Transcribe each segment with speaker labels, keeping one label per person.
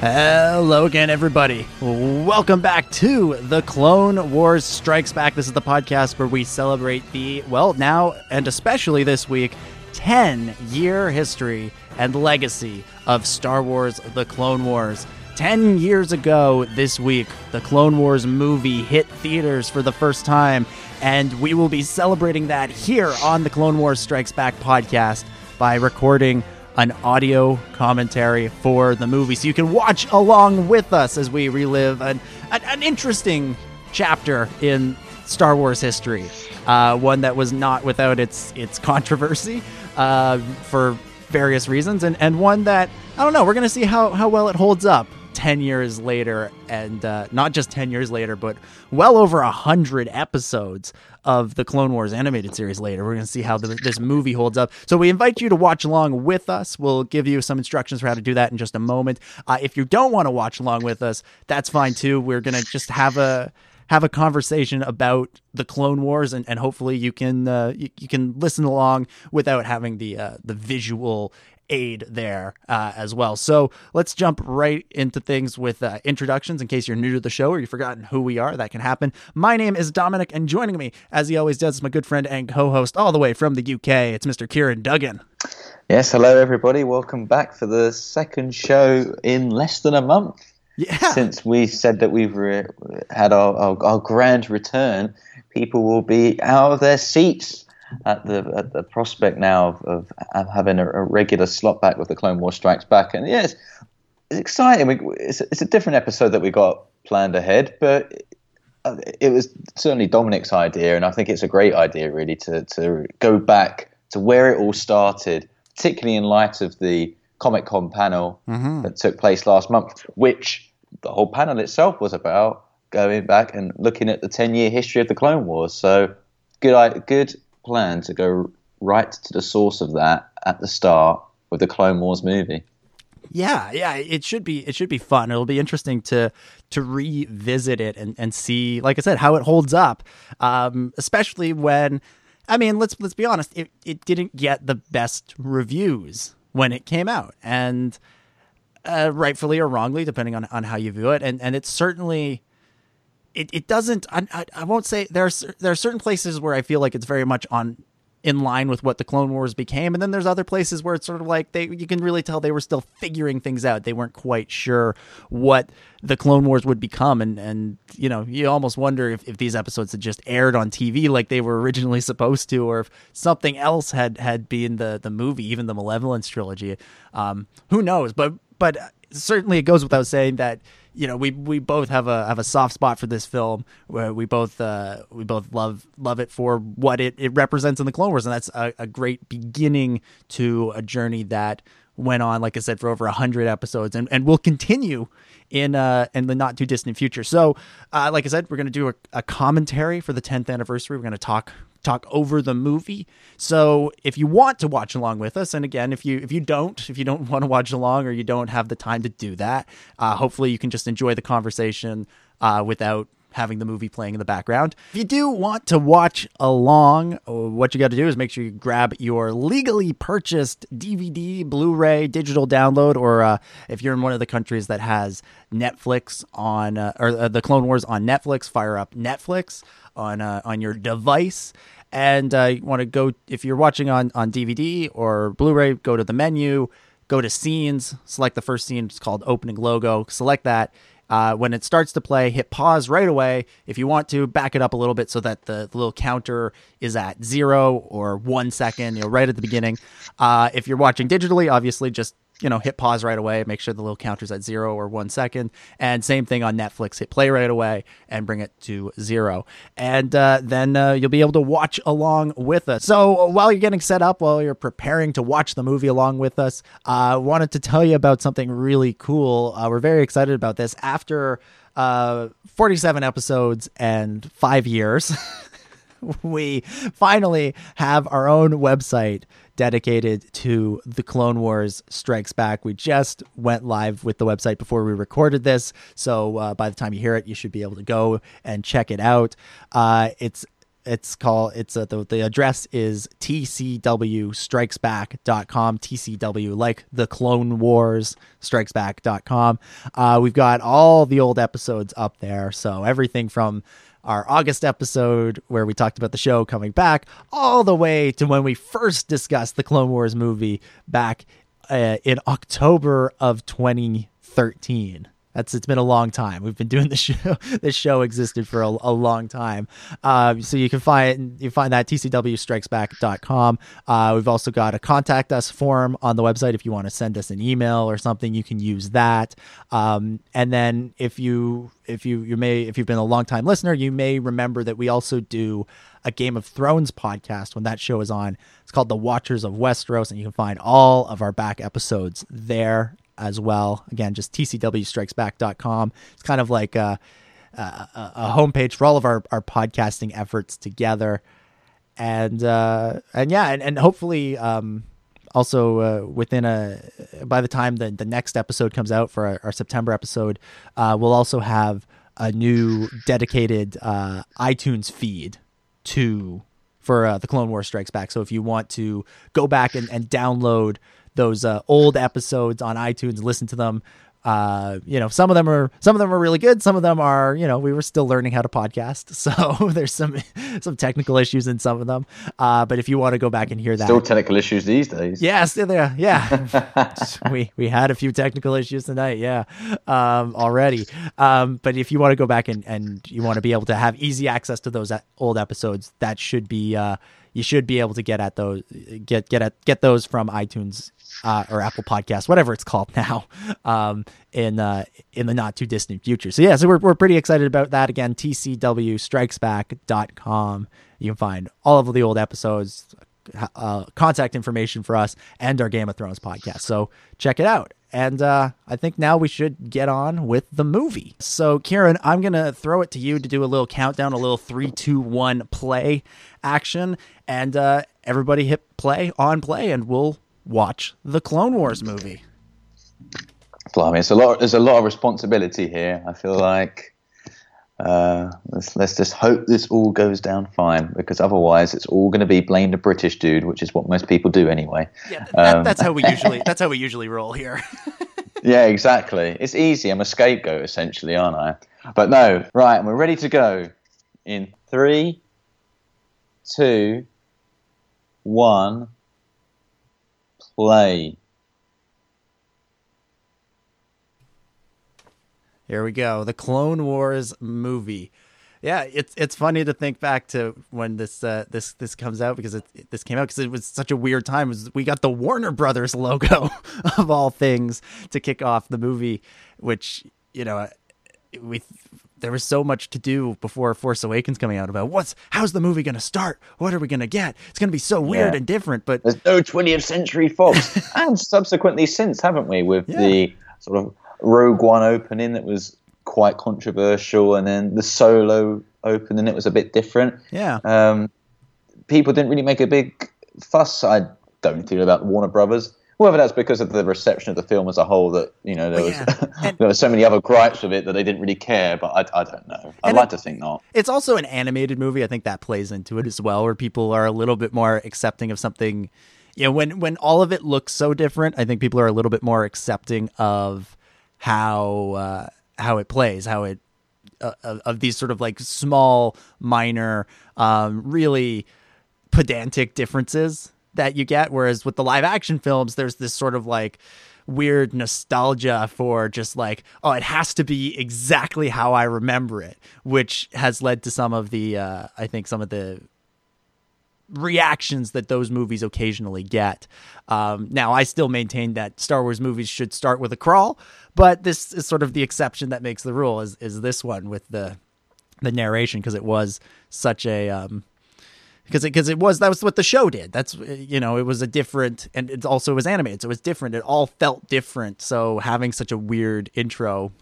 Speaker 1: Hello again, everybody. Welcome back to The Clone Wars Strikes Back. This is the podcast where we celebrate the, well, now and especially this week, 10 year history and legacy of Star Wars The Clone Wars. 10 years ago this week, the Clone Wars movie hit theaters for the first time, and we will be celebrating that here on the Clone Wars Strikes Back podcast by recording an audio commentary for the movie so you can watch along with us as we relive an, an, an interesting chapter in Star Wars history. Uh, one that was not without its its controversy uh, for various reasons, and, and one that I don't know. We're gonna see how, how well it holds up 10 years later and uh, not just 10 years later but well over a hundred episodes of the clone wars animated series later. We're going to see how the, this movie holds up. So we invite you to watch along with us. We'll give you some instructions for how to do that in just a moment. Uh, if you don't want to watch along with us that's fine too. We're going to just have a have a conversation about the Clone Wars, and, and hopefully you can uh, you, you can listen along without having the uh, the visual aid there uh, as well. So let's jump right into things with uh, introductions in case you're new to the show or you've forgotten who we are. That can happen. My name is Dominic, and joining me, as he always does, is my good friend and co host all the way from the UK. It's Mr. Ciaran Duggan.
Speaker 2: Yes, hello everybody. Welcome back for the second show in less than a month.
Speaker 1: Yeah.
Speaker 2: Since we said that we've re- had our, our, our grand return, people will be out of their seats at the at the prospect now of, of having a, a, regular slot back with the Clone War Strikes Back. And yes, it's exciting. We, it's, it's a different episode that we got planned ahead, but it was certainly Dominic's idea, and I think it's a great idea, really, to to go back to where it all started, particularly in light of the Comic Con panel
Speaker 1: mm-hmm.
Speaker 2: that took place last month, which the whole panel itself was about going back and looking at the 10 year history of the Clone Wars. So, good, good plan to go right to the source of that at the start with the Clone Wars movie.
Speaker 1: Yeah, yeah, it should be it should be fun. It'll be interesting to to revisit it and, and see, like I said, how it holds up. Um, especially when I mean, let's let's be honest, it, it didn't get the best reviews when it came out. And uh, rightfully or wrongly, depending on, on how you view it. And and it's certainly it, it doesn't I, I, I won't say there's there are certain places where I feel like it's very much on in line with what the Clone Wars became, and then there's other places where it's sort of like they you can really tell they were still figuring things out. They weren't quite sure what the Clone Wars would become, and and you know you almost wonder if, if these episodes had just aired on TV like they were originally supposed to, or if something else had had been the the movie, even the Malevolence trilogy. Um, who knows? But but certainly it goes without saying that you know we we both have a have a soft spot for this film where we both uh, we both love love it for what it, it represents in the Clone Wars and that's a, a great beginning to a journey that went on like I said for over hundred episodes and and will continue in uh in the not too distant future. So uh, like I said, we're gonna do a, a commentary for the 10th anniversary. We're gonna talk talk over the movie. So if you want to watch along with us, and again, if you if you don't, if you don't want to watch along or you don't have the time to do that, uh, hopefully you can just enjoy the conversation uh, without having the movie playing in the background. If you do want to watch along, what you got to do is make sure you grab your legally purchased DVD, Blu-ray, digital download, or uh, if you're in one of the countries that has Netflix on uh, or uh, the Clone Wars on Netflix, fire up Netflix on uh, on your device. And uh, you want to go if you're watching on on DVD or Blu-ray, go to the menu, go to scenes, select the first scene. It's called opening logo. Select that. Uh, when it starts to play, hit pause right away. If you want to, back it up a little bit so that the, the little counter is at zero or one second, you know, right at the beginning. Uh, if you're watching digitally, obviously just you know, hit pause right away, make sure the little counter's at zero or one second. And same thing on Netflix, hit play right away and bring it to zero. And uh, then uh, you'll be able to watch along with us. So while you're getting set up, while you're preparing to watch the movie along with us, I uh, wanted to tell you about something really cool. Uh, we're very excited about this. After uh, 47 episodes and five years, we finally have our own website dedicated to the Clone Wars Strikes Back. We just went live with the website before we recorded this, so uh, by the time you hear it, you should be able to go and check it out. Uh, it's it's called it's uh, the, the address is tcwstrikesback.com tcw like the clone wars strikesback.com uh, we've got all the old episodes up there so everything from our August episode where we talked about the show coming back, all the way to when we first discussed the Clone Wars movie back uh, in October of 2013. That's it's been a long time. We've been doing this show. This show existed for a, a long time. Um, so you can find you find that tcwstrikesback.com. Uh, we've also got a contact us form on the website if you want to send us an email or something. You can use that. Um, and then if you if you you may if you've been a long time listener, you may remember that we also do a Game of Thrones podcast when that show is on. It's called The Watchers of Westeros, and you can find all of our back episodes there as well. Again, just tcwstrikesback.com. It's kind of like a, a, a homepage for all of our, our podcasting efforts together. And uh, and yeah, and, and hopefully um, also uh, within a by the time the, the next episode comes out for our, our September episode, uh, we'll also have a new dedicated uh, iTunes feed to for uh, the Clone War Strikes Back. So if you want to go back and, and download those uh, old episodes on iTunes, listen to them. Uh, you know, some of them are some of them are really good. Some of them are, you know, we were still learning how to podcast, so there's some some technical issues in some of them. Uh, but if you want to go back and hear that,
Speaker 2: still technical issues these days.
Speaker 1: Yeah, still there. Yeah, we we had a few technical issues tonight. Yeah, um, already. Um, but if you want to go back and and you want to be able to have easy access to those old episodes, that should be. Uh, you should be able to get at those get get at get those from iTunes uh, or Apple Podcast, whatever it's called now, um, in uh, in the not too distant future. So yeah, so we're we're pretty excited about that. Again, tcwstrikesback.com. You can find all of the old episodes, uh, contact information for us, and our Game of Thrones podcast. So check it out. And uh, I think now we should get on with the movie. So, Ciaran, I'm going to throw it to you to do a little countdown, a little three, two, one play action. And uh, everybody hit play on play, and we'll watch the Clone Wars movie.
Speaker 2: Blimey, it's a lot. There's a lot of responsibility here. I feel like uh, let's let's just hope this all goes down fine because otherwise it's all going to be blame the British dude, which is what most people do anyway.
Speaker 1: Yeah, that, um, that's how we usually that's how we usually roll here.
Speaker 2: yeah, exactly. It's easy. I'm a scapegoat essentially, aren't I? But no, right. We're ready to go in three, two, one play.
Speaker 1: Here we go. The Clone Wars movie. Yeah, it's it's funny to think back to when this uh, this this comes out because it, it this came out because it was such a weird time. Was, we got the Warner Brothers logo of all things to kick off the movie, which you know we there was so much to do before Force Awakens coming out about what's how's the movie going to start? What are we going to get? It's going to be so weird yeah. and different. But
Speaker 2: there's no 20th Century Fox, and subsequently since haven't we with yeah. the sort of Rogue One opening that was quite controversial, and then the Solo opening it was a bit different.
Speaker 1: Yeah.
Speaker 2: Um, people didn't really make a big fuss. I don't think about Warner Brothers whether that's because of the reception of the film as a whole that you know there well, was yeah. there were so many other gripes with it that they didn't really care. But I, I don't know. I'd like it, to think not.
Speaker 1: It's also an animated movie. I think that plays into it as well, where people are a little bit more accepting of something. You know, when when all of it looks so different, I think people are a little bit more accepting of how uh, how it plays, how it uh, of these sort of like small, minor, um, really pedantic differences that you get. Whereas with the live action films, there's this sort of like weird nostalgia for just like, oh, it has to be exactly how I remember it, which has led to some of the, uh, I think, some of the reactions that those movies occasionally get. Um, now, I still maintain that Star Wars movies should start with a crawl, but this is sort of the exception that makes the rule. Is is this one with the the narration because it was such a um, because it because it was that was what the show did. That's you know it was a different and it also was animated, so it was different. It all felt different. So having such a weird intro,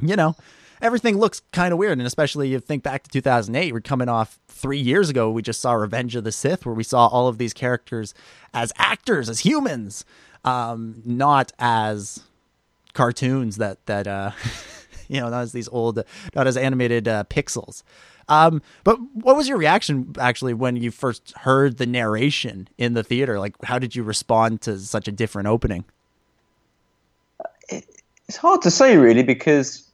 Speaker 1: you know, everything looks kind of weird. And especially you think back to 2008, we're coming off three years ago. We just saw Revenge of the Sith, where we saw all of these characters as actors, as humans, um, not as cartoons that that uh, you know, not as these old, not as animated uh, pixels. Um, but what was your reaction actually when you first heard the narration in the theater? Like, how did you respond to such a different opening?
Speaker 2: It's hard to say really because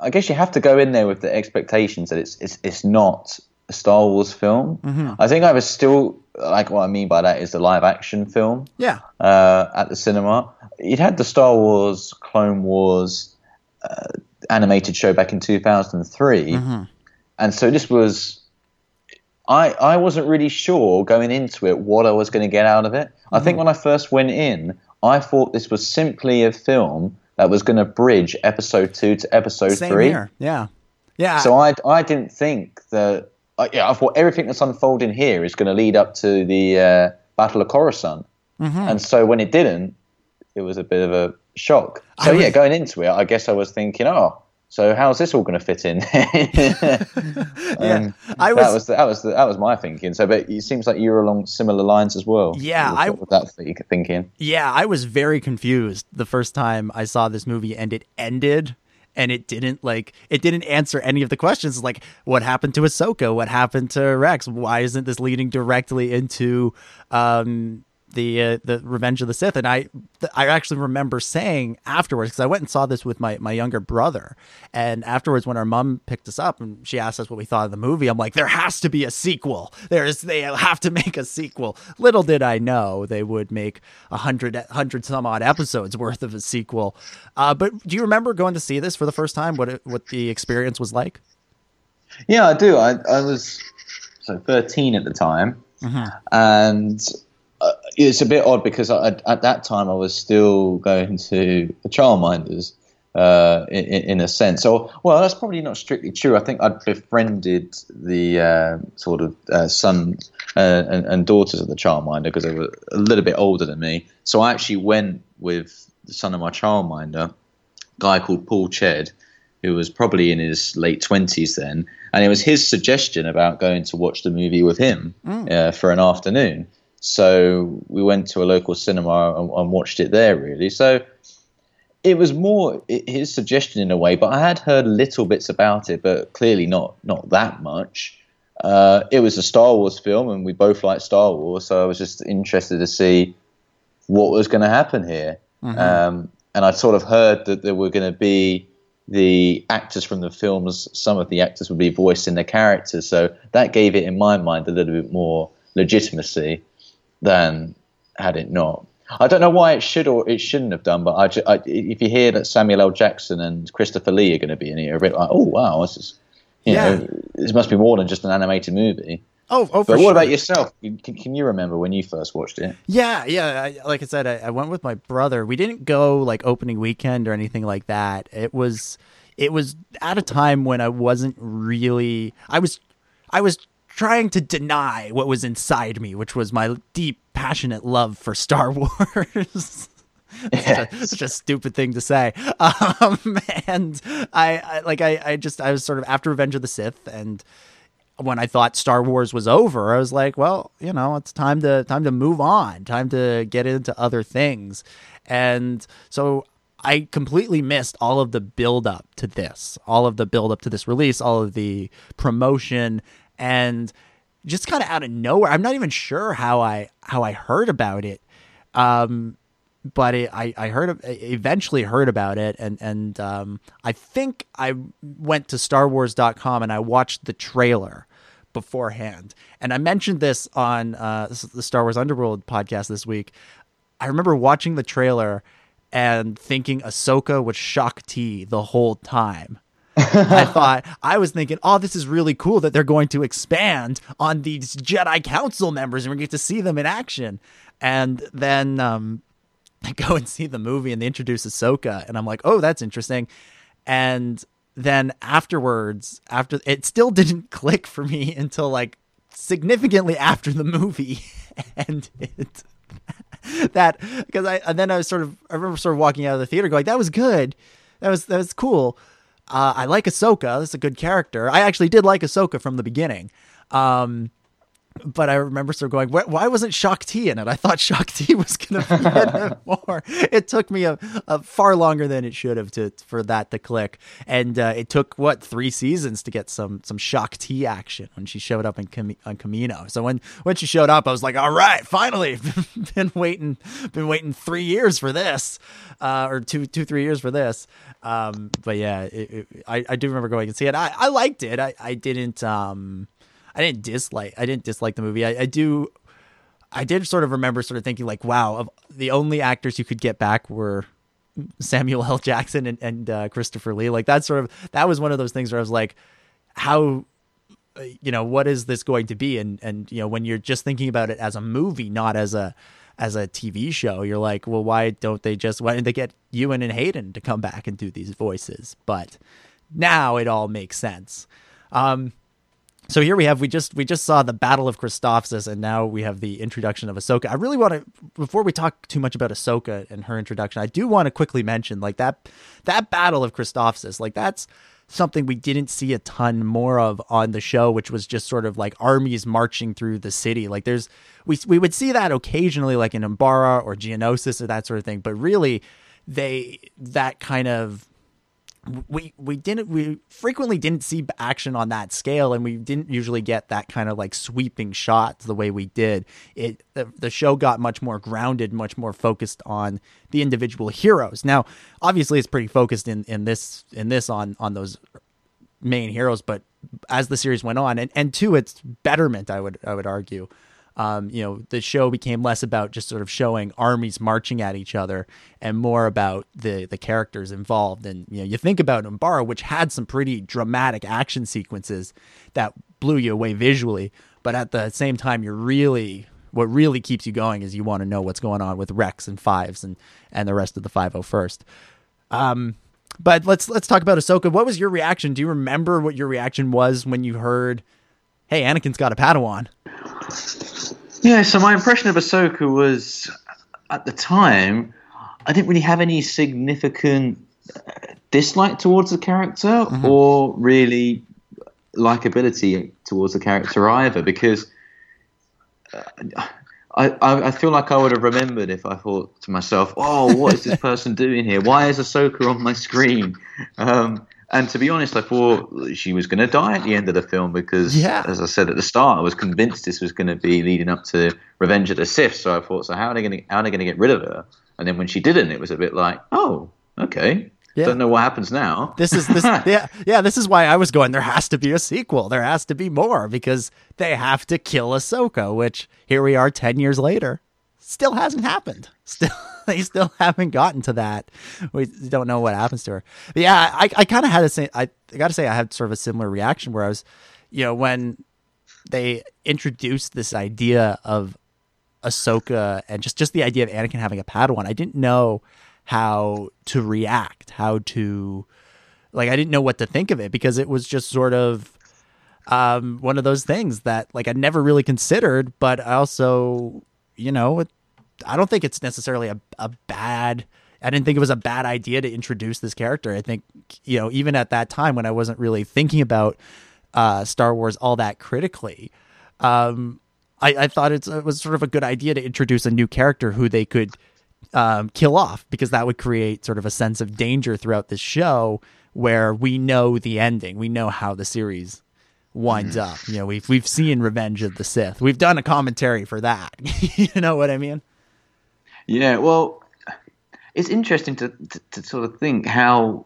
Speaker 2: I guess you have to go in there with the expectations that it's it's, it's not a Star Wars film.
Speaker 1: Mm-hmm.
Speaker 2: I think I was still like what I mean by that is the live action film.
Speaker 1: Yeah.
Speaker 2: Uh, at the cinema, it had the Star Wars, Clone Wars uh, animated show back in two thousand three,
Speaker 1: Mm-hmm.
Speaker 2: and so this was. I, I wasn't really sure going into it what I was going to get out of it. I
Speaker 1: Mm-hmm.
Speaker 2: think when I first went in, I thought this was simply a film that was going to bridge episode two to episode
Speaker 1: Same
Speaker 2: three.
Speaker 1: here. Yeah. Yeah.
Speaker 2: So I, I didn't think that. I, yeah, I thought everything that's unfolding here is going to lead up to the uh, Battle of Coruscant,
Speaker 1: Mm-hmm.
Speaker 2: and so when it didn't, it was a bit of a shock. So
Speaker 1: was-
Speaker 2: yeah, going into it, I guess I was thinking, oh, so how's this all going to fit in?
Speaker 1: yeah.
Speaker 2: Um,
Speaker 1: I
Speaker 2: that
Speaker 1: was,
Speaker 2: was the, that was the, that was my thinking. So, but it seems like you're along similar lines as well.
Speaker 1: Yeah, I-
Speaker 2: with that thi- thinking.
Speaker 1: yeah, I was very confused the first time I saw this movie and it ended and it didn't like it didn't answer any of the questions like what happened to Ahsoka, what happened to Rex, why isn't this leading directly into um the uh, the Revenge of the Sith, and I th- I actually remember saying afterwards because I went and saw this with my my younger brother, and afterwards when our mom picked us up and she asked us what we thought of the movie, I'm like, there has to be a sequel. There's they have to make a sequel. Little did I know they would make a hundred hundred some odd episodes worth of a sequel. Uh, but do you remember going to see this for the first time? What it, what the experience was like?
Speaker 2: Yeah, I do. I, I was so 13 at the time, and uh, it's a bit odd because I, at that time I was still going to the childminders uh, in, in a sense. So, well, that's probably not strictly true. I think I'd befriended the uh, sort of uh, son uh, and, and daughters of the childminder because they were a little bit older than me. So I actually went with the son of my childminder, guy called Paul Ched, who was probably in his late twenties then, and it was his suggestion about going to watch the movie with him uh, for an afternoon. So we went to a local cinema and, and watched it there. Really, so it was more his suggestion in a way, but I had heard little bits about it, but clearly not not that much. Uh, it was a Star Wars film, and we both like Star Wars, so I was just interested to see what was going to happen here. Um, and I sort of heard that there were going to be the actors from the films, some of the actors would be voicing the characters. So that gave it, in my mind, a little bit more legitimacy than had it not. I don't know why it should or it shouldn't have done, but I, I- if you hear that Samuel L. Jackson and Christopher Lee are going to be in here, a bit like, oh wow, this is, you
Speaker 1: Yeah.
Speaker 2: know, this must be more than just an animated movie.
Speaker 1: Oh, oh,
Speaker 2: But what
Speaker 1: sure.
Speaker 2: about yourself? Can, can you remember when you first watched it?
Speaker 1: Yeah, yeah. I, like I said, I, I went with my brother. We didn't go like opening weekend or anything like that. It was, it was at a time when I wasn't really. I was, I was trying to deny what was inside me, which was my deep, passionate love for Star Wars. such, a, such a stupid thing to say. Um, and I, I like I, I just I was sort of after Revenge of the Sith and when I thought Star Wars was over, I was like, well, you know, it's time to time to move on, time to get into other things. And so I completely missed all of the build up to this, all of the build up to this release, all of the promotion and just kind of out of nowhere. I'm not even sure how I how I heard about it. Um but it, I, I heard eventually heard about it and and um, I think I went to starwars.com and I watched the trailer beforehand and I mentioned this on uh, the Star Wars Underworld podcast this week I remember watching the trailer and thinking Ahsoka was Shaak Ti the whole time I thought I was thinking, oh, this is really cool that they're going to expand on these Jedi Council members and we get to see them in action. And then um, I go and see the movie and they introduce Ahsoka, and I'm like, oh, that's interesting. And then afterwards, after it still didn't click for me until like significantly after the movie, and that because I and then I was sort of I remember sort of walking out of the theater going, that was good, that was that was cool. Uh, I like Ahsoka. That's a good character. I actually did like Ahsoka from the beginning. Um, but I remember sort of going, why wasn't Shaak Ti in it? I thought Shaak Ti was going to be in it more. It took me a, a, far longer than it should have to for that to click, and uh, it took what three seasons to get some some Shaak Ti action when she showed up in Cam- on Kamino. So when when she showed up, I was like, all right, finally, been waiting, been waiting three years for this, uh, or two two three years for this. Um, but yeah, it, it, I I do remember going and see it. I I liked it. I I didn't um I didn't dislike I didn't dislike the movie. I, I do I did sort of remember sort of thinking like, wow, of the only actors you could get back were Samuel L. Jackson and, and uh, Christopher Lee. Like that sort of that was one of those things where I was like, how uh, you know what is this going to be and and you know when you're just thinking about it as a movie not as a as a TV show you're like well why don't they just why didn't they get Ewan and Hayden to come back and do these voices but now it all makes sense um so here we have we just we just saw the Battle of Christophsis, and now we have the introduction of Ahsoka. I really want to before we talk too much about Ahsoka and her introduction, I do want to quickly mention like that that Battle of Christophsis, like that's something we didn't see a ton more of on the show, which was just sort of like armies marching through the city. Like there's we we would see that occasionally, like in Umbara or Geonosis or that sort of thing, but really they that kind of we we didn't we frequently didn't see action on that scale and we didn't usually get that kind of like sweeping shots the way we did. It the, the show got much more grounded much more focused on the individual heroes. Now obviously it's pretty focused in in this in this on on those main heroes but as the series went on and and to its betterment i would i would argue um, you know, the show became less about just sort of showing armies marching at each other and more about the the characters involved. And you know, you think about Umbara, which had some pretty dramatic action sequences that blew you away visually, but at the same time, you're really what really keeps you going is you want to know what's going on with Rex and Fives and and the rest of the 501st. Um, but let's let's talk about Ahsoka. What was your reaction? Do you remember what your reaction was when you heard, "Hey, Anakin's got a Padawan"?
Speaker 2: Yeah, so my impression of Ahsoka was at the time, I didn't really have any significant uh, dislike towards the character mm-hmm. or really likability towards the character either because uh, I, I, feel like I would have remembered if I thought to myself, oh, what is this person doing here? Why is Ahsoka on my screen? Um, and to be honest, I thought she was going to die at the end of the film because, yeah. as I said at the start, I was convinced this was going to be leading up to Revenge of the Sith. So I thought, so how are they going to how are they going to get rid of her? And then when she didn't, it was a bit like, oh, okay. Yeah. Don't know what happens now.
Speaker 1: This is this yeah yeah. This is why I was going. There has to be a sequel. There has to be more because they have to kill Ahsoka. Which here we are, ten years later, still hasn't happened. Still they still haven't gotten to that. We don't know what happens to her. But yeah, I, I kind of had a same. I, I got to say, I had sort of a similar reaction where I was, you know, when they introduced this idea of Ahsoka and just just the idea of Anakin having a Padawan, I didn't know how to react, how to like I didn't know what to think of it because it was just sort of um, one of those things that like I never really considered, but I also, you know, it, I don't think it's necessarily a, a bad. I didn't think it was a bad idea to introduce this character. I think you know even at that time when I wasn't really thinking about uh, Star Wars all that critically, um, I, I, thought it was sort of a good idea to introduce a new character who they could um, kill off because that would create sort of a sense of danger throughout this show where we know the ending, we know how the series winds mm. up. You know, we've we've seen Revenge of the Sith. We've done a commentary for that. you know what I mean?
Speaker 2: Yeah, well, it's interesting to, to, to sort of think how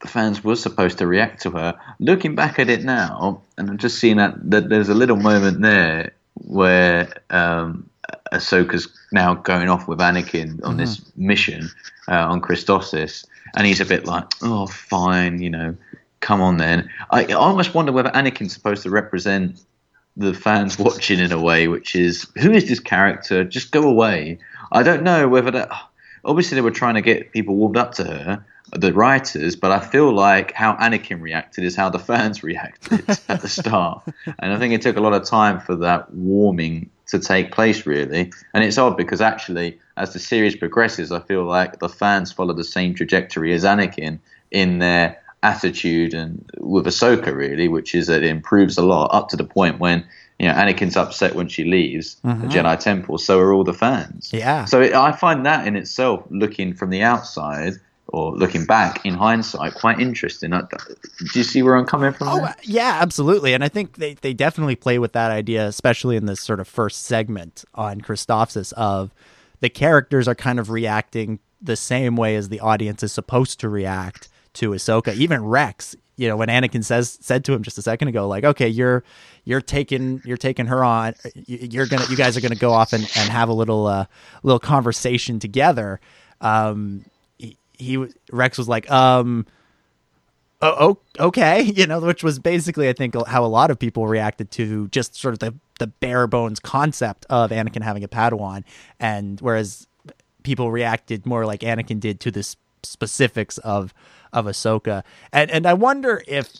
Speaker 2: the fans were supposed to react to her. Looking back at it now, and I'm just seeing that, that there's a little moment there where um, Ahsoka's now going off with Anakin on mm-hmm. this mission uh, on Christophsis, and he's a bit like, "Oh, fine, you know, come on then. I, I almost wonder whether Anakin's supposed to represent the fans watching in a way, which is who is this character? Just go away. I don't know whether that. Obviously, they were trying to get people warmed up to her, the writers, but I feel like how Anakin reacted is how the fans reacted at the start, and I think it took a lot of time for that warming to take place, really. And it's odd because actually, as the series progresses, I feel like the fans follow the same trajectory as Anakin in their attitude and with Ahsoka really, which is that it improves a lot up to the point when you know Anakin's upset when she leaves the mm-hmm. Jedi Temple. So are all the fans.
Speaker 1: Yeah.
Speaker 2: So it, I find that in itself, looking from the outside or looking back in hindsight, quite interesting. I- Do you see where I'm coming from?
Speaker 1: Oh,
Speaker 2: there?
Speaker 1: yeah, absolutely. And I think they, they definitely play with that idea, especially in this sort of first segment on Christophsis of the characters are kind of reacting the same way as the audience is supposed to react to Ahsoka. Even Rex, you know, when Anakin says said to him just a second ago, like, okay, you're you're taking you're taking her on, you- you're gonna you guys are gonna go off and, and have a little uh, little conversation together. Um, he, he Rex was like, um, oh, oh, okay, you know, which was basically, I think, how a lot of people reacted to just sort of the, the bare bones concept of Anakin having a Padawan, and whereas people reacted more like Anakin did to the specifics of of Ahsoka, and and I wonder if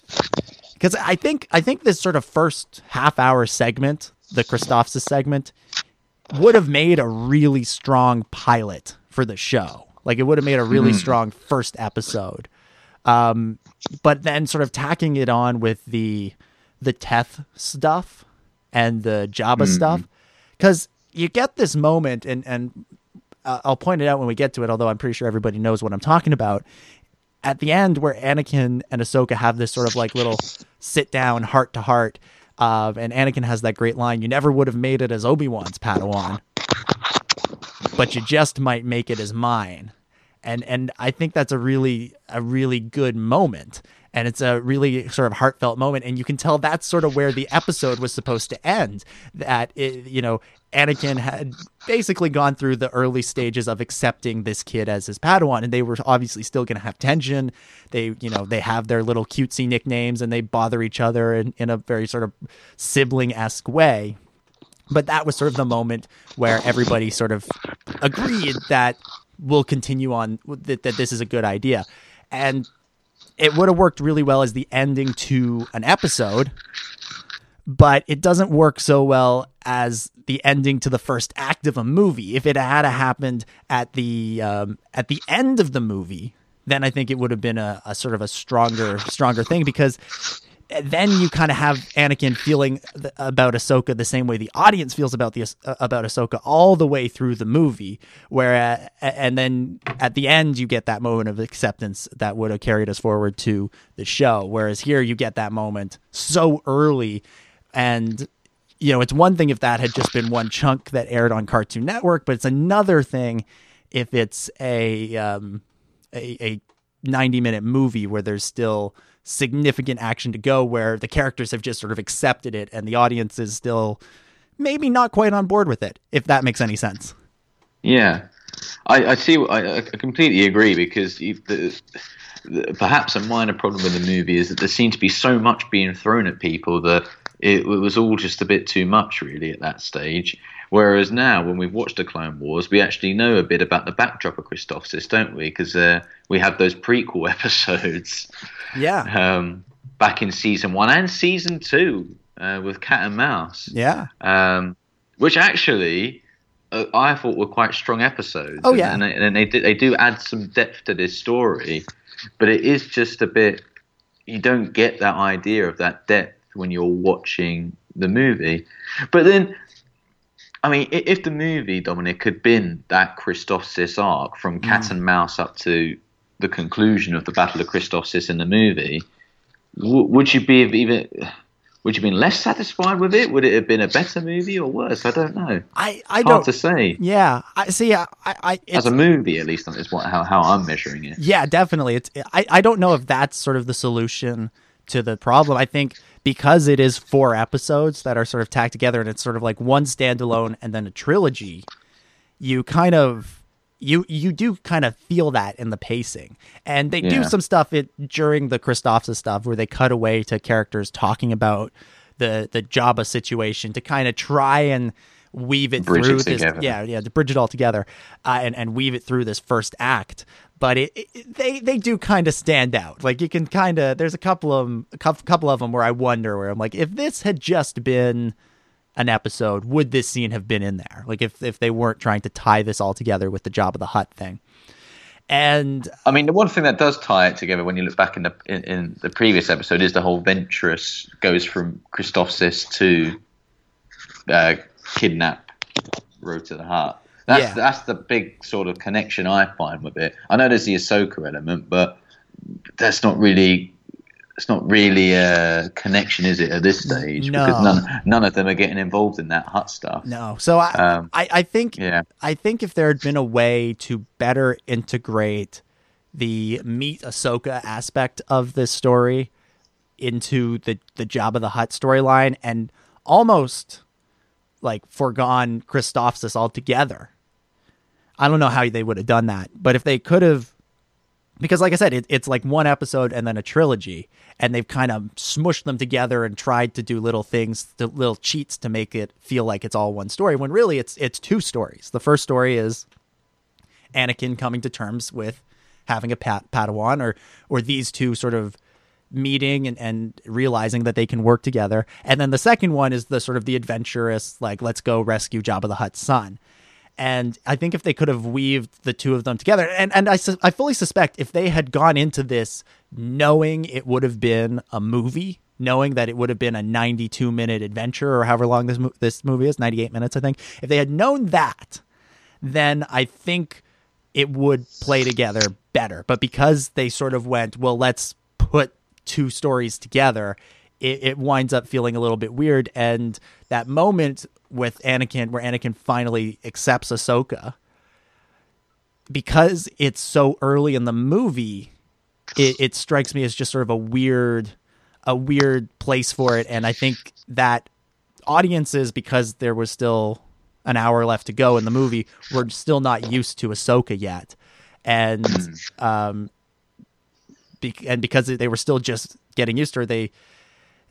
Speaker 1: because I think I think this sort of first half hour segment, the Christophsis segment, would have made a really strong pilot for the show. Like it would have made a really strong first episode. Um, but then sort of tacking it on with the the Teth stuff and the Jabba stuff, because you get this moment, and and uh, I'll point it out when we get to it. Although I'm pretty sure everybody knows what I'm talking about. At the end, where Anakin and Ahsoka have this sort of like little sit down, heart to heart, uh, and Anakin has that great line: "You never would have made it as Obi Wan's Padawan, but you just might make it as mine." and and I think that's a really a really good moment and it's a really sort of heartfelt moment and you can tell that's sort of where the episode was supposed to end that it, you know Anakin had basically gone through the early stages of accepting this kid as his padawan and they were obviously still going to have tension. They you know they have their little cutesy nicknames and they bother each other in, in a very sort of sibling-esque way. But that was sort of the moment where everybody sort of agreed that we'll continue on that, that this is a good idea. And it would have worked really well as the ending to an episode but it doesn't work so well as the ending to the first act of a movie. If it had happened at the um, at the end of the movie then i think it would have been a, a sort of a stronger stronger thing because then you kind of have Anakin feeling th- about Ahsoka the same way the audience feels about the uh, about Ahsoka all the way through the movie. Where uh, and then at the end you get that moment of acceptance that would have carried us forward to the show. Whereas here you get that moment so early, and you know it's one thing if that had just been one chunk that aired on Cartoon Network, but it's another thing if it's a um, a, a 90 minute movie where there's still significant action to go where the characters have just sort of accepted it and the audience is still maybe not quite on board with it if that makes any sense
Speaker 2: Yeah, I, I see. I, I completely agree because you, the, the, perhaps a minor problem with the movie is that there seemed to be so much being thrown at people that it, it was all just a bit too much, really, at that stage. Whereas now, when we've watched the Clone Wars, we actually know a bit about the backdrop of Christophsis, don't we? Because uh, we have those prequel episodes
Speaker 1: yeah
Speaker 2: um, back in season one and season two uh, with Cat and Mouse
Speaker 1: yeah
Speaker 2: um, which actually uh, I thought were quite strong episodes.
Speaker 1: Oh, yeah.
Speaker 2: and, and, and they do, they do add some depth to this story, but it is just a bit. You don't get that idea of that depth when you're watching the movie. But then, I mean, if the movie Dominic had been that Christophsis arc from mm. Cat and Mouse up to the conclusion of the Battle of Christophsis in the movie, w- would you be even? Would you have been less satisfied with it? Would it have been a better movie or worse? I don't know.
Speaker 1: i i
Speaker 2: Hard
Speaker 1: don't
Speaker 2: to say.
Speaker 1: yeah i see i i
Speaker 2: As a movie, at least, is what how, how I'm measuring it.
Speaker 1: Yeah, definitely. It's I, I don't know if that's sort of the solution to the problem. I think because it is four episodes that are sort of tacked together and it's sort of like one standalone and then a trilogy, you kind of you you do kind of feel that in the pacing, and they do some stuff it during the Christophsis stuff where they cut away to characters talking about the the Jabba situation to kind of try and weave it
Speaker 2: Bridge it
Speaker 1: through this
Speaker 2: together.
Speaker 1: yeah yeah to bridge it all together uh, and and weave it through this first act. But it, it they they do kind of stand out. Like you can kind of there's a couple of 'em- a couple of them where I wonder where I'm like if this had just been an episode would this scene have been in there? Like if if they weren't trying to tie this all together with the Jabba the Hutt thing. And
Speaker 2: I mean, the one thing that does tie it together when you look back in the in, in the previous episode is the whole Ventress goes from Christophsis to uh, kidnap Rotta the Hutt. That's
Speaker 1: Yeah.
Speaker 2: that's the big sort of connection I find with it. I know there's the Ahsoka element, but that's not really it's not really a connection, is it, at this stage?
Speaker 1: No.
Speaker 2: Because none none of them are getting involved in that Hutt stuff.
Speaker 1: no so I
Speaker 2: Um,
Speaker 1: I, I think
Speaker 2: Yeah.
Speaker 1: I think if there had been a way to better integrate the meet Ahsoka aspect of this story into the the Jabba the Hutt storyline and almost like foregone Christophsis altogether. I don't know how they would have done that, but if they could have, because like I said, it, it's like one episode and then a trilogy, and they've kind of smushed them together and tried to do little things, little cheats to make it feel like it's all one story. When really it's it's two stories. The first story is Anakin coming to terms with having a Padawan, or or these two sort of meeting and, and realizing that they can work together. And then the second one is the sort of the adventurous, like let's go rescue Jabba the Hutt's son. And I think if they could have weaved the two of them together, and and I su- I fully suspect if they had gone into this knowing it would have been a movie, knowing that it would have been a 92 minute adventure or however long this mo- this movie is, 98 minutes I think. If they had known that, then I think it would play together better. But because they sort of went, well, let's put two stories together, it, it winds up feeling a little bit weird. And that moment with Anakin, where Anakin finally accepts Ahsoka, because it's so early in the movie, it, it strikes me as just sort of a weird, a weird place for it. And I think that audiences, because there was still an hour left to go in the movie, were still not used to Ahsoka yet, and um, be- and because they were still just getting used to her, they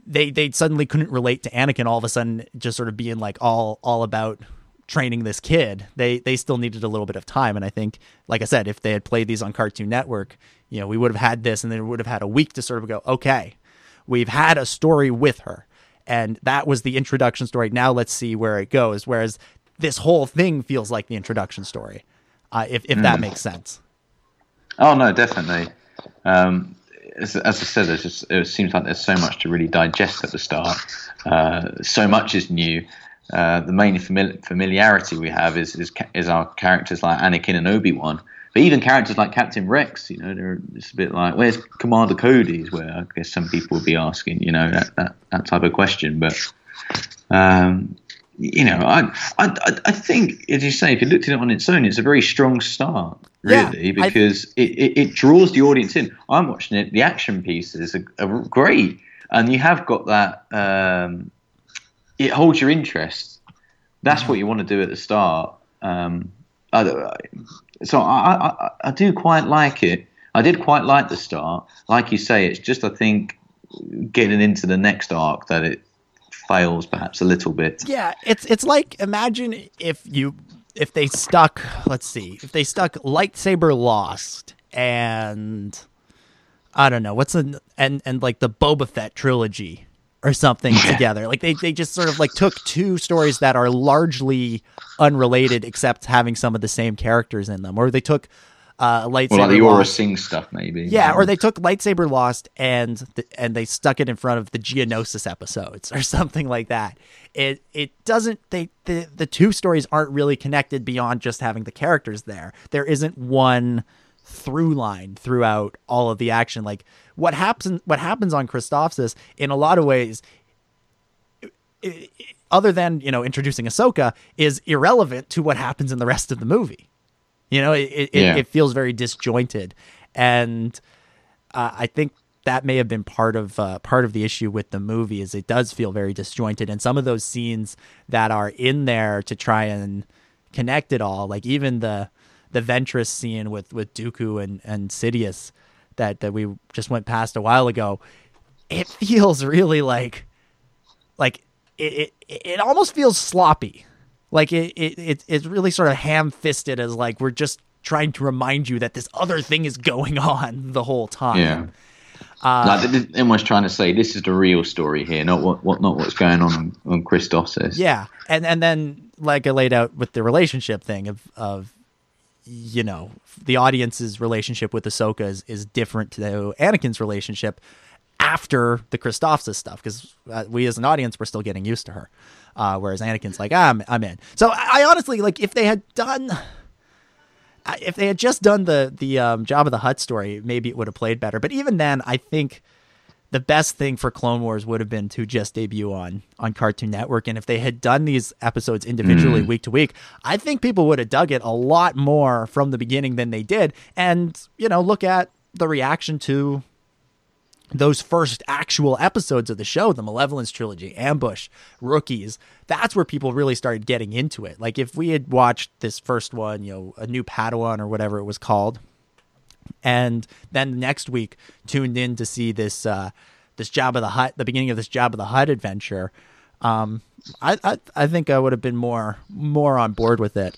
Speaker 1: they they suddenly couldn't relate to Anakin all of a sudden just sort of being like all all about training this kid. They they still needed a little bit of time, and I think, like I said, if they had played these on Cartoon Network, you know, we would have had this, and then we would have had a week to sort of go, okay, we've had a story with her, and that was the introduction story. Now let's see where it goes. Whereas this whole thing feels like the introduction story, uh, if if that makes sense.
Speaker 2: Oh no, definitely. Um, as, as I said, just, it seems like there's so much to really digest at the start. Uh, so much is new. Uh, the main famili- familiarity we have is, is is our characters like Anakin and Obi Wan, but even characters like Captain Rex. You know, it's a bit like where's Commander Cody? Is where I guess some people would be asking. You know, that that, that type of question. But um, you know, I I- I think as you say, if you looked at it on its own, it's a very strong start,
Speaker 1: Yeah,
Speaker 2: really,
Speaker 1: I-
Speaker 2: because it, it, it draws the audience in. I'm watching it; the action pieces are, are great, and you have got that. Um, it holds your interest. That's what you want to do at the start. Um, I, so I, I, I do quite like it. I did quite like the start. Like you say, it's just I think getting into the next arc that it fails perhaps a little bit.
Speaker 1: Yeah, it's it's like imagine if you if they stuck let's see if they stuck lightsaber lost and I don't know what's an and and like the Boba Fett trilogy or something together. Like they they just sort of like took two stories that are largely unrelated except having some of the same characters in them, or they took uh, lightsaber
Speaker 2: Or like the Aurra
Speaker 1: Lost-
Speaker 2: Sing stuff, maybe.
Speaker 1: yeah, or they took lightsaber lost and the, and they stuck it in front of the Geonosis episodes or something like that. It it doesn't they the the two stories aren't really connected beyond just having the characters there. There isn't one through line throughout all of the action. Like what happens what happens on Christophsis in a lot of ways i- i- other than, you know, introducing Ahsoka is irrelevant to what happens in the rest of the movie. You know, it it,
Speaker 2: Yeah.
Speaker 1: it feels very disjointed, and uh, I think that may have been part of uh, part of the issue with the movie is it does feel very disjointed, and some of those scenes that are in there to try and connect it all, like even the the Ventress scene with with Dooku and and Sidious that that we just went past a while ago, it feels really like like it it, it almost feels sloppy. Like it, it, it it's really sort of ham fisted as like we're just trying to remind you that this other thing is going on the whole time.
Speaker 2: Yeah. like they're almost trying to say this is the real story here, not what, what not what's going on on Christos.
Speaker 1: Yeah, and and then like I laid out with the relationship thing of of you know the audience's relationship with Ahsoka is, is different to Anakin's relationship after the Christophsis stuff because uh, we as an audience we're still getting used to her, uh, whereas Anakin's like ah, I'm I'm in. So I, I honestly like if they had done if they had just done the the um, Jabba the Hutt story, maybe it would have played better. But even then, I think the best thing for Clone Wars would have been to just debut on on Cartoon Network. And if they had done these episodes individually
Speaker 2: Mm.
Speaker 1: week to week, I think people would have dug it a lot more from the beginning than they did. And you know, look at the reaction to those first actual episodes of the show, the Malevolence trilogy, Ambush, Rookies, that's where people really started getting into it. Like if we had watched this first one, you know, a new Padawan or whatever it was called, and then next week tuned in to see this uh this Jabba the Hutt, the beginning of this Jabba the Hutt adventure, um, I, I I think I would have been more more on board with it.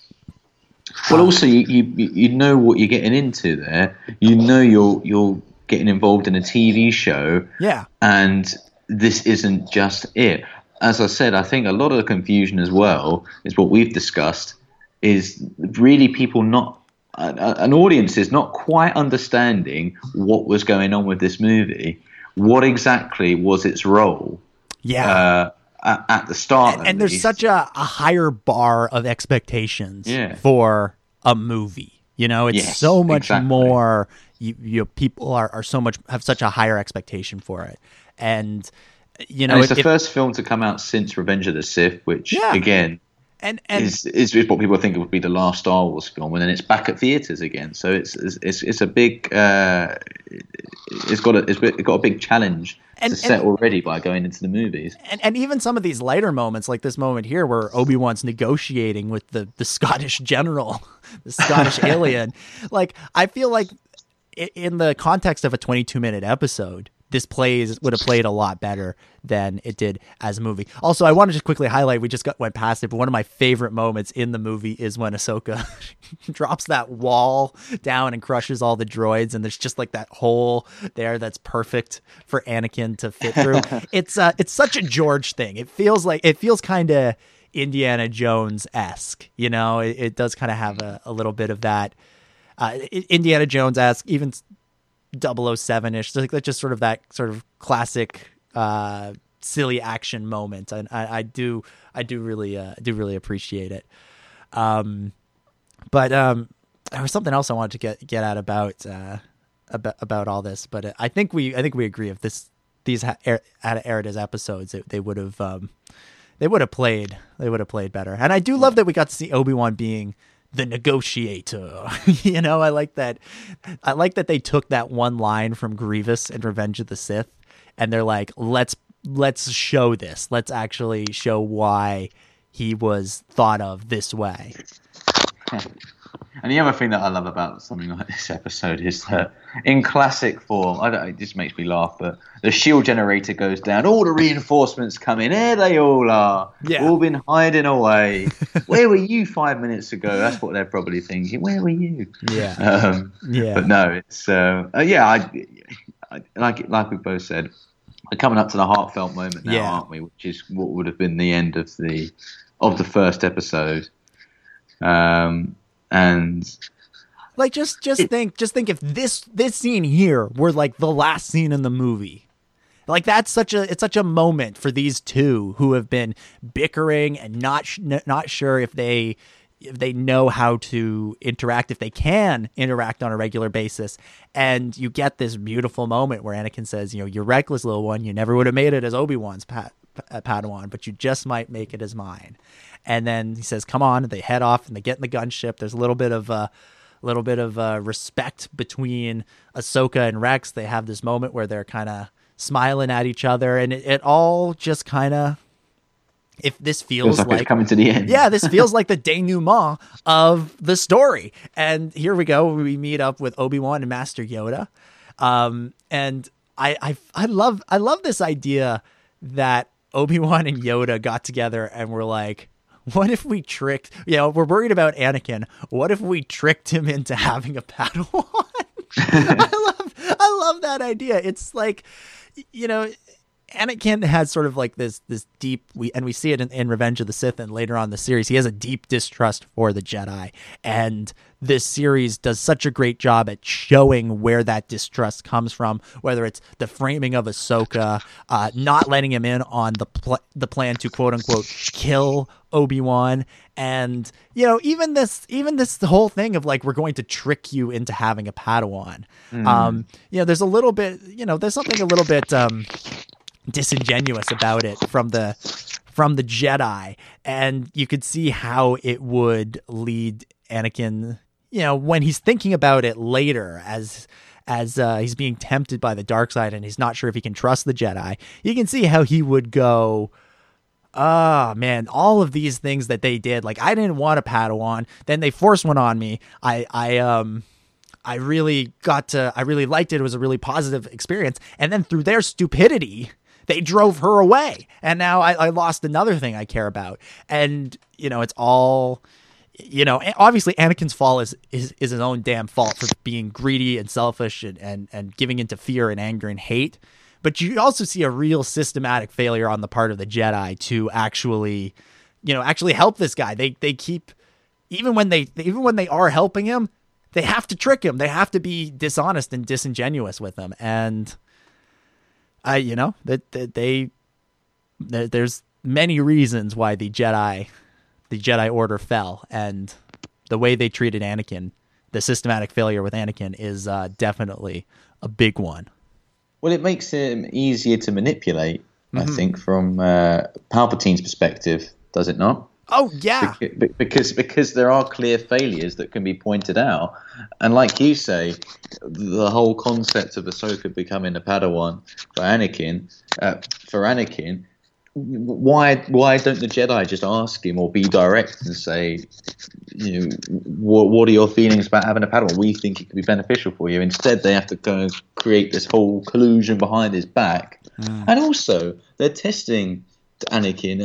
Speaker 2: Well, also you, you you know what you're getting into there. You know you're you're getting involved in a TV show,
Speaker 1: Yeah.
Speaker 2: and this isn't just it. As I said, I think a lot of the confusion as well is what we've discussed is really people not a- an audience is not quite understanding what was going on with this movie. What exactly was its role
Speaker 1: Yeah.
Speaker 2: uh, at, at the start?
Speaker 1: and, and there's such a, a higher bar of expectations
Speaker 2: Yeah.
Speaker 1: for a movie. You know, it's
Speaker 2: Yes,
Speaker 1: so much
Speaker 2: exactly.
Speaker 1: more. You, you people are, are so much have such a higher expectation for it, and you know,
Speaker 2: and it's
Speaker 1: it-
Speaker 2: the first film to come out since Revenge of the Sith, which
Speaker 1: Yeah.
Speaker 2: again
Speaker 1: and and
Speaker 2: is, is what people think it would be the last Star Wars film, and then it's back at theaters again. So it's it's it's, a big uh, it's got a it's got a big challenge
Speaker 1: And-
Speaker 2: to set already by going into the movies.
Speaker 1: and, and even some of these lighter moments, like this moment here where Obi Wan's negotiating with the the Scottish general, the Scottish alien, like I feel like in the context of a 22 minute episode, this plays would have played a lot better than it did as a movie. Also, I want to just quickly highlight we just got went past it, but one of my favorite moments in the movie is when Ahsoka drops that wall down and crushes all the droids, and there's just like that hole there that's perfect for Anakin to fit through. it's uh, it's such a George thing. It feels like it feels kind of Indiana Jones esque. You know, it, it does kind of have a, a little bit of that. Uh, Indiana Jones esque, even 007 ish, like that's just sort of that sort of classic uh, silly action moment, and I, I do I do really uh, do really appreciate it. Um, but um, there was something else I wanted to get get at about uh, about about all this, but I think we I think we agree if this these ha- had aired as episodes, it, they would have um, they would have played they would have played better. And I do love that we got to see Obi Wan being the negotiator. you know, I like that. I like that they took that one line from Grievous and Revenge of the Sith, and they're like, let's let's show this. Let's actually show why he was thought of this way. Hmm.
Speaker 2: And the other thing that I love about something like this episode is that, in classic form, I don't, it just makes me laugh. But the shield generator goes down. All the reinforcements come in. Here they all are.
Speaker 1: Yeah.
Speaker 2: All been hiding away. Where were you five minutes ago? That's what they're probably thinking. Where were you?
Speaker 1: Yeah.
Speaker 2: Um,
Speaker 1: Yeah.
Speaker 2: But no, it's uh, uh, yeah. I, I like like we both said, we're coming up to the heartfelt moment now,
Speaker 1: Yeah.
Speaker 2: aren't we? Which is what would have been the end of the of the first episode. Um, and
Speaker 1: Like just just think just think if this this scene here were like the last scene in the movie. Like that's such a it's such a moment for these two who have been bickering and not sh- not sure if they if they know how to interact if they can interact on a regular basis and you get this beautiful moment where Anakin says, you know, you're reckless little one, you never would have made it as Obi-Wan's pat- Padawan, but you just might make it as mine. And then he says, "Come on!" And they head off and they get in the gunship. There's a little bit of uh, a little bit of uh, respect between Ahsoka and Rex. They have this moment where they're kind of smiling at each other, and it, it all just kind of if this
Speaker 2: Feels
Speaker 1: feels
Speaker 2: like,
Speaker 1: like
Speaker 2: coming to the end.
Speaker 1: yeah, this feels like the denouement of the story. And here we go. We meet up with Obi Wan and Master Yoda, um, and I, I I love I love this idea that Obi Wan and Yoda got together and were like. What if we tricked? Know, we're worried about Anakin. What if we tricked him into having a Padawan? I love, I love that idea. It's like, you know, Anakin has sort of like this this deep we and we see it in, in Revenge of the Sith and later on in the series he has a deep distrust for the Jedi. And this series does such a great job at showing where that distrust comes from whether it's the framing of Ahsoka uh, not letting him in on the pl- the plan to quote unquote kill Obi-Wan. And you know even this even this whole thing of like we're going to trick you into having a Padawan. Um you know there's a little bit you know there's something a little bit um disingenuous about it from the from the Jedi, and you could see how it would lead Anakin. You know, when he's thinking about it later, as as uh, he's being tempted by the dark side, and he's not sure if he can trust the Jedi, you can see how he would go. Ah, man, all of these things that they did, like I didn't want a Padawan, then they forced one on me. I, I, um, I really got to, I really liked it. It was a really positive experience. And then through their stupidity, they drove her away. And now I, I lost another thing I care about. And, you know, it's all, you know, obviously Anakin's fall is, is, is his own damn fault for being greedy and selfish and, and, and giving into fear and anger and hate. But you also see a real systematic failure on the part of the Jedi to actually, you know, actually help this guy. They, they keep, even when they, even when they are helping him, they have to trick him. They have to be dishonest and disingenuous with him. And I, you know, that, that they, there, there's many reasons why the Jedi, the Jedi Order fell, and the way they treated Anakin, the systematic failure with Anakin, is uh, definitely a big one.
Speaker 2: Well, it makes him easier to manipulate, I
Speaker 1: Mm-hmm.
Speaker 2: think, from uh, Palpatine's perspective, does it not?
Speaker 1: Oh yeah,
Speaker 2: because because there are clear failures that can be pointed out, and like you say, the whole concept of Ahsoka becoming a Padawan for Anakin, uh, for Anakin, why why don't the Jedi just ask him or be direct and say, you know, what what are your feelings about having a Padawan? We think it could be beneficial for you. Instead, they have to go and create this whole collusion behind his back, and also they're testing Anakin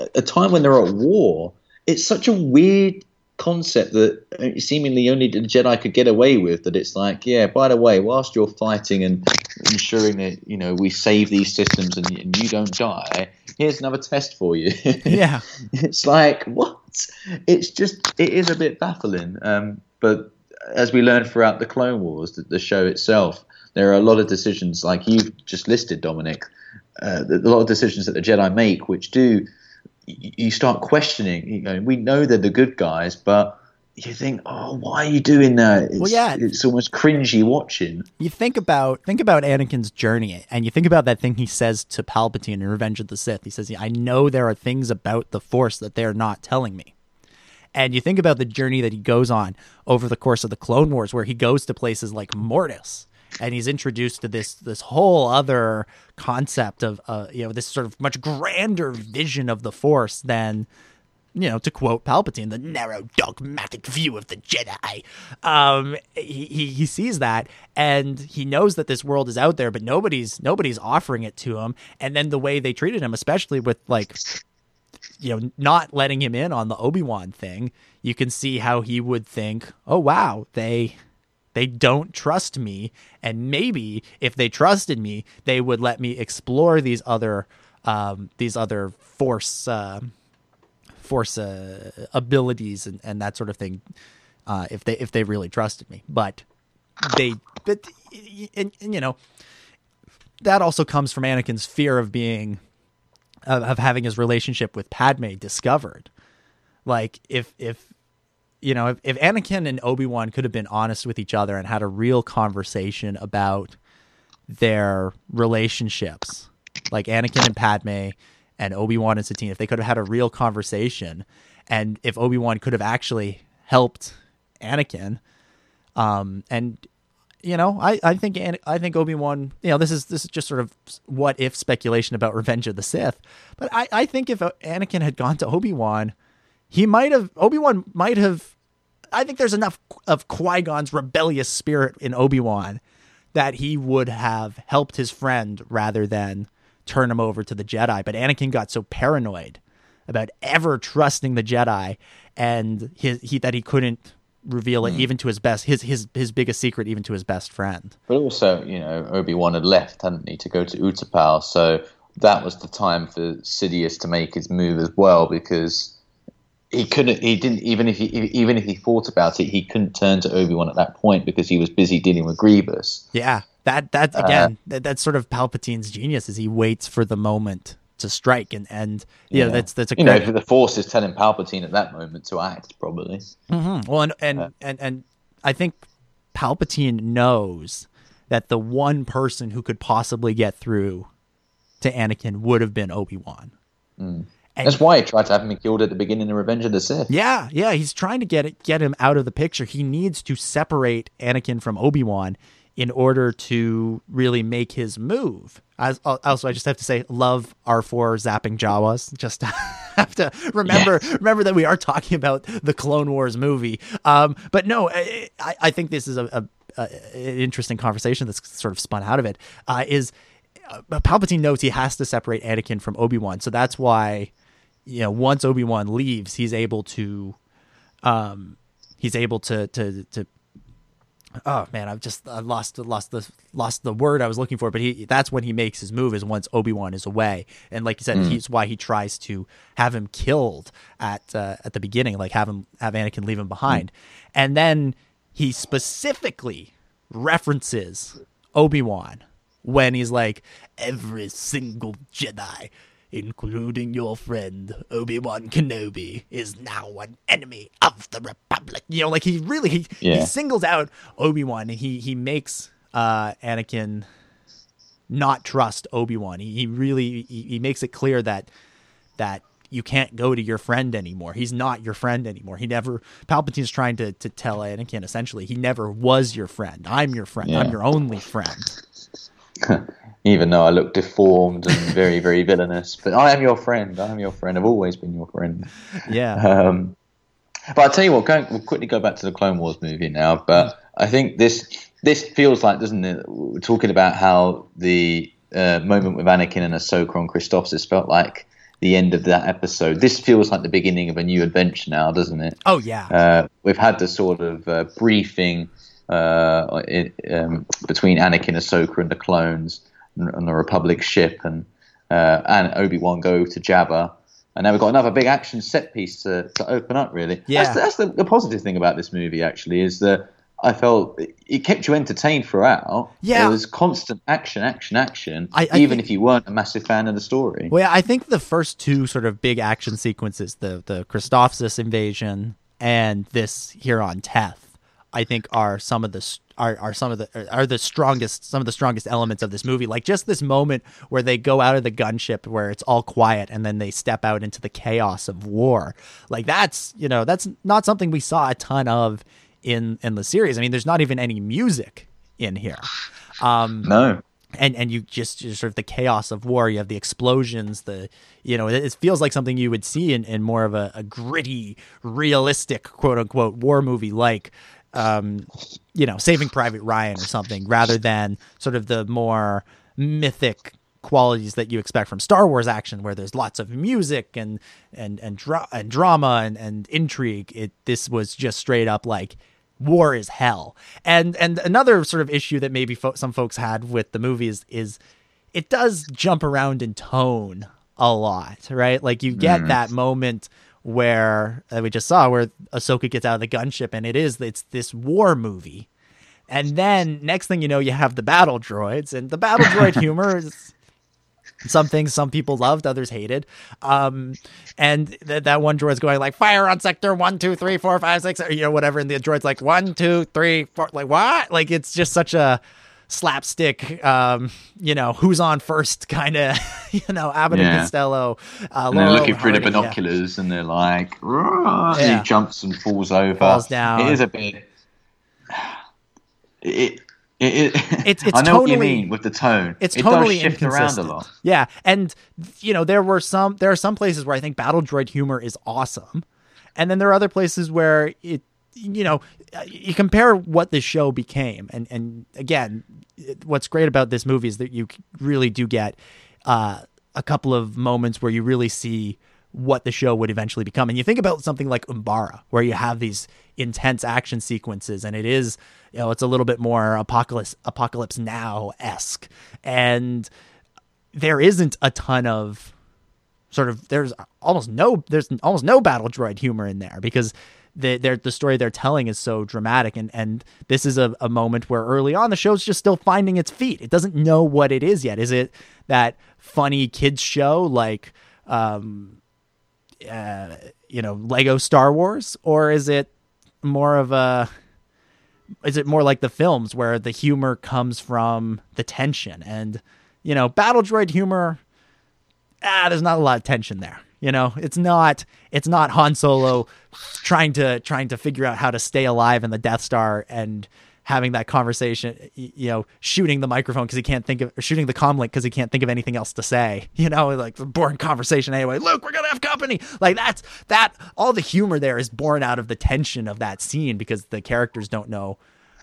Speaker 2: at a time when they're at war. It's such a weird concept that seemingly only the Jedi could get away with. That it's like, yeah, by the way, whilst you're fighting and ensuring that you know we save these systems and, and you don't die, here's another test for you.
Speaker 1: yeah.
Speaker 2: it's like what? It's just it is a bit baffling. Um, but as we learned throughout the Clone Wars, the, the show itself, there are a lot of decisions like you've just listed, Dominic. Uh, a lot of decisions that the Jedi make, which do you start questioning. You know, we know they're the good guys, but you think, oh, why are you doing that? It's,
Speaker 1: yeah.
Speaker 2: it's almost cringy watching.
Speaker 1: you think about think about Anakin's journey, and you think about that thing he says to Palpatine in Revenge of the Sith. He says, "I know there are things about the Force that they're not telling me." And you think about the journey that he goes on over the course of the Clone Wars, where he goes to places like Mortis, and he's introduced to this this whole other concept of uh, you know this sort of much grander vision of the Force than you know, to quote Palpatine, the narrow dogmatic view of the Jedi. Um, he, he he sees that, and he knows that this world is out there, but nobody's nobody's offering it to him. And then the way they treated him, especially with like, you know, not letting him in on the Obi Wan thing, you can see how he would think, "Oh wow, they." They don't trust me, and maybe if they trusted me, they would let me explore these other, um, these other force uh, force uh, abilities and, and that sort of thing uh, if they if they really trusted me. But they but and, and, you know that also comes from Anakin's fear of being of, of having his relationship with Padme discovered. Like if if you know if, if Anakin and Obi-Wan could have been honest with each other and had a real conversation about their relationships like Anakin and Padme and Obi-Wan and Satine, if they could have had a real conversation and if Obi-Wan could have actually helped Anakin, um, and you know, I, I think I think Obi Wan. You know, this is this is just sort of what if speculation about Revenge of the Sith. But I, I think if Anakin had gone to Obi Wan, he might have Obi Wan might have. I think there's enough of Qui Gon's rebellious spirit in Obi Wan that he would have helped his friend rather than turn him over to the Jedi. But Anakin got so paranoid about ever trusting the Jedi and his, he that he couldn't reveal it hmm. even to his best his his his biggest secret even to his best friend.
Speaker 2: But also, you know, Obi Wan had left, hadn't he, to go to Utapau, so that was the time for Sidious to make his move as well because he couldn't he didn't even if he even if he thought about it he couldn't turn to Obi-Wan at that point because he was busy dealing with Grievous.
Speaker 1: Yeah. That that uh, again that, that's sort of Palpatine's genius is he waits for the moment to strike and and yeah,
Speaker 2: Yeah.
Speaker 1: that's that's a
Speaker 2: You know, the Force is telling Palpatine at that moment to act, probably. Mm-hmm.
Speaker 1: well and and, and and I think Palpatine knows that the one person who could possibly get through to Anakin would have been Obi-Wan. Mm. And-
Speaker 2: That's why he tried to have him killed at the beginning of Revenge of the Sith.
Speaker 1: Yeah, yeah, he's trying to get it, get him out of the picture. He needs to separate Anakin from Obi Wan in order to really make his move. As, also, I just have to say, love R four zapping Jawas. Just have to remember remember that we are talking about the Clone Wars movie. Um, but no, I, I I think this is a, a, a an interesting conversation that's sort of spun out of it. Uh, is uh, Palpatine knows he has to separate Anakin from Obi Wan, so that's why you know once Obi Wan leaves, he's able to, um, he's able to to to. Oh man, I've just I lost lost the lost the word I was looking for. But he that's when he makes his move is once Obi Wan is away, and like you said, he's why he tries to have him killed at uh, at the beginning, like have him have Anakin leave him behind, and then he specifically references Obi Wan when he's like, every single Jedi, including your friend Obi Wan Kenobi, is now an enemy of the Republic. You know, like he really he, he singles out Obi Wan and he he makes uh, Anakin not trust Obi Wan. He, he really he, he makes it clear that that you can't go to your friend anymore. He's not your friend anymore. He never Palpatine's trying to to tell Anakin essentially he never was your friend. I'm your friend. I'm your only friend.
Speaker 2: Even though I look deformed and very, very villainous, but I am your friend. I am your friend. I've always been your friend.
Speaker 1: Yeah.
Speaker 2: Um, but I'll tell you what, going, we'll quickly go back to the Clone Wars movie now. But I think this this feels like, doesn't it? We're talking about how the uh, moment with Anakin and Ahsoka on Christophsis felt like the end of that episode. This feels like the beginning of a new adventure now, doesn't it?
Speaker 1: Oh yeah.
Speaker 2: Uh, we've had the sort of uh, briefing uh, um, between Anakin, Ahsoka, and the clones and, and the Republic ship, and uh, and Obi Wan go to Jabba, and now we've got another big action set piece to, to open up. Really,
Speaker 1: Yeah.
Speaker 2: That's, that's the, the positive thing about this movie. Actually, is that I felt it- it kept you entertained throughout.
Speaker 1: Yeah.
Speaker 2: there was constant action, action, action,
Speaker 1: I- I
Speaker 2: even
Speaker 1: think-
Speaker 2: if you weren't a massive fan of the story.
Speaker 1: Well, yeah, I think the first two sort of big action sequences, the the Christophsis invasion and this here on Teth, I think are some of the are, are some of the are the strongest some of the strongest elements of this movie. Like just this moment where they go out of the gunship where it's all quiet and then they step out into the chaos of war. Like that's you know that's not something we saw a ton of in in the series. I mean, there's not even any music in here. Um,
Speaker 2: No,
Speaker 1: and and you just, just sort of the chaos of war. You have the explosions. The you know it, it feels like something you would see in, in more of a, a gritty, realistic quote unquote war movie like um, you know Saving Private Ryan or something, rather than sort of the more mythic qualities that you expect from Star Wars action, where there's lots of music and and and, dra- and drama and, and intrigue. It this was just straight up like war is hell. And and another sort of issue that maybe fo- some folks had with the movie is, is it does jump around in tone a lot, right? Like you get that moment where we just saw where Ahsoka gets out of the gunship and it is it's this war movie. And then next thing you know, you have the battle droids, and the battle droid humor is some things some people loved, others hated. Um, and th- that one droid's going like fire on sector one, two, three, four, five, six, or, you know, whatever. And the droid's like one, two, three, four, like what? Like it's just such a slapstick, um, you know, who's on first kind of, you know, Abbott and Costello. Uh,
Speaker 2: and they're looking through the
Speaker 1: Hardy, yeah.
Speaker 2: binoculars and they're like,
Speaker 1: Yeah.
Speaker 2: he jumps and falls over.
Speaker 1: Falls down.
Speaker 2: It is a bit. It It, it,
Speaker 1: It's- it's
Speaker 2: I know what you
Speaker 1: totally-
Speaker 2: mean with the tone.
Speaker 1: it's
Speaker 2: it
Speaker 1: totally
Speaker 2: shift around a
Speaker 1: inconsistent.
Speaker 2: lot.
Speaker 1: Yeah, and you know there were some there are some places where I think Battle Droid humor is awesome, and then there are other places where it you know you compare what the show became, and and again, what's great about this movie is that you really do get uh, a couple of moments where you really see what the show would eventually become. And you think about something like Umbara, where you have these intense action sequences, and it is, you know, it's a little bit more apocalypse apocalypse now esque, and there isn't a ton of sort of there's almost no there's almost no battle droid humor in there because the the story they're telling is so dramatic. And and this is a, a moment where early on the show's just still finding its feet. It doesn't know what it is yet. Is it that funny kids show like um uh, you know lego star wars? Or is it more of a is it more like the films where the humor comes from the tension? And you know battle droid humor ah there's not a lot of tension there you know it's not it's not han solo trying to trying to figure out how to stay alive in the death star and having that conversation you know shooting the microphone because he can't think of or shooting the comlink because he can't think of anything else to say you know like the boring conversation anyway. Luke we're gonna have company. Like that's that all the humor there is born out of the tension of that scene because the characters don't know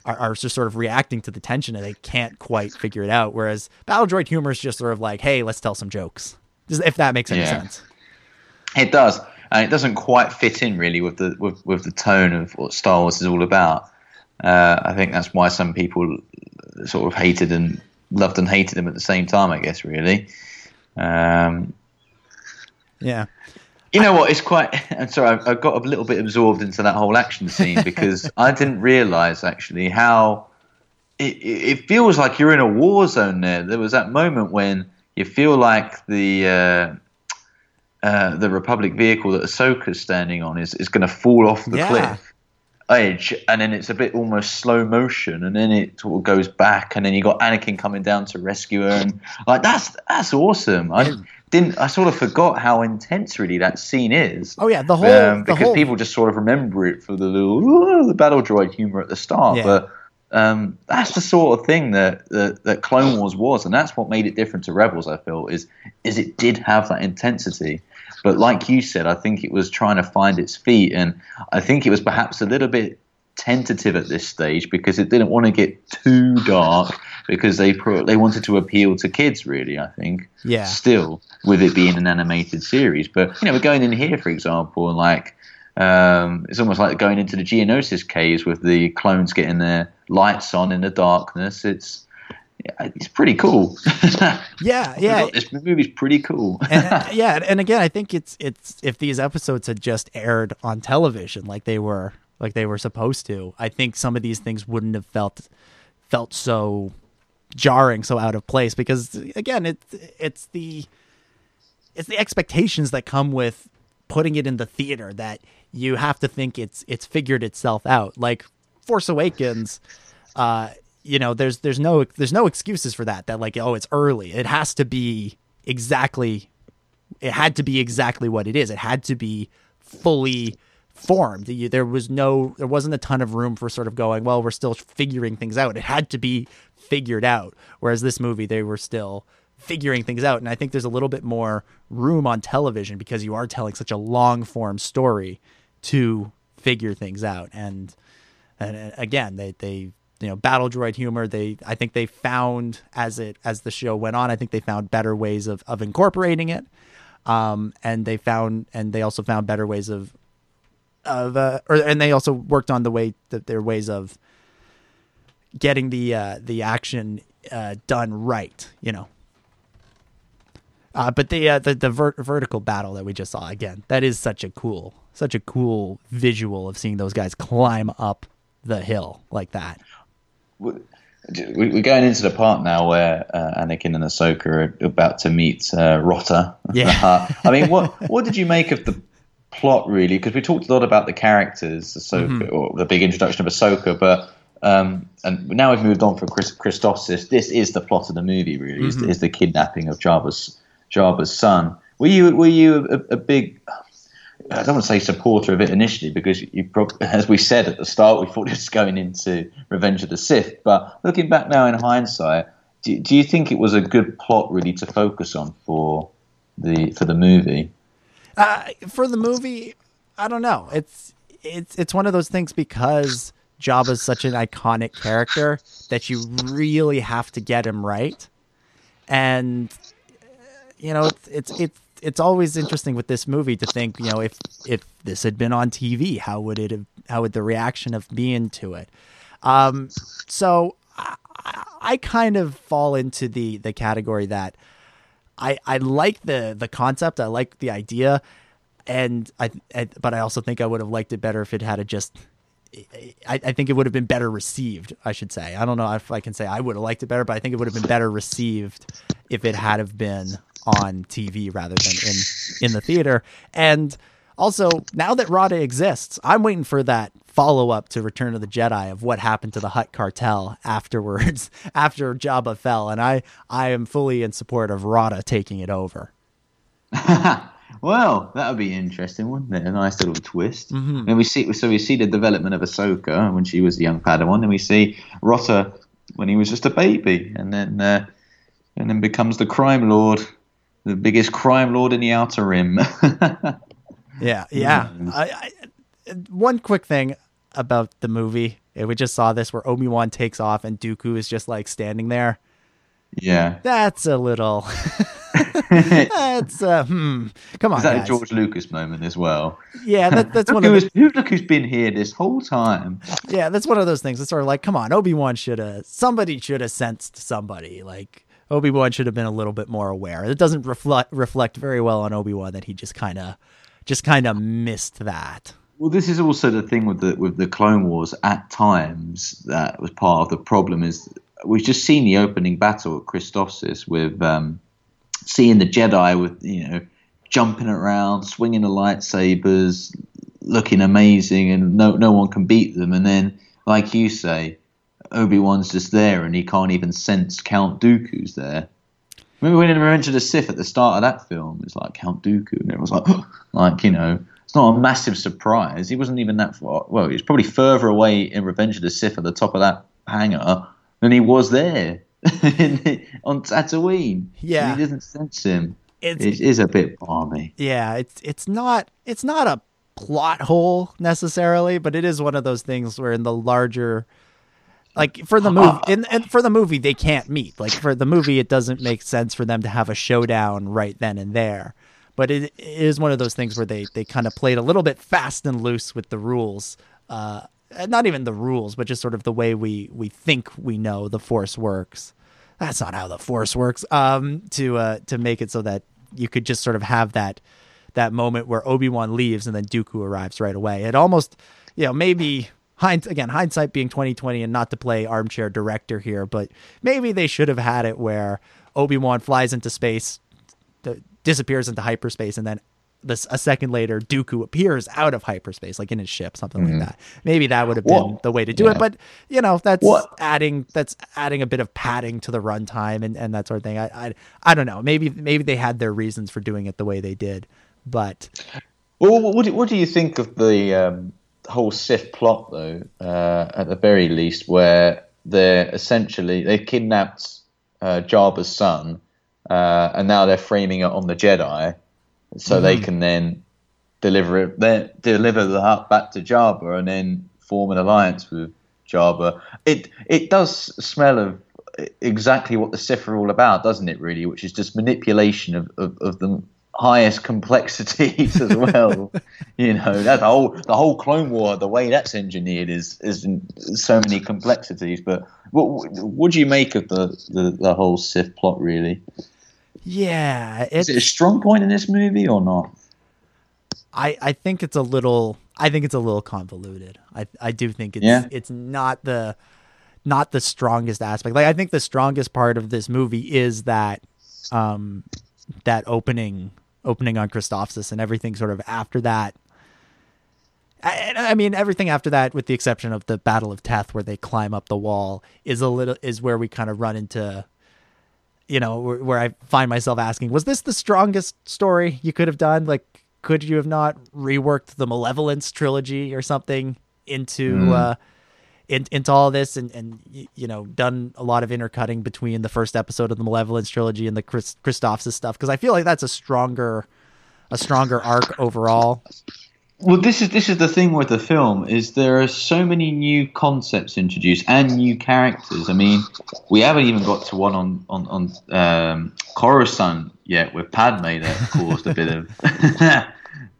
Speaker 1: are, are just sort of reacting to the tension and they can't quite figure it out. Whereas battle droid humor is just sort of like hey let's tell some jokes. If that makes any
Speaker 2: Yeah.
Speaker 1: sense
Speaker 2: It does, and it doesn't quite fit in really with the with, with the tone of what Star Wars is all about. Uh, I think that's why some people sort of hated and loved and hated him at the same time. I guess really. Um,
Speaker 1: yeah
Speaker 2: you know what? It's quite. I'm sorry. I, I got a little bit absorbed into that whole action scene because I didn't realize actually how it, it it feels like you're in a war zone. There, there was that moment when you feel like the uh, uh, the Republic vehicle that Ahsoka's standing on is is going to fall off the
Speaker 1: Yeah.
Speaker 2: cliff edge, and then it's a bit almost slow motion, and then it sort of goes back, and then you got Anakin coming down to rescue her, and like that's that's awesome. I didn't. I sort of forgot how intense really that scene is.
Speaker 1: Oh, yeah, the whole-
Speaker 2: um,
Speaker 1: the
Speaker 2: because
Speaker 1: whole-
Speaker 2: people just sort of remember it for the little the battle droid humor at the start,
Speaker 1: Yeah.
Speaker 2: but. Um, that's the sort of thing that, that that Clone Wars was, and that's what made it different to Rebels. I feel is is it did have that intensity, but like you said, I think it was trying to find its feet, and I think it was perhaps a little bit tentative at this stage because it didn't want to get too dark because they pro- they wanted to appeal to kids. Really, I think.
Speaker 1: Yeah.
Speaker 2: Still, with it being an animated series, but you know, we're going in here, for example, and like. Um, it's almost like going into the Geonosis caves with the clones getting their lights on in the darkness. It's yeah, it's pretty cool.
Speaker 1: yeah yeah
Speaker 2: this movie's pretty cool.
Speaker 1: and, yeah, and again, I think it's it's if these episodes had just aired on television like they were like they were supposed to, I think some of these things wouldn't have felt felt so jarring, so out of place. Because again, it's it's the it's the expectations that come with putting it in the theater that you have to think it's it's figured itself out. Like Force Awakens, uh, you know, there's there's no there's no excuses for that. That like, oh, it's early. It has to be exactly it had to be exactly what it is. It had to be fully formed. There was no, there wasn't a ton of room for sort of going, well, we're still figuring things out. It had to be figured out. Whereas this movie, they were still figuring things out. And I think there's a little bit more room on television because you are telling such a long form story to figure things out. And, and again, they, they, you know, battle droid humor. They, I think they found as it, as the show went on, I think they found better ways of, of incorporating it um, and they found and they also found better ways of of uh, or and they also worked on the way that their ways of getting the uh, the action uh, done right, you know. Uh, but the uh, the the ver- vertical battle that we just saw again, that is such a cool such a cool visual of seeing those guys climb up the hill like that.
Speaker 2: We- we're going into the part now where uh, Anakin and Ahsoka are about to meet uh, Rotta.
Speaker 1: Yeah.
Speaker 2: I mean, what what did you make of the plot really? Because we talked a lot about the characters, Ahsoka, or the big introduction of Ahsoka, but um, and now we've moved on from Chris, Christophsis. This is the plot of the movie, really, is, the, is the kidnapping of Jabba's Jabba's son. Were you were you a, a big I don't want to say supporter of it initially because you, prob- as we said at the start, we thought it was going into Revenge of the Sith. But looking back now in hindsight, do, do you think it was a good plot really to focus on for the for the movie?
Speaker 1: Uh, for the movie, I don't know. It's it's it's one of those things because Jabba's such an iconic character that you really have to get him right, and you know it's it's it's it's always interesting with this movie to think you know if if this had been on TV, how would it have how would the reaction have been to it? Um, so I, I kind of fall into the the category that I I like the the concept, I like the idea, and I, I but I also think I would have liked it better if it had just. I, I think it would have been better received. I should say. I don't know if I can say I would have liked it better, but I think it would have been better received if it had have been on TV rather than in in the theater. And also, now that Rotta exists, I'm waiting for that follow up to Return of the Jedi of what happened to the Hutt cartel afterwards, after Jabba fell, and I I am fully in support of Rotta taking it over.
Speaker 2: well, that would be interesting, wouldn't it? A nice little twist. Mm-hmm. And we see so we see the development of Ahsoka when she was a young Padawan, and we see Rotta when he was just a baby, and then uh, and then becomes the crime lord, the biggest crime lord in the Outer Rim.
Speaker 1: yeah, yeah. I, I, one quick thing about the movie. We just saw this where Obi Wan takes off and Dooku is just like standing there.
Speaker 2: Yeah,
Speaker 1: that's a little. that's uh, hmm. Come on,
Speaker 2: is that
Speaker 1: guys.
Speaker 2: a George Lucas moment as well?
Speaker 1: Yeah, that, that's one of
Speaker 2: the... who, look who's been here this whole time.
Speaker 1: Yeah, that's one of those things. It's sort of like, come on, Obi Wan should have somebody should have sensed somebody. Like Obi Wan should have been a little bit more aware. It doesn't reflect reflect very well on Obi Wan that he just kind of just kind of missed that.
Speaker 2: Well, this is also the thing with the with the Clone Wars. At times, that was part of the problem. Is we've just seen the opening battle at Christophsis with um, seeing the Jedi with you know jumping around, swinging the lightsabers, looking amazing, and no no one can beat them. And then, like you say, Obi Wan's just there, and he can't even sense Count Dooku's there. Remember when in Revenge of the Sith at the start of that film, it's like Count Dooku, and it was like, like you know, it's not a massive surprise. He wasn't even that far. Well, he was probably further away in Revenge of the Sith at the top of that hangar than he was there on Tatooine.
Speaker 1: Yeah,
Speaker 2: and he doesn't sense him. It's, it is a bit balmy.
Speaker 1: Yeah, it's it's not it's not a plot hole necessarily, but it is one of those things where in the larger like for the movie in, and for the movie they can't meet. Like for the movie it doesn't make sense for them to have a showdown right then and there. But it, it is one of those things where they they kind of played a little bit fast and loose with the rules uh, not even the rules but just sort of the way we we think we know the force works. That's not how the force works um to uh to make it so that you could just sort of have that that moment where Obi-Wan leaves and then Dooku arrives right away. It almost you know maybe hind again hindsight being 2020 and not to play armchair director here but maybe they should have had it where obi-wan flies into space disappears into hyperspace and then this a second later dooku appears out of hyperspace like in his ship something mm-hmm. like that maybe that would have been Whoa. the way to do yeah. it but you know that's what? adding that's adding a bit of padding to the runtime and, and that sort of thing I, I i don't know maybe maybe they had their reasons for doing it the way they did but
Speaker 2: well what do, what do you think of the um whole Sith plot, though, uh, at the very least, where they're essentially they kidnapped uh, Jabba's son, uh, and now they're framing it on the Jedi, so mm-hmm. they can then deliver it, then deliver the Hutt back to Jabba, and then form an alliance with Jabba. It it does smell of exactly what the Sith are all about, doesn't it? Really, which is just manipulation of, of, of the highest complexities as well. you know, that the whole the whole Clone War, the way that's engineered is is so many complexities. But what what do you make of the the, the whole Sith plot? Really?
Speaker 1: Yeah,
Speaker 2: is it a strong point in this movie or not?
Speaker 1: I I think it's a little. I think it's a little convoluted. I I do think it's yeah. it's not the not the strongest aspect. Like I think the strongest part of this movie is that um that opening opening on Christophsis and everything sort of after that. I, I, mean, everything after that, with the exception of the Battle of Teth, where they climb up the wall, is a little is where we kind of run into, you know, where, where I find myself asking, was this the strongest story you could have done? Like could you have not reworked the Malevolence trilogy or something into
Speaker 2: Mm.
Speaker 1: uh, in, into all this and and you know done a lot of intercutting between the first episode of the Malevolence trilogy and the Chris, Christophsis stuff because I feel like that's a stronger a stronger arc overall.
Speaker 2: Well, this is this is the thing with the film is there are so many new concepts introduced and new characters. I mean, we haven't even got to one on on on um, Coruscant yet with Padme that caused a bit of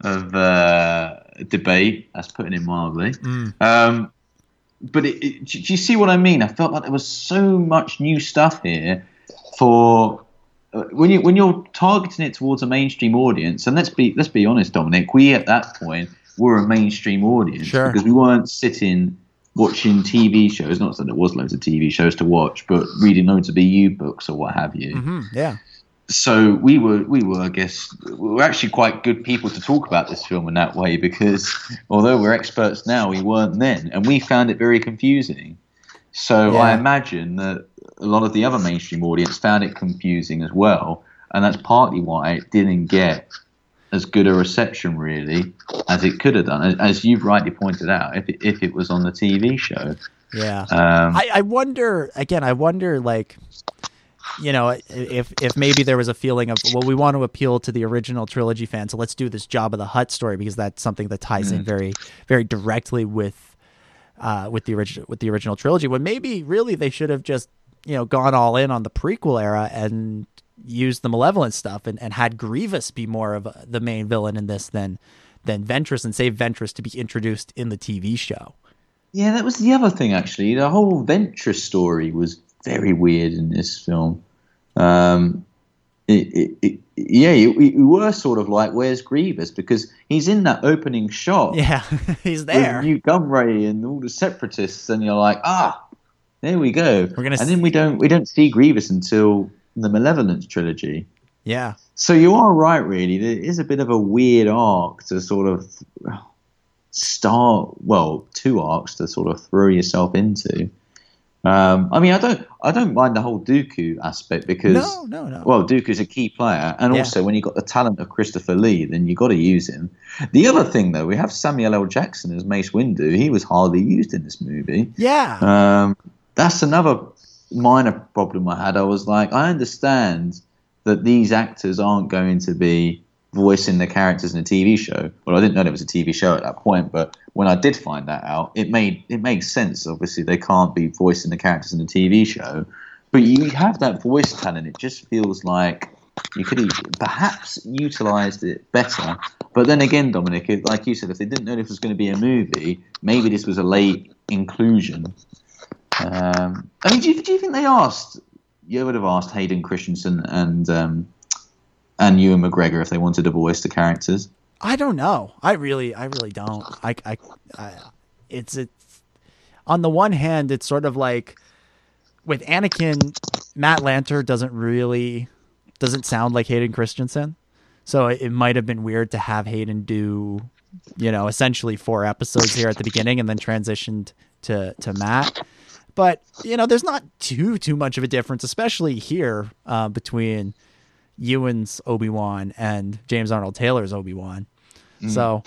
Speaker 2: of uh, debate. That's putting it mildly. Um, but it, it, do you see what I mean? I felt like there was so much new stuff here for uh, when you when you're targeting it towards a mainstream audience. And let's be let's be honest, Dominic, we at that point were a mainstream audience
Speaker 1: Sure.
Speaker 2: because we weren't sitting watching TV shows. Not that there was loads of TV shows to watch, but reading loads of EU books or what have you
Speaker 1: Hmm, yeah.
Speaker 2: So we were we were I guess we were actually quite good people to talk about this film in that way because although we're experts now we weren't then. And we found it very confusing. So I imagine that a lot of the other mainstream audience found it confusing as well. And that's partly why it didn't get as good a reception really as it could have done. As, as you've rightly pointed out if it, if it was on the TV show.
Speaker 1: Yeah.
Speaker 2: um,
Speaker 1: I, I wonder again. I wonder, like, you know, if if maybe there was a feeling of well, we want to appeal to the original trilogy fans, so let's do this Jabba the Hutt story because that's something that ties in very very directly with uh, with the original with the original trilogy. When maybe really they should have just you know gone all in on the prequel era and used the Malevolence stuff and, and had Grievous be more of a, the main villain in this than than Ventress and save Ventress to be introduced in the TV show.
Speaker 2: Yeah, that was the other thing. Actually, the whole Ventress story was very weird in this film. Um, it, it, it, yeah, we, we were sort of like, "Where's Grievous?" Because he's in that opening shot
Speaker 1: Yeah, he's there.
Speaker 2: Nute Gunray and all the separatists, and you're like, "Ah, there we go."
Speaker 1: We're gonna
Speaker 2: and then we don't we don't see Grievous until the Malevolence trilogy.
Speaker 1: Yeah.
Speaker 2: So you are right, really. There is a bit of a weird arc to sort of start. Well, two arcs to sort of throw yourself into. Um, I mean, I don't, I don't mind the whole Dooku aspect because,
Speaker 1: No, no, no.
Speaker 2: well, Dooku's a key player, and
Speaker 1: Yeah.
Speaker 2: also when you have got the talent of Christopher Lee, then you got to use him. The other thing, though, we have Samuel L. Jackson as Mace Windu. He was hardly used in this movie.
Speaker 1: Yeah.
Speaker 2: Um, that's another minor problem I had. I was like, I understand that these actors aren't going to be voicing the characters in a TV show. Well, I didn't know it was a TV show at that point, but when I did find that out, it made it makes sense. Obviously, they can't be voicing the characters in a TV show, but you have that voice talent. It just feels like you could have perhaps utilized it better. But then again, Dominic, it- like you said, if they didn't know this was going to be a movie, maybe this was a late inclusion. Um, I mean, do you, do you think they asked? You would have asked Hayden Christensen and um, and Ewan McGregor if they wanted to voice the characters.
Speaker 1: I don't know. I really, I really don't. I, I, I, it's it's on the one hand, it's sort of like with Anakin, Matt Lanter doesn't really doesn't sound like Hayden Christensen, so it, it might have been weird to have Hayden do, you know, essentially four episodes here at the beginning and then transitioned to to Matt. But you know, there's not too too much of a difference, especially here uh, between Ewan's Obi Wan and James Arnold Taylor's Obi Wan. So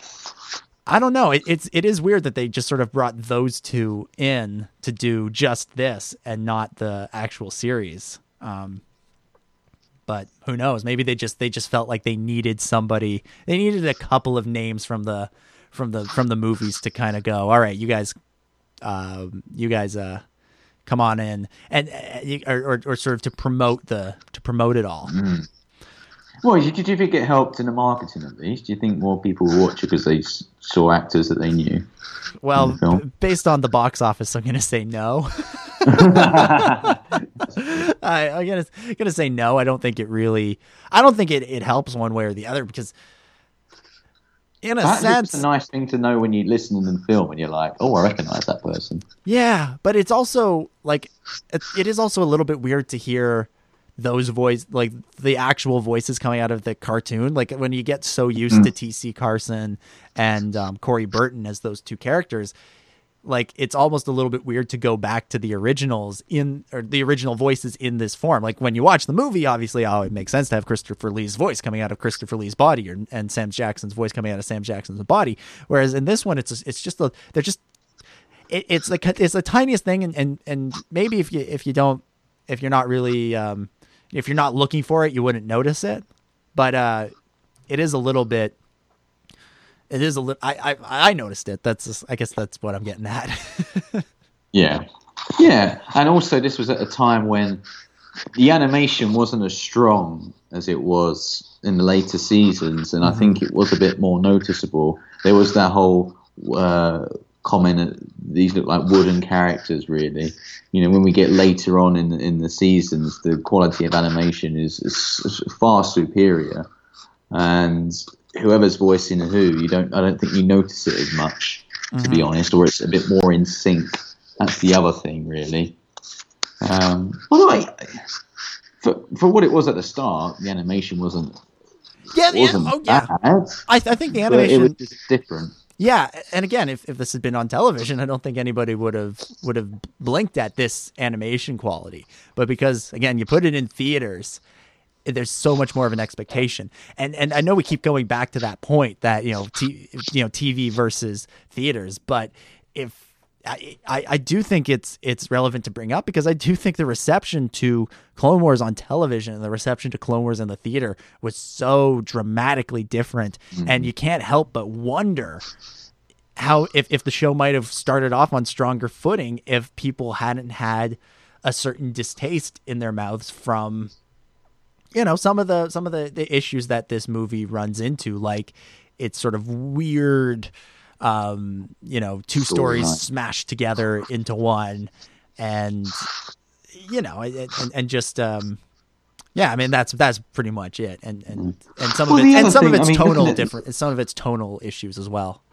Speaker 1: I don't know. It, it's it is weird that they just sort of brought those two in to do just this and not the actual series. Um, but who knows? Maybe they just they just felt like they needed somebody. They needed a couple of names from the from the from the movies to kind of go. All right, you guys, um, you guys, uh, come on in and uh, or, or or sort of to promote the to promote it all.
Speaker 2: Well, do you, do you think it helped in the marketing at least? Do you think more people will watch it because they saw actors that they knew?
Speaker 1: Well,
Speaker 2: the
Speaker 1: based on the box office, I'm going to say no. I, I'm gonna gonna say no. I don't think it really. I don't think it, it helps one way or the other because, in a
Speaker 2: Perhaps
Speaker 1: sense,
Speaker 2: it's a nice thing to know when you listen in the film and you're like, oh, I recognise that person.
Speaker 1: yeah. But it's also like it, it is also a little bit weird to hear those voice like the actual voices coming out of the cartoon. Like when you get so used to T.C. Carson and um, Corey Burton as those two characters, like it's almost a little bit weird to go back to the originals in or the original voices in this form. Like when you watch the movie, obviously, oh, it makes sense to have Christopher Lee's voice coming out of Christopher Lee's body, or, and Sam Jackson's voice coming out of Sam Jackson's body. Whereas in this one, it's it's just a, they're just it, it's like it's the tiniest thing, and, and and maybe if you if you don't if you're not really um, if you're not looking for it, you wouldn't notice it. But uh, it is a little bit. It is a little. I, I I noticed it. That's just, I guess that's what I'm getting at.
Speaker 2: Yeah, yeah, and also this was at a time when the animation wasn't as strong as it was in the later seasons, and I think it was a bit more noticeable. There was that whole uh, comment: these look like wooden characters. Really, you know, when we get later on in the, in the seasons, the quality of animation is, is far superior, and whoever's voicing who, you don't. I don't think you notice it as much, to be honest, or it's a bit more in sync. That's the other thing, really. Um, although, I, for for what it was at the start, the animation wasn't
Speaker 1: yeah, yeah.
Speaker 2: wasn't
Speaker 1: Oh yeah.
Speaker 2: bad.
Speaker 1: I, I think the animation.
Speaker 2: was just different.
Speaker 1: Yeah, and again, if, if this had been on television, I don't think anybody would have would have blinked at this animation quality. But because again, you put it in theaters, there's so much more of an expectation. And and I know we keep going back to that point that you know, t- you know, TV versus theaters, but if I, I, I do think it's it's relevant to bring up because I do think the reception to Clone Wars on television and the reception to Clone Wars in the theater was so dramatically different, mm-hmm. and you can't help but wonder how if, if the show might have started off on stronger footing if people hadn't had a certain distaste in their mouths from you know some of the some of the, the issues that this movie runs into. Like it's sort of weird um you know two stories
Speaker 2: Storyline.
Speaker 1: smashed together into one and you know and, and, just um yeah, I mean that's that's pretty much it, and and and some
Speaker 2: Well,
Speaker 1: of it, and some of it's
Speaker 2: I mean,
Speaker 1: tonal
Speaker 2: at-
Speaker 1: different, and some of it's tonal issues as well.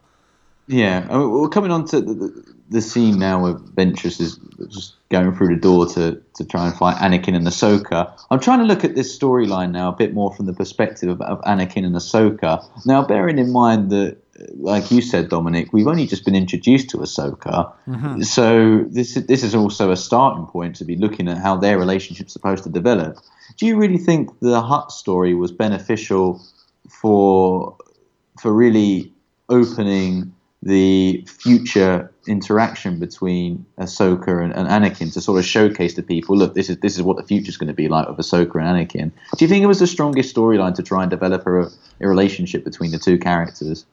Speaker 2: Yeah, I mean, we're coming on to the, the, the scene now where Ventress is just going through the door to, to try and fight Anakin and Ahsoka. I'm trying to look at this storyline now a bit more from the perspective of, of Anakin and Ahsoka. Now, bearing in mind that, like you said, Dominic, we've only just been introduced to Ahsoka, mm-hmm. so this is, this is also a starting point to be looking at how their relationship's supposed to develop. Do you really think the Hutt story was beneficial for for really opening the future interaction between Ahsoka and, and Anakin to sort of showcase to people, look, this is this is what the future's going to be like with Ahsoka and Anakin. Do you think it was the strongest storyline to try and develop a, a relationship between the two characters?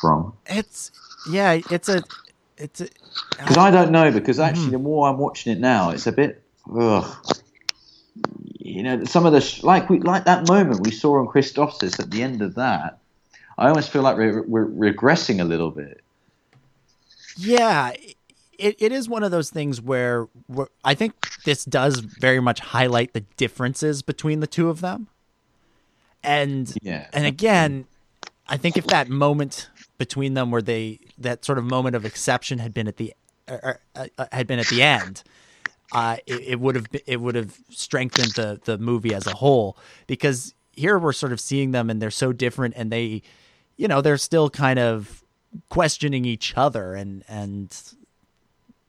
Speaker 2: From
Speaker 1: It's yeah, it's a it's a
Speaker 2: because I don't know because mm-hmm. actually the more I'm watching it now, it's a bit. Ugh. You know, some of the sh- like we like that moment we saw on Christophsis at the end of that. I almost feel like we're, we're regressing a little bit.
Speaker 1: Yeah, it, it is one of those things where, where I think this does very much highlight the differences between the two of them. And
Speaker 2: Yeah.
Speaker 1: and again, I think if that moment between them where they that sort of moment of exception had been at the uh, uh, uh, had been at the end, uh, it, it would have it would have strengthened the the movie as a whole because here we're sort of seeing them and they're so different and they you know they're still kind of questioning each other and and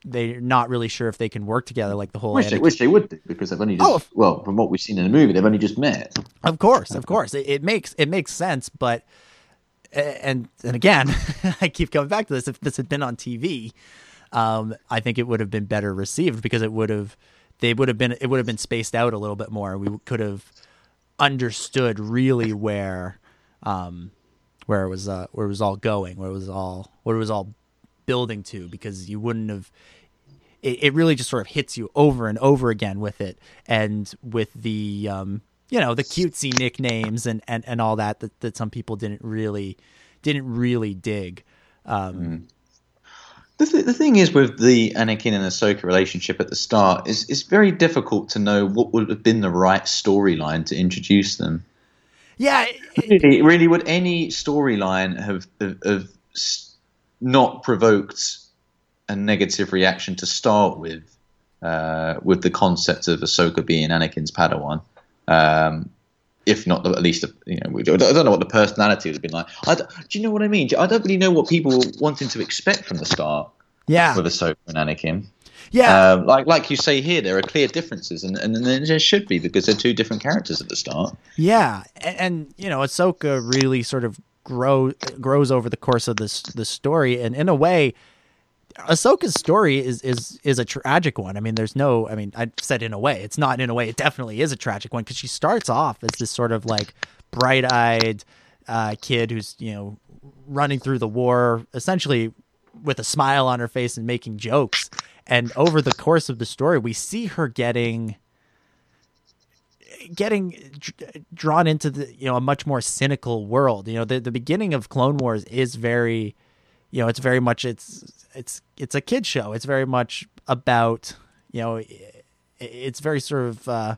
Speaker 1: they're not really sure if they can work together like the whole
Speaker 2: Wish they, wish they would do because they've only just
Speaker 1: Oh,
Speaker 2: well from what we've seen in the movie they've only just met.
Speaker 1: Of course, of course, it, it makes it makes sense, but and and again, I keep coming back to this. If this had been on TV, um, I think it would have been better received because it would have they would have been it would have been spaced out a little bit more. We could have understood really where um, where it was uh, where it was all going, where it was all what it was all building to, because you wouldn't have it, it really just sort of hits you over and over again with it and with the um you know the cutesy nicknames and and, and all that, that that some people didn't really didn't really dig um
Speaker 2: The, th- the thing is with the Anakin and Ahsoka relationship at the start is it's very difficult to know what would have been the right storyline to introduce them.
Speaker 1: yeah it-
Speaker 2: Really, really, would any storyline have, have, have not provoked a negative reaction to start with, uh, with the concept of Ahsoka being Anakin's Padawan? Um, if not, the, at least, the, you know, I don't know what the personality would have been like. Do you know what I mean? I don't really know what people were wanting to expect from the start.
Speaker 1: Yeah.
Speaker 2: with Ahsoka and Anakin.
Speaker 1: Yeah.
Speaker 2: Um, like like you say here, there are clear differences, and, and there should be because they're two different characters at the start.
Speaker 1: Yeah, and, and you know, Ahsoka really sort of grow grows over the course of this the story, and in a way, Ahsoka's story is is is a tragic one. I mean, there's no. I mean, I said in a way, it's not in a way. It definitely is a tragic one because she starts off as this sort of like bright eyed uh, kid who's you know running through the war essentially with a smile on her face and making jokes. And over the course of the story, we see her getting getting drawn into the you know a much more cynical world. You know, the the beginning of Clone Wars is very, you know, it's very much it's it's it's a kid show. It's very much about you know, it's very sort of uh,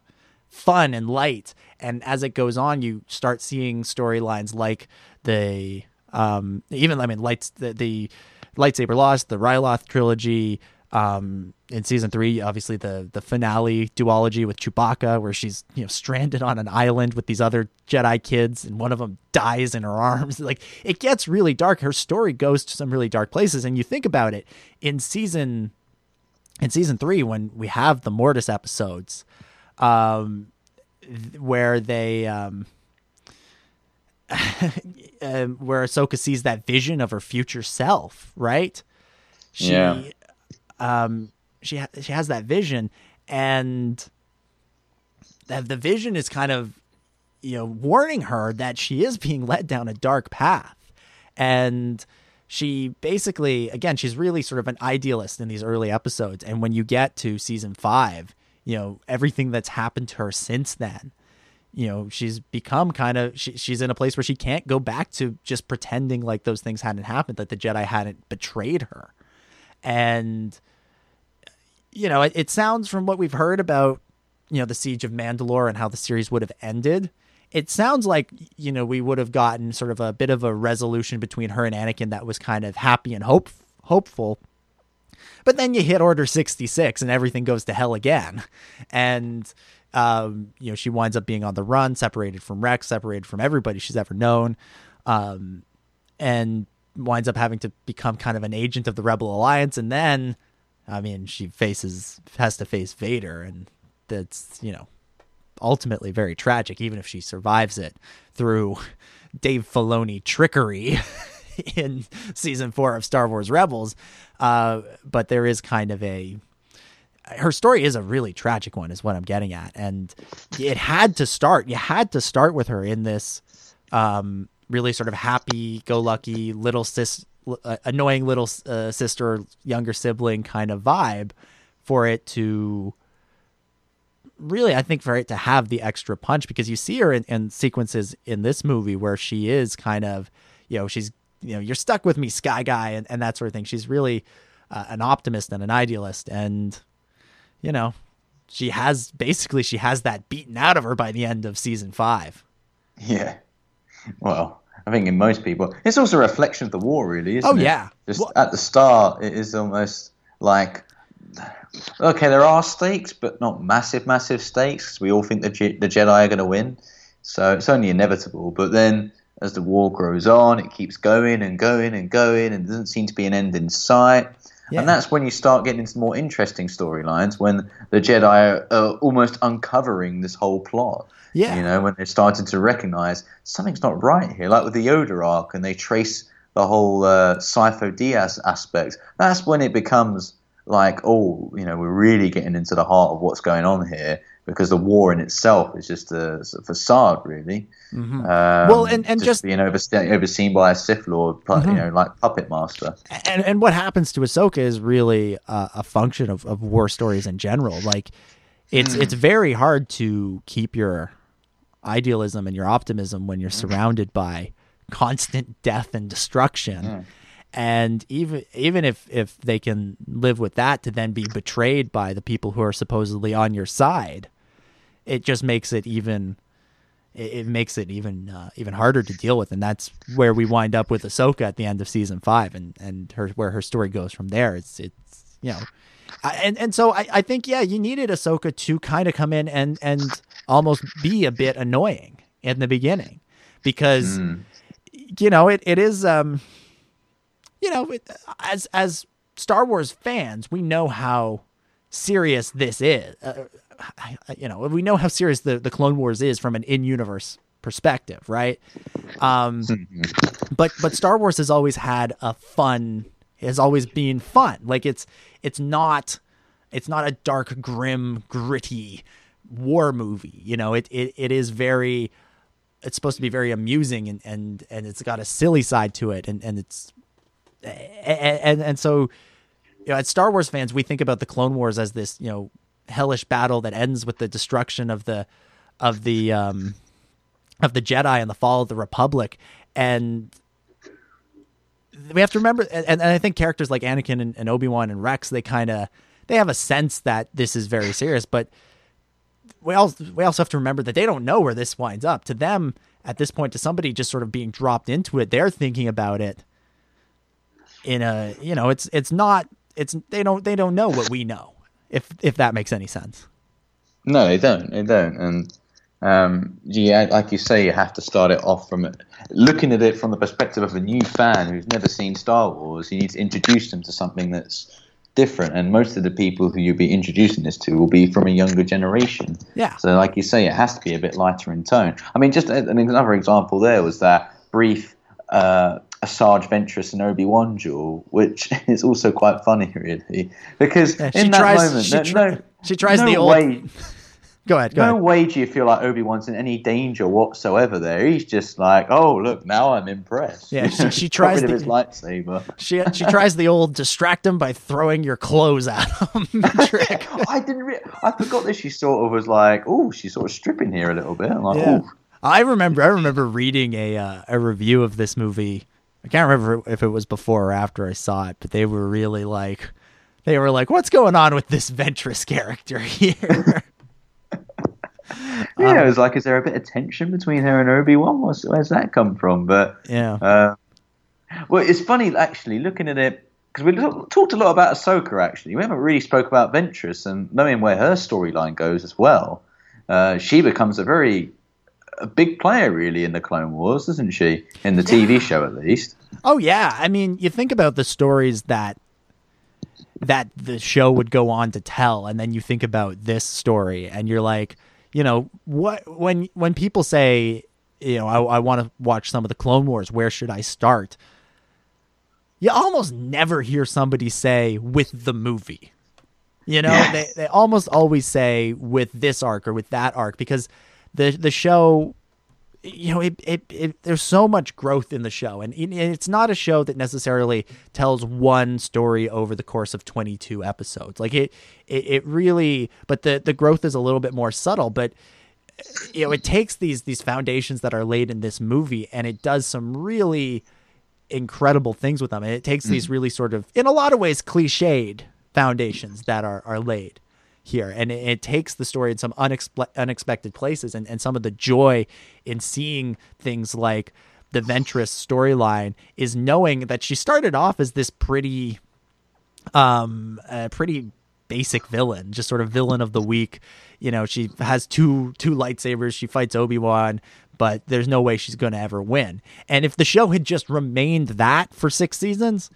Speaker 1: fun and light. And as it goes on, you start seeing storylines like the um, even I mean lights the, the lightsaber lost, the Ryloth trilogy. Um, in season three, obviously the the finale duology with Chewbacca, where she's you know stranded on an island with these other Jedi kids, and one of them dies in her arms. Like it gets really dark. Her story goes to some really dark places, and you think about it in season in season three when we have the Mortis episodes, um, where they um, um, where Ahsoka sees that vision of her future self, right? She,
Speaker 2: Yeah.
Speaker 1: Um, she ha- she has that vision, and that the vision is kind of you know warning her that she is being led down a dark path, and she basically again she's really sort of an idealist in these early episodes, and when you get to season five, you know everything that's happened to her since then you know she's become kind of she, she's in a place where she can't go back to just pretending like those things hadn't happened that the jedi hadn't betrayed her. And you know it, it sounds from what we've heard about you know the siege of mandalore and how the series would have ended it sounds like you know we would have gotten sort of a bit of a resolution between her and anakin that was kind of happy and hope hopeful but then you hit Order 66 and everything goes to hell again. And, um, you know, she winds up being on the run, separated from Rex, separated from everybody she's ever known, um, and winds up having to become kind of an agent of the Rebel Alliance. And then, I mean, she faces, has to face Vader. And that's, you know, ultimately very tragic, even if she survives it through Dave Filoni trickery in season four of Star Wars Rebels. Uh, but there is kind of a her story is a really tragic one, is what I'm getting at, and it had to start. You had to start with her in this um, really sort of happy-go-lucky little sis, uh, annoying little uh, sister, younger sibling kind of vibe, for it to really, I think, for it to have the extra punch because you see her in, in sequences in this movie where she is kind of, you know, she's, you know, you're stuck with me, Sky Guy, and, and that sort of thing. She's really uh, an optimist and an idealist. And, you know, she has basically, she has that beaten out of her by the end of season five.
Speaker 2: Yeah. Well, I think in most people, it's also a reflection of the war, really, isn't it?
Speaker 1: Oh,
Speaker 2: it?
Speaker 1: yeah.
Speaker 2: Just
Speaker 1: Well-
Speaker 2: at the start, it is almost like, okay, there are stakes, but not massive, massive stakes. we all think the Je- the Jedi are going to win, so it's only inevitable. But then, as the war grows on, it keeps going and going and going, and doesn't seem to be an end in sight.
Speaker 1: Yeah.
Speaker 2: And that's when you start getting into more interesting storylines when the Jedi are, are almost uncovering this whole plot.
Speaker 1: Yeah.
Speaker 2: You know, when they started to recognize something's not right here, like with the Yoda arc, and they trace the whole uh, Sifo-Dyas aspect. That's when it becomes like, oh, you know, we're really getting into the heart of what's going on here because the war in itself is just a, a facade, really. Um,
Speaker 1: Well, and- and just-
Speaker 2: being overste- overseen by a Sith Lord, pu-
Speaker 1: Mm-hmm.
Speaker 2: you know, like puppet master.
Speaker 1: and and what happens to Ahsoka is really uh, a function of, of war stories in general. Like it's it's very hard to keep your idealism and your optimism when you're surrounded by constant death and destruction. And even even if if they can live with that to then be betrayed by the people who are supposedly on your side, it just makes it even it, it makes it even uh, even harder to deal with, and that's where we wind up with Ahsoka at the end of season five, and and her where her story goes from there. It's it's you know, I, and and so I, I think yeah, you needed Ahsoka to kind of come in and and almost be a bit annoying in the beginning, because you know it it is um, you know it, as as Star Wars fans, we know how serious this is. Uh, you know, we know how serious the, the Clone Wars is from an in universe perspective, right? Um, but but Star Wars has always had a fun, has always been fun. Like it's it's not it's not a dark, grim, gritty war movie. You know, it it, it is very it's supposed to be very amusing and and and it's got a silly side to it and and it's and and, and so you know, as Star Wars fans, we think about the Clone Wars as this, you know, hellish battle that ends with the destruction of the of the um of the Jedi and the fall of the Republic. And we have to remember and, and I think characters like Anakin and, and Obi-Wan and Rex, they kinda they have a sense that this is very serious, but we also we also have to remember that they don't know where this winds up. To them, at this point, to somebody just sort of being dropped into it, they're thinking about it in a you know, it's it's not it's they don't they don't know what we know if if that makes any sense.
Speaker 2: No, they don't. They don't. And um, yeah, like you say, you have to start it off from looking at it from the perspective of a new fan who's never seen Star Wars. You need to introduce them to something that's different, and most of the people who you'll be introducing this to will be from a younger generation.
Speaker 1: Yeah.
Speaker 2: So, like you say, it has to be a bit lighter in tone. I mean, just another example there was that brief uh, Asajj Ventress and Obi Wan duel, which is also quite funny, really, because
Speaker 1: Yeah,
Speaker 2: in that
Speaker 1: tries,
Speaker 2: moment,
Speaker 1: she,
Speaker 2: no,
Speaker 1: she tries
Speaker 2: no
Speaker 1: the old.
Speaker 2: way,
Speaker 1: Go ahead. Go
Speaker 2: no
Speaker 1: ahead.
Speaker 2: way do you feel like Obi Wan's in any danger whatsoever. There, he's just like, oh look, now I'm impressed.
Speaker 1: Yeah, she- she tries the-
Speaker 2: his lightsaber.
Speaker 1: She she tries the old distract him by throwing your clothes at him trick.
Speaker 2: I didn't. Re- I forgot that she sort of was like, oh, she's sort of stripping here a little bit. I'm like,
Speaker 1: Yeah.
Speaker 2: oh,
Speaker 1: I remember I remember reading a uh, a review of this movie. I can't remember if it was before or after I saw it, but they were really like they were like, "What's going on with this Ventress character here?"
Speaker 2: Yeah. it was like, is there a bit of tension between her and Obi Wan? Where's, where's that come from? But
Speaker 1: yeah.
Speaker 2: Uh, well, it's funny actually looking at it because we talked a lot about Ahsoka. Actually, we haven't really spoke about Ventress and knowing where her storyline goes as well. Uh, she becomes a very a big player really in the Clone Wars, doesn't she? In the TV show, at least.
Speaker 1: Oh yeah, I mean, you think about the stories that that the show would go on to tell, and then you think about this story, and you're like, you know, what when when people say, you know, I, I want to watch some of the Clone Wars, where should I start? You almost never hear somebody say with the movie. You know,
Speaker 2: Yeah.
Speaker 1: they they almost always say with this arc or with that arc because the the show you know, it, it, it there's so much growth in the show, and it, it's not a show that necessarily tells one story over the course of 22 episodes. Like it, it, it really, but the the growth is a little bit more subtle. But you know, it takes these these foundations that are laid in this movie, and it does some really incredible things with them. And it takes these mm-hmm. really sort of, in a lot of ways, cliched foundations that are are laid here. And it, it takes the story in some unexpe- unexpected places and, and some of the joy in seeing things like the ventress storyline is knowing that she started off as this pretty um pretty basic villain just sort of villain of the week. You know she has two two lightsabers. She fights obi-wan but there's no way she's going to ever win. And if the show had just remained that for six seasons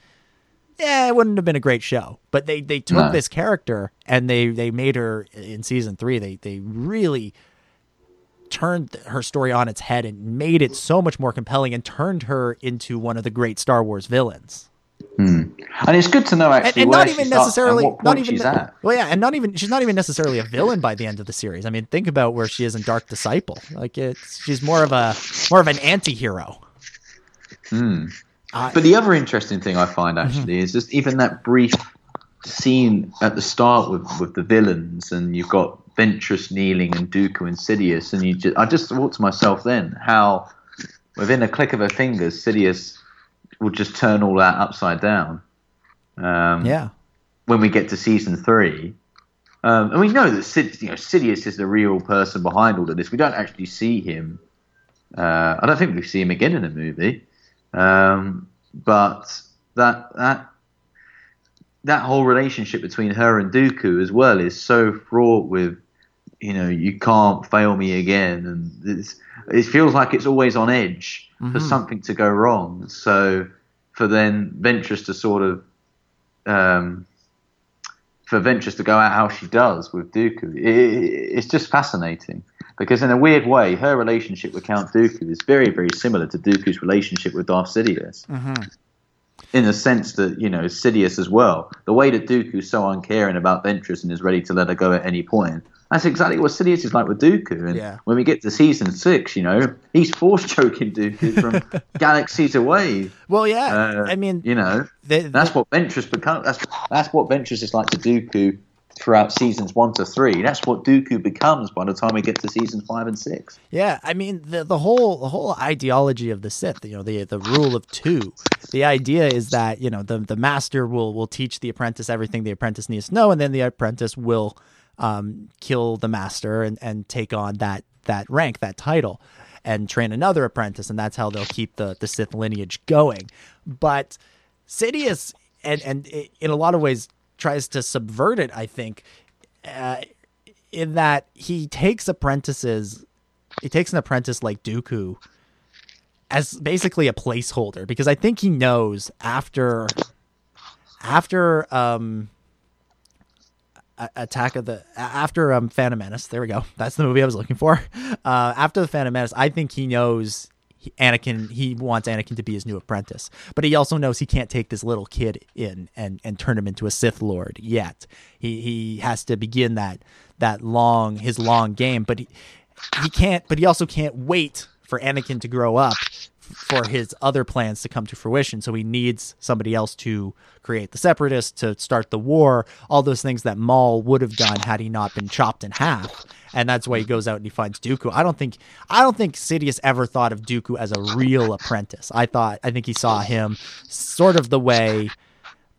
Speaker 1: yeah, it wouldn't have been a great show. But they they took
Speaker 2: No.
Speaker 1: this character and they they made her in season three. They they really turned her story on its head and made it so much more compelling and turned her into one of the great Star Wars villains. Hmm.
Speaker 2: And it's good to know
Speaker 1: And,
Speaker 2: actually
Speaker 1: and
Speaker 2: where
Speaker 1: not even necessarily
Speaker 2: and
Speaker 1: not even well yeah, and not even she's not even necessarily a villain by the end of the series. I mean, think about where she is in Dark Disciple. Like it's she's more of a more of an anti-hero. Hmm.
Speaker 2: But the other interesting thing I find
Speaker 1: Mm-hmm.
Speaker 2: actually is just even that brief scene at the start with, with the villains, and you've got Ventress kneeling and Dooku and Sidious, and you just, I just thought to myself then how within a click of her fingers, Sidious would just turn all that upside down. Um,
Speaker 1: Yeah.
Speaker 2: when we get to season three. Um, and we know that Sid, you know, Sidious is the real person behind all of this. We don't actually see him. Uh, I don't think we see him again in the movie. Um, but that that that whole relationship between her and Dooku as well is so fraught with, you know, you can't fail me again, and it's, it feels like it's always on edge for something to go wrong. So for then Ventress to sort of um, for Ventress to go out how she does with Dooku. It, it's just fascinating because, in a weird way, her relationship with Count Dooku is very, very similar to Dooku's relationship with Darth Sidious. In the sense that, you know, Sidious as well. The way that Dooku's so uncaring about Ventress and is ready to let her go at any point. That's exactly what Sidious is like with Dooku. And
Speaker 1: Yeah.
Speaker 2: when we get to season six, you know, he's force choking Dooku from galaxies away.
Speaker 1: Well, yeah.
Speaker 2: Uh,
Speaker 1: I mean,
Speaker 2: you know,
Speaker 1: the-
Speaker 2: that's what Ventress becomes. That's that's what Ventress is like to Dooku throughout seasons one to three. That's what Dooku becomes by the time we get to season five and six.
Speaker 1: Yeah, I mean the the whole the whole ideology of the Sith, you know, the the rule of two. The idea is that you know the the master will will teach the apprentice everything the apprentice needs to know, and then the apprentice will um, kill the master and and take on that that rank, that title, and train another apprentice, and that's how they'll keep the the Sith lineage going. But Sidious and and in a lot of ways tries to subvert it. I think. Uh, in that he takes apprentices he takes an apprentice like Dooku as basically a placeholder because I think he knows after after um Attack of the after um Phantom Menace. There we go. That's the movie I was looking for. Uh, after the Phantom Menace, I think he knows Anakin. He wants Anakin to be his new apprentice, but he also knows he can't take this little kid in and and turn him into a Sith Lord yet. He he has to begin that that long his long game, but he he can't. But he also can't wait for Anakin to grow up for his other plans to come to fruition. So he needs somebody else to create the separatists, to start the war, all those things that Maul would have done had he not been chopped in half. And that's why he goes out and he finds Dooku. I don't think I don't think Sidious ever thought of Dooku as a real apprentice. I thought I think he saw him sort of the way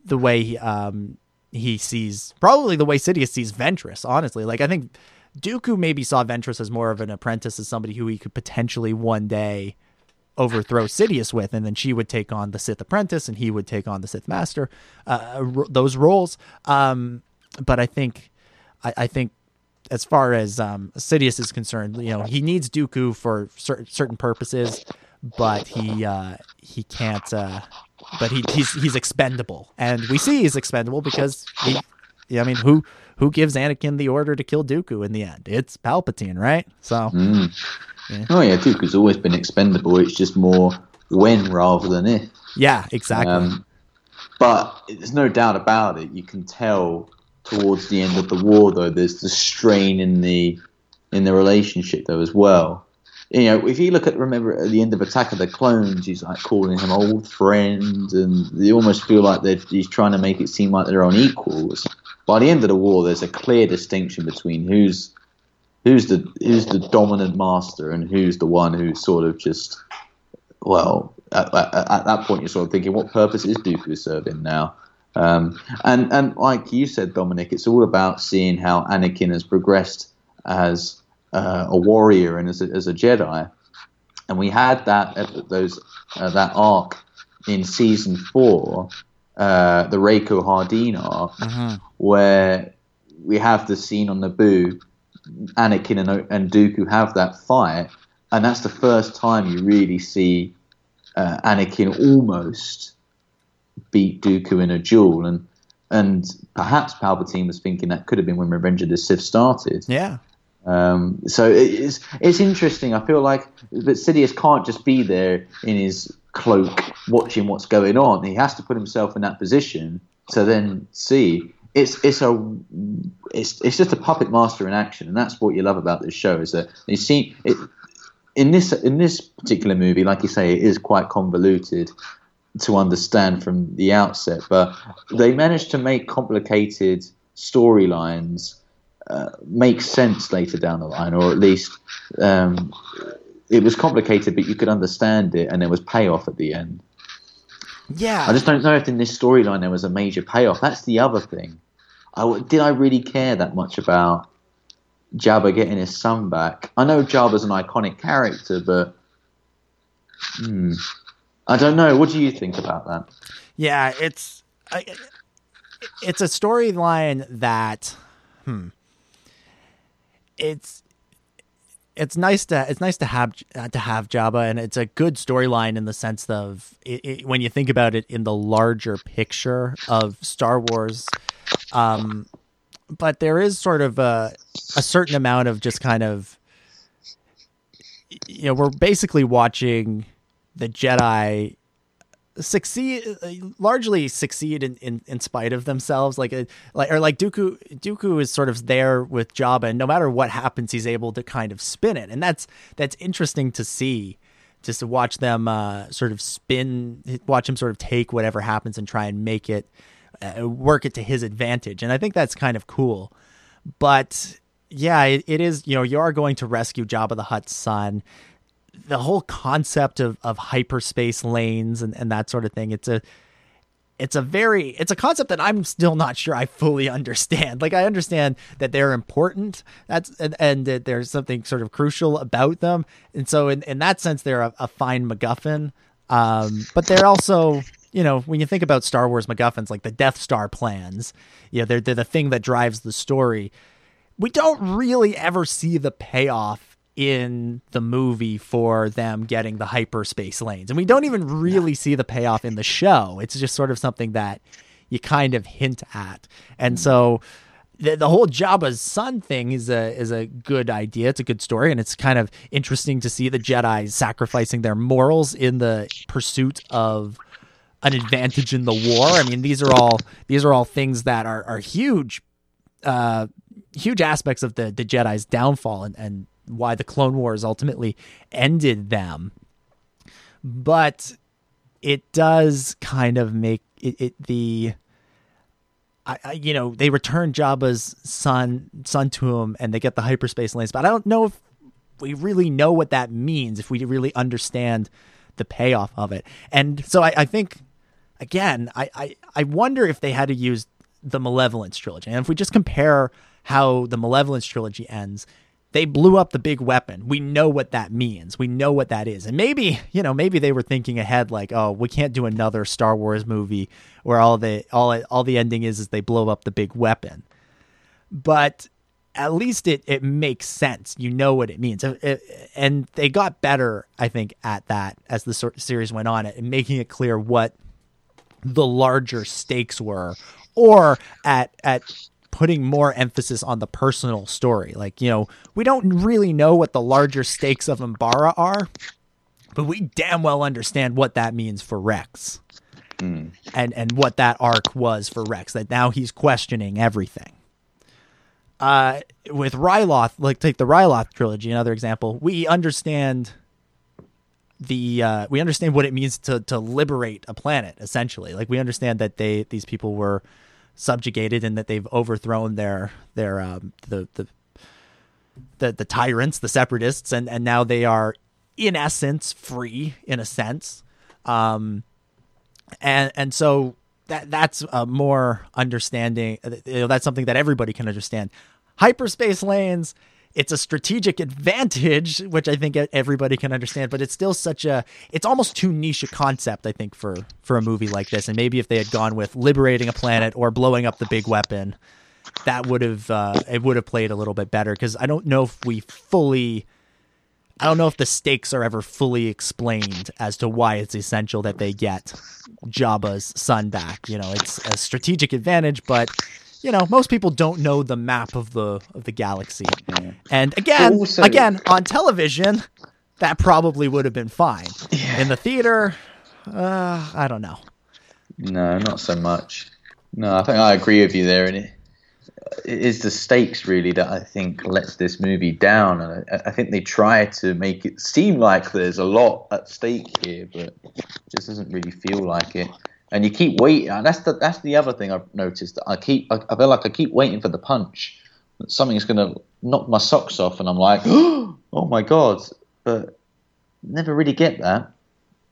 Speaker 1: the way he, um, he sees probably the way Sidious sees Ventress, honestly. Like I think Dooku maybe saw Ventress as more of an apprentice, as somebody who he could potentially one day overthrow Sidious with, and then she would take on the Sith apprentice, and he would take on the Sith master. Uh, ro- those roles. Um, but I think, I, I think, as far as um, Sidious is concerned, you know, he needs Dooku for cer- certain purposes, but he uh, he can't. Uh, but he, he's he's expendable, and we see he's expendable because he. Yeah, I mean, who who gives Anakin the order to kill Dooku in the end? It's Palpatine, right? So
Speaker 2: Oh yeah, Dooku's always been expendable. It's just more when rather than if.
Speaker 1: yeah, exactly.
Speaker 2: Um, but there's no doubt about it. You can tell towards the end of the war, though, there's the strain in the in the relationship though as well. You know, if you look at remember at the end of Attack of the Clones, he's like calling him old friend, and you almost feel like they're, he's trying to make it seem like they're on equals. By the end of the war, there's a clear distinction between who's who's the who's the dominant master and who's the one who's sort of just well at, at, at that point you're sort of thinking what purpose is Dooku serving now? Um, and and like you said Dominic it's all about seeing how Anakin has progressed as uh, a warrior and as a, as a Jedi. And we had that those uh, that arc in season four uh, the Rako Hardeen arc where we have the scene on Naboo Anakin and, and Dooku have that fight, and that's the first time you really see uh, Anakin almost beat Dooku in a duel, and and perhaps Palpatine was thinking that could have been when Revenge of the Sith started.
Speaker 1: yeah.
Speaker 2: Um, so it's it's interesting. I feel like that Sidious can't just be there in his cloak watching what's going on. He has to put himself in that position to then see. It's it's a it's it's just a puppet master in action, and that's what you love about this show is that you see it in this in this particular movie. Like you say, it is quite convoluted to understand from the outset, but they managed to make complicated storylines uh, make sense later down the line, or at least um, it was complicated, but you could understand it, and there was payoff at the end.
Speaker 1: Yeah.
Speaker 2: I just don't know if in this storyline there was a major payoff. That's the other thing. I did I really care that much about Jabba getting his son back? I know Jabba's an iconic character, but hmm, I don't know. What do you think about that?
Speaker 1: Yeah, it's I, it's a storyline that hmm it's it's nice to it's nice to have uh, to have Jabba, and it's a good storyline in the sense of it, it, when you think about it in the larger picture of Star Wars. Um, but there is sort of a a certain amount of just kind of you know we're basically watching the Jedi succeed largely succeed in, in, in spite of themselves. Like like or like Dooku Dooku is sort of there with Jabba and no matter what happens he's able to kind of spin it. And that's that's interesting to see just to watch them uh, sort of spin watch him sort of take whatever happens and try and make it uh, work it to his advantage. And I think that's kind of cool. But yeah it, it is you know you are going to rescue Jabba the Hutt's son the whole concept of, of hyperspace lanes and, and that sort of thing. It's a it's a very it's a concept that I'm still not sure I fully understand. Like I understand that they're important. That's and, and that there's something sort of crucial about them. And so in, in that sense they're a, a fine MacGuffin. Um, but they're also you know, when you think about Star Wars MacGuffins, like the Death Star plans, you know, they're, they're the thing that drives the story. We don't really ever see the payoff in the movie for them getting the hyperspace lanes. And we don't even really see the payoff in the show. It's just sort of something that you kind of hint at. And so the, the whole Jabba's son thing is a is a good idea. It's a good story, and it's kind of interesting to see the Jedi sacrificing their morals in the pursuit of an advantage in the war. I mean, these are all these are all things that are are huge, uh, huge aspects of the the Jedi's downfall and and why the Clone Wars ultimately ended them. But it does kind of make it, it the I, I, you know they return Jabba's son son to him and they get the hyperspace lanes, but I don't know if we really know what that means if we really understand the payoff of it. And so I, I think again, I, I I wonder if they had to use the Malevolence trilogy, and if we just compare how the Malevolence trilogy ends they blew up the big weapon. We know what that means. We know what that is. And maybe, you know, maybe they were thinking ahead like, oh, we can't do another Star Wars movie where all the all all the ending is is they blow up the big weapon. But at least it it makes sense. You know what it means. And they got better, I think, at that as the series went on and making it clear what the larger stakes were or at at putting more emphasis on the personal story. Like, you know, we don't really know what the larger stakes of Umbara are, but we damn well understand what that means for Rex. Mm. And and what that arc was for Rex, that now he's questioning everything. Uh, with Ryloth, like take the Ryloth trilogy, another example, we understand the uh, we understand what it means to to liberate a planet essentially like we understand that they these people were subjugated and that they've overthrown their their um, the, the the the tyrants, the separatists, and and now they are in essence free in a sense, um, and and so that that's a more understanding. You know, that's something that everybody can understand. Hyperspace lanes it's a strategic advantage, which I think everybody can understand, but it's still such a it's almost too niche a concept, I think, for for a movie like this. And maybe if they had gone with liberating a planet or blowing up the big weapon, that would have uh, it would have played a little bit better because I don't know if we fully I don't know if the stakes are ever fully explained as to why it's essential that they get Jabba's son back. You know, it's a strategic advantage, but you know, most people don't know the map of the of the galaxy. Yeah. And again, also, again on television, that probably would have been fine. Yeah. In the theater, uh, I don't know.
Speaker 2: No, not so much. No, I think I agree with you there, and it, it is the stakes really that I think lets this movie down. And I, I, think they try to make it seem like there's a lot at stake here, but it just doesn't really feel like it and you keep waiting. And that's the that's the other thing I've noticed. That I keep I, I feel like I keep waiting for the punch. Something's going to knock my socks off, and I'm like, oh my god! But never really get that.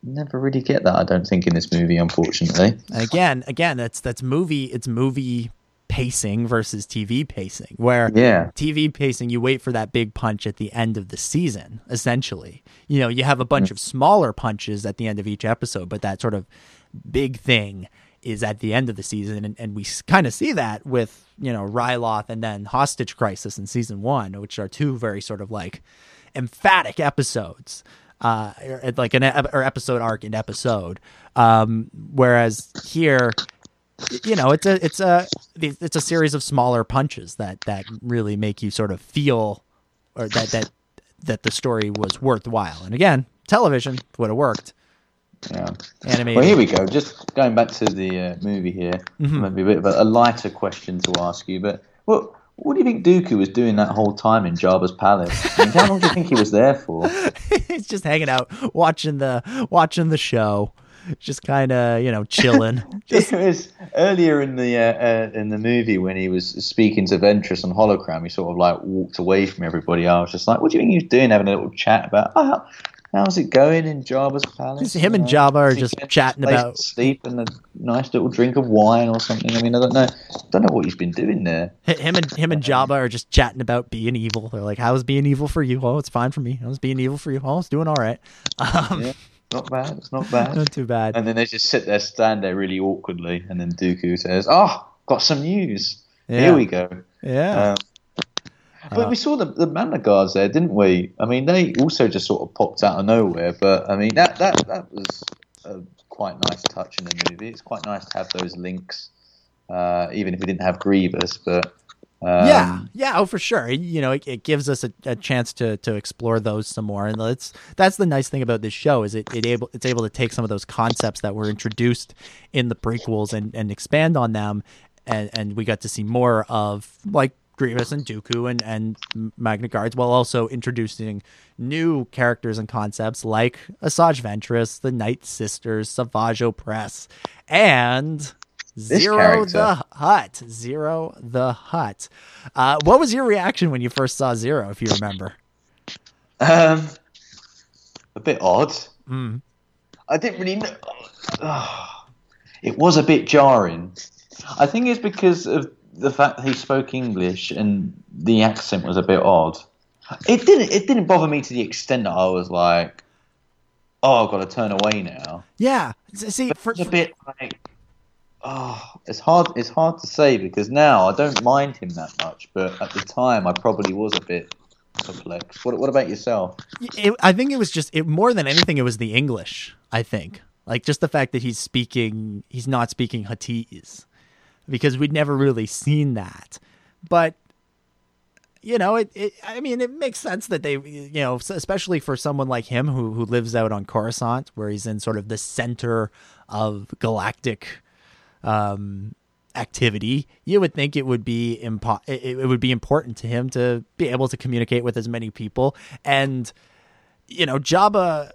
Speaker 2: Never really get that. I don't think in this movie, unfortunately.
Speaker 1: And again, again, that's that's movie. It's movie pacing versus TV pacing, where
Speaker 2: yeah.
Speaker 1: TV pacing, you wait for that big punch at the end of the season, essentially. You know, you have a bunch mm. of smaller punches at the end of each episode, but that sort of big thing is at the end of the season, and, and we kind of see that with you know Ryloth and then Hostage Crisis in season one, which are two very sort of like emphatic episodes, uh, or like an or episode arc in episode. Um, whereas here, you know, it's a it's a it's a series of smaller punches that that really make you sort of feel, or that that that the story was worthwhile. And again, television would have worked.
Speaker 2: Yeah.
Speaker 1: Animated.
Speaker 2: Well, here we go. Just going back to the uh, movie here,
Speaker 1: Mm-hmm.
Speaker 2: maybe a bit of a, a lighter question to ask you. But what what do you think Dooku was doing that whole time in Jabba's palace? I mean, how long do you think he was there for?
Speaker 1: He's just hanging out, watching the watching the show, just kind of you know chilling.
Speaker 2: it was earlier in the uh, uh, in the movie when he was speaking to Ventress on hologram. He sort of like walked away from everybody. I was just like, "What do you think he was doing? Having a little chat about oh, how's it going in Jabba's palace?"
Speaker 1: Him and? Jabba are just chatting about-
Speaker 2: sleep and a nice little drink of wine or something. I mean, I don't know, I don't know what he's been doing there.
Speaker 1: him and him and Jabba are just chatting about being evil. They're like, "How's being evil for you? Oh, it's fine for me. How's being evil for you? Oh, it's doing all right. Um,
Speaker 2: Yeah, not bad. It's not bad.
Speaker 1: Not too bad.
Speaker 2: And then they just sit there, stand there really awkwardly, and then Dooku says, "Oh, got some news.
Speaker 1: Yeah.
Speaker 2: Here we go."
Speaker 1: Yeah.
Speaker 2: Um, but we saw the the Magna guards there, didn't we? I mean, they also just sort of popped out of nowhere. But I mean, that that that was a quite nice touch in the movie. It's quite nice to have those links, uh, even if we didn't have Grievous. But um,
Speaker 1: yeah, yeah, oh for sure. You know, it, it gives us a, a chance to to explore those some more, and that's that's the nice thing about this show is it, it able it's able to take some of those concepts that were introduced in the prequels and and expand on them, and and we got to see more of like Grievous and Dooku and and Magna Guards, while also introducing new characters and concepts like Asajj Ventress, the Night Sisters, Savage Opress, and Ziro
Speaker 2: character.
Speaker 1: the Hutt. Ziro the Hutt. Uh, what was your reaction when you first saw Ziro, if you remember?
Speaker 2: Um, a bit odd.
Speaker 1: Mm.
Speaker 2: I didn't really know. it was a bit jarring. I think it's because of the fact that he spoke English and the accent was a bit odd. It didn't. It didn't bother me to the extent that I was like, "Oh, I've got to turn away now."
Speaker 1: Yeah. See, for,
Speaker 2: It's a bit like, oh, it's hard. It's hard to say because now I don't mind him that much, but at the time I probably was a bit perplexed. What, what about yourself?
Speaker 1: it, I think it was just it more than anything. It was the English. I think, like just the fact that he's speaking, he's not speaking Huttese, because we'd never really seen that. But you know, it, it. I mean, it makes sense that they, you know, especially for someone like him who who lives out on Coruscant, where he's in sort of the center of galactic um, activity, you would think it would be impo- it, it would be important to him to be able to communicate with as many people. And you know, Jabba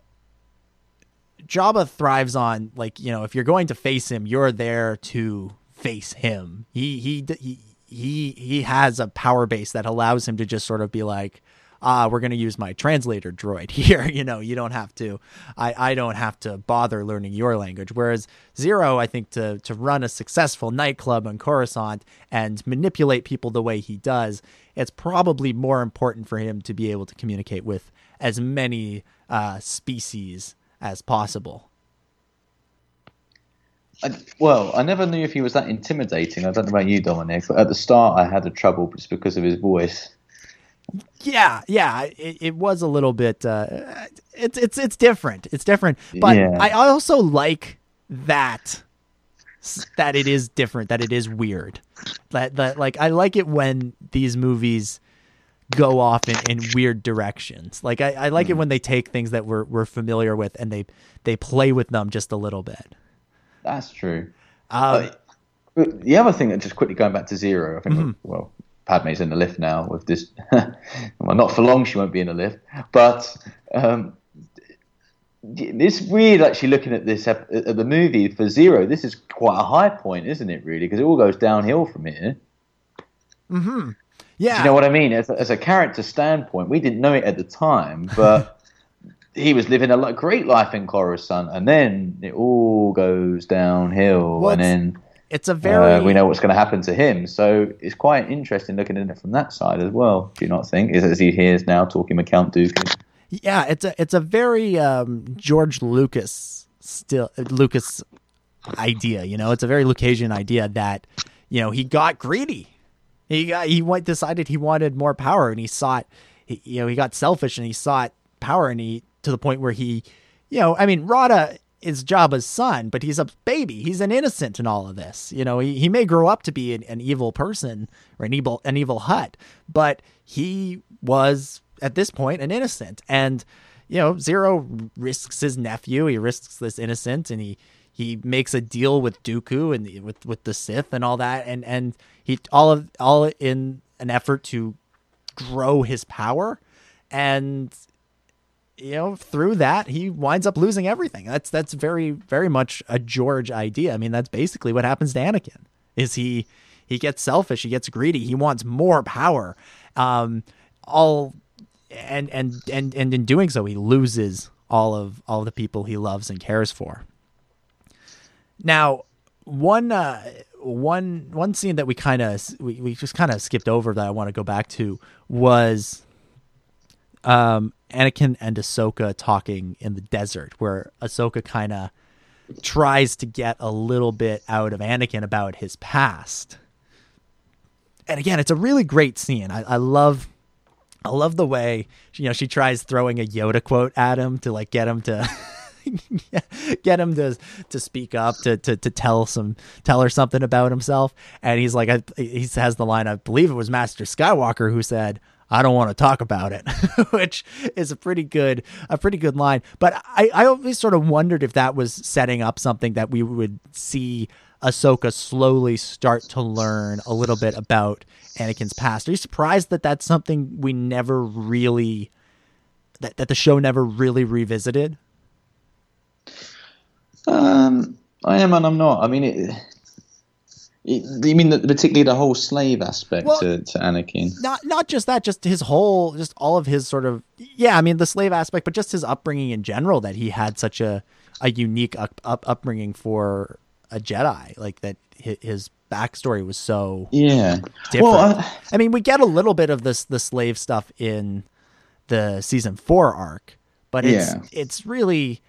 Speaker 1: Jabba thrives on like you know, if you're going to face him, you're there to face him. He he he he has a power base that allows him to just sort of be like ah, we're going to use my translator droid here. You know, you don't have to, I, I don't have to bother learning your language. Whereas Ziro, I think to, to run a successful nightclub on Coruscant and manipulate people the way he does, it's probably more important for him to be able to communicate with as many uh, species as possible.
Speaker 2: I, well, I never knew if he was that intimidating. I don't know about you, Dominic, but at the start I had a trouble just because of his voice.
Speaker 1: Yeah, yeah, it, it was a little bit. Uh, it's it's it's different. It's different, but
Speaker 2: Yeah.
Speaker 1: I also like that that it is different. That it is weird. That that like I like it when these movies go off in, in weird directions. Like I, I like it when they take things that we're we're familiar with and they they play with them just a little bit.
Speaker 2: That's true.
Speaker 1: Um,
Speaker 2: But the other thing that just quickly going back to Ziro, I think
Speaker 1: Mm-hmm.
Speaker 2: well, Padme's in the lift now with this. well, not for long. She won't be in the lift, but um, it's weird actually looking at this at the movie for Ziro. This is quite a high point, isn't it? Really, because it all goes downhill from here. Hmm.
Speaker 1: Yeah,
Speaker 2: Do you know what I mean? As a, as a character standpoint, we didn't know it at the time, but he was living a great life in Coruscant, and then it all goes downhill,
Speaker 1: Well,
Speaker 2: and then
Speaker 1: it's a very
Speaker 2: uh, we know what's going to happen to him. So it's quite interesting looking at it from that side as well. Do you not think? Is as he hears now talking with Count Dooku?
Speaker 1: Yeah, it's a it's a very um, George Lucas still Lucas idea. You know, it's a very Lucasian idea that you know he got greedy. He got he went decided he wanted more power and he sought he, you know, he got selfish and he sought power and he to the point where he, you know, I mean, Rotta is Jabba's son, but he's a baby. He's an innocent in all of this. You know, he, he may grow up to be an, an evil person or an evil an evil Hutt, but he was at this point an innocent. And you know, Ziro risks his nephew. He risks this innocent, and he he makes a deal with Dooku and the, with with the Sith and all that, and and he all of all in an effort to grow his power, and you know through that he winds up losing everything. That's that's very very much a George idea. I mean, that's basically what happens to Anakin. Is he he gets selfish, he gets greedy, he wants more power. Um, all and and and and in doing so, he loses all of all the people he loves and cares for. Now, one uh, one one scene that we kind of we, we just kind of skipped over that I want to go back to was um, Anakin and Ahsoka talking in the desert, where Ahsoka kind of tries to get a little bit out of Anakin about his past. And again, it's a really great scene. I, I love I love the way you know she tries throwing a Yoda quote at him to like get him to get him to to speak up to, to to tell some tell her something about himself and he's like I, he has the line I believe it was Master Skywalker who said I don't want to talk about it which is a pretty good a pretty good line but I I always sort of wondered if that was setting up something that we would see Ahsoka slowly start to learn a little bit about Anakin's past. Are you surprised that that's something we never really that, that the show never really revisited?
Speaker 2: Um, I am and I'm not. I mean, it, you mean the, particularly the whole slave aspect
Speaker 1: Well,
Speaker 2: to, to Anakin?
Speaker 1: Not not just that, just his whole, just all of his sort of yeah. I mean the slave aspect, but just his upbringing in general. That he had such a a unique up, up, upbringing for a Jedi, like that his backstory was so
Speaker 2: Yeah.
Speaker 1: different.
Speaker 2: Well, I,
Speaker 1: I mean, we get a little bit of this the slave stuff in the season four arc, but it's
Speaker 2: Yeah.
Speaker 1: it's really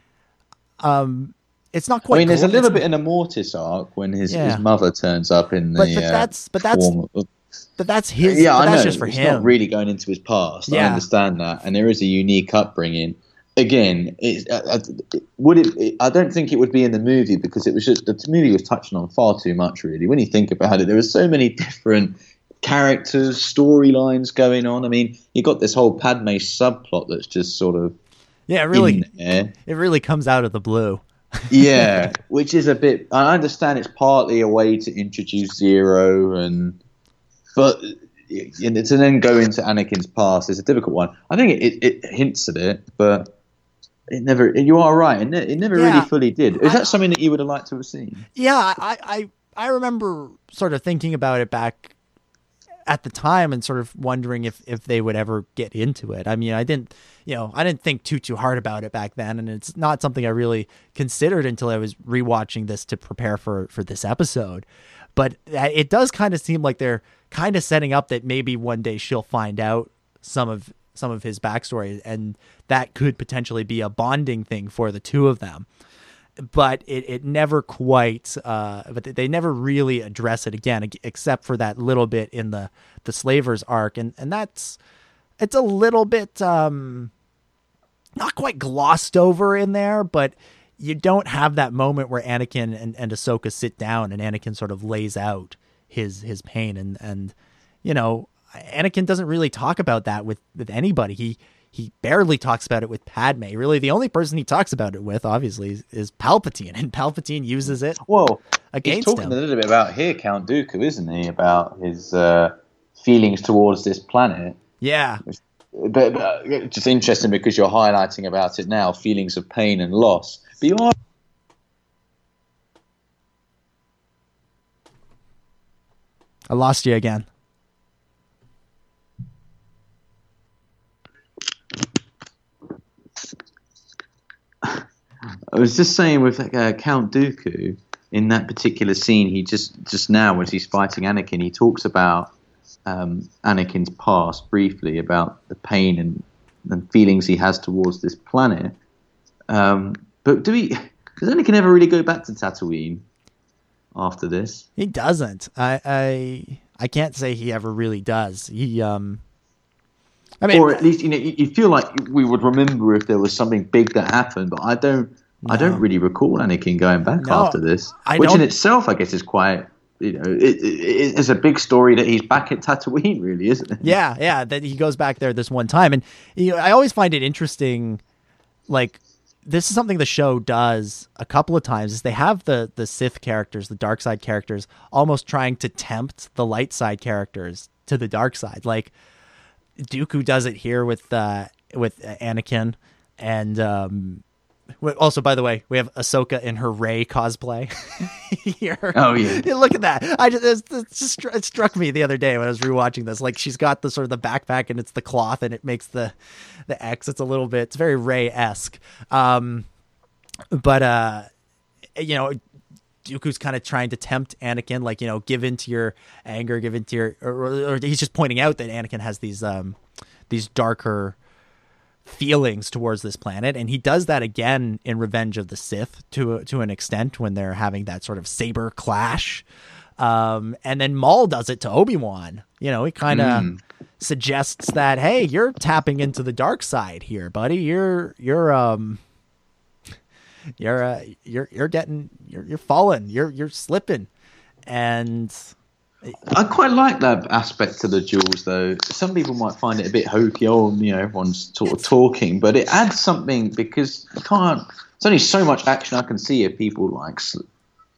Speaker 1: um it's not quite.
Speaker 2: I mean, there's a little bit in the Mortis arc when his,
Speaker 1: Yeah.
Speaker 2: his mother turns up in the
Speaker 1: But- but
Speaker 2: uh,
Speaker 1: that's- but that's
Speaker 2: form of,
Speaker 1: but that's his.
Speaker 2: yeah, I
Speaker 1: that's
Speaker 2: know.
Speaker 1: just for
Speaker 2: it's
Speaker 1: him.
Speaker 2: not really going into his past. I understand that, and there is a unique upbringing. Again, it's, uh, uh, would it, it? I don't think it would be in the movie because it was just the movie was touching on far too much. Really, when you think about it, there were so many different characters, storylines going on. I mean, you got this whole Padme subplot that's just sort of
Speaker 1: yeah, it really, it really comes out of the blue.
Speaker 2: Yeah, which is a bit. I understand it's partly a way to introduce Ziro, and but and to then go into Anakin's past is a difficult one. I think it, it, it hints at it, but it never. You are right. It, ne- it never
Speaker 1: Yeah.
Speaker 2: really fully did. Is
Speaker 1: I-
Speaker 2: that something that you would have liked to have seen?
Speaker 1: Yeah, I, I I remember sort of thinking about it back at the time and sort of wondering if if they would ever get into it. I mean, I didn't, you know, I didn't think too too hard about it back then, and it's not something I really considered until I was rewatching this to prepare for for this episode. But it does kind of seem like they're kind of setting up that maybe one day she'll find out some of some of his backstory, and that could potentially be a bonding thing for the two of them but it, it never quite uh, but they never really address it again except for that little bit in the the slavers arc. And and that's it's a little bit um not quite glossed over in there but you don't have that moment where Anakin and, and Ahsoka sit down and Anakin sort of lays out his his pain. And and you know Anakin doesn't really talk about that with with anybody. He he barely talks about it with Padme. Really, the only person he talks about it with, obviously, is, Palpatine, and Palpatine uses it.
Speaker 2: Well,
Speaker 1: Against
Speaker 2: he's talking
Speaker 1: him.
Speaker 2: a little bit about here, Count Dooku, isn't he? About his uh, feelings towards this planet.
Speaker 1: Yeah,
Speaker 2: but, but just interesting because you're highlighting about it now feelings of pain and loss but you are
Speaker 1: I lost you again.
Speaker 2: I was just saying with uh, Count Dooku in that particular scene he just just now as he's fighting Anakin he talks about um, Anakin's past briefly about the pain and, and feelings he has towards this planet um, but do we does Anakin ever really go back to Tatooine after this
Speaker 1: He doesn't. I I I can't say he ever really does. He um I mean,
Speaker 2: or at least you know you, you feel like we would remember if there was something big that happened, but I don't. I don't really recall Anakin going back
Speaker 1: No,
Speaker 2: after this,
Speaker 1: I
Speaker 2: which in
Speaker 1: don't-
Speaker 2: itself, I guess, is quite. You know, it, it, it's a big story that he's back at Tatooine, really, isn't it?
Speaker 1: Yeah, yeah, that he goes back there this one time, and you know, I always find it interesting. Like this is something the show does a couple of times. Is they have the the Sith characters, the dark side characters, almost trying to tempt the light side characters to the dark side. Like Dooku does it here with uh, with Anakin, and um, also by the way, we have Ahsoka in her Rey cosplay here.
Speaker 2: Oh, yeah.
Speaker 1: look at that! I just it's just it struck me the other day when I was rewatching this. Like she's got the sort of the backpack and it's the cloth and it makes the the X. It's a little bit. It's very Rey esque. Um, but uh, you know. Dooku's kind of trying to tempt Anakin, like you know, give in to your anger, give in to your, or, or he's just pointing out that Anakin has these um, these darker feelings towards this planet, and he does that again in Revenge of the Sith to to an extent when they're having that sort of saber clash. Um, and then Maul does it to Obi Wan. You know, he kind of suggests that, hey, you're tapping into the dark side here, buddy. You're you're um you're uh, you're you're getting you're you're falling. You're you're slipping, and
Speaker 2: I quite like that aspect to the duels, though. Some people might find it a bit hokey, or you know, everyone's sort of talking, but it adds something because you can't. There's only so much action I can see of people like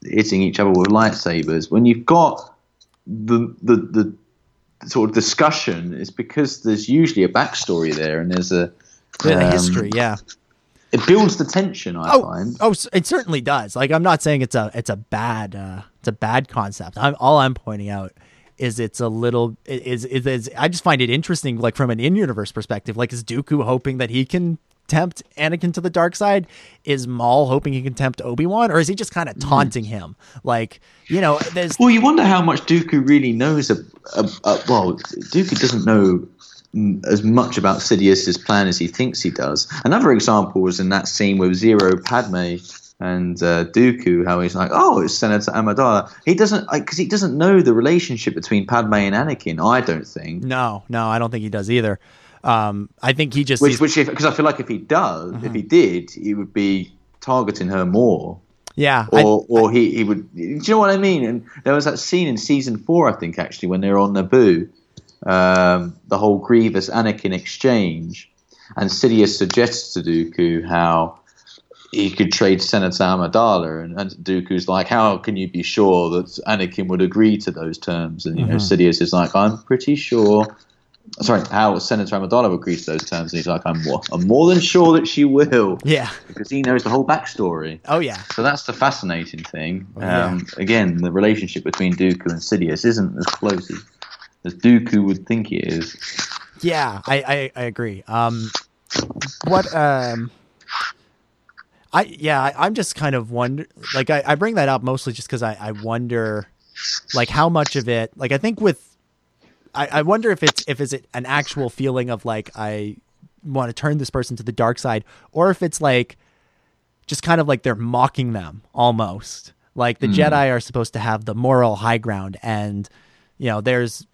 Speaker 2: hitting each other with lightsabers. When you've got the the the sort of discussion, it's because there's usually a backstory there, and there's a
Speaker 1: bit of
Speaker 2: um,
Speaker 1: history, yeah.
Speaker 2: It builds the tension. I
Speaker 1: Oh,
Speaker 2: find.
Speaker 1: oh, it certainly does. Like, I'm not saying it's a it's a bad uh, it's a bad concept. I'm all I'm pointing out is it's a little is is, is I just find it interesting, like from an in universe perspective. Like, is Dooku hoping that he can tempt Anakin to the dark side? Is Maul hoping he can tempt Obi Wan, or is he just kind of taunting him? Like, you know, there's
Speaker 2: Well, you wonder how much Dooku really knows. Of, of, of- well, Dooku doesn't know mm, as much about Sidious's plan as he thinks he does. Another example was in that scene with Ziro, Padme, and uh, Dooku. How he's like, "Oh, it's Senator Amidala." He doesn't because he doesn't know the relationship between Padme and Anakin. I don't think.
Speaker 1: no, no, I don't think he does either. Um, I think he just
Speaker 2: Which, which, because I feel like if he does, if he did, he would be targeting her more.
Speaker 1: yeah, I-
Speaker 2: or or he, he would. Do you know what I mean? And there was that scene in season four, I think, actually, when they're on Naboo, um, the whole Grievous Anakin exchange, and Sidious suggests to Dooku how he could trade Senator Amidala, and, and Dooku's like, "How can you be sure that Anakin would agree to those terms?" And you know, Sidious is like, "I'm pretty sure." Sorry, how Senator Amidala would agree to those terms, and he's like, "I'm more, I'm more than sure that she will,"
Speaker 1: yeah,
Speaker 2: because he knows the whole backstory.
Speaker 1: oh yeah,
Speaker 2: So that's the fascinating thing.
Speaker 1: yeah.
Speaker 2: Um, again, the relationship between Dooku and Sidious isn't as close as, as Dooku would think it is.
Speaker 1: Yeah, I, I, I agree. Um, what um, I yeah, I, I'm just kind of wonder. Like I, I bring that up mostly just because I, I wonder, like how much of it. Like I think with, I, I wonder if it's if is it an actual feeling of like I want to turn this person to the dark side, or if it's like just kind of like they're mocking them almost. Like the Jedi are supposed to have the moral high ground, and you know, there's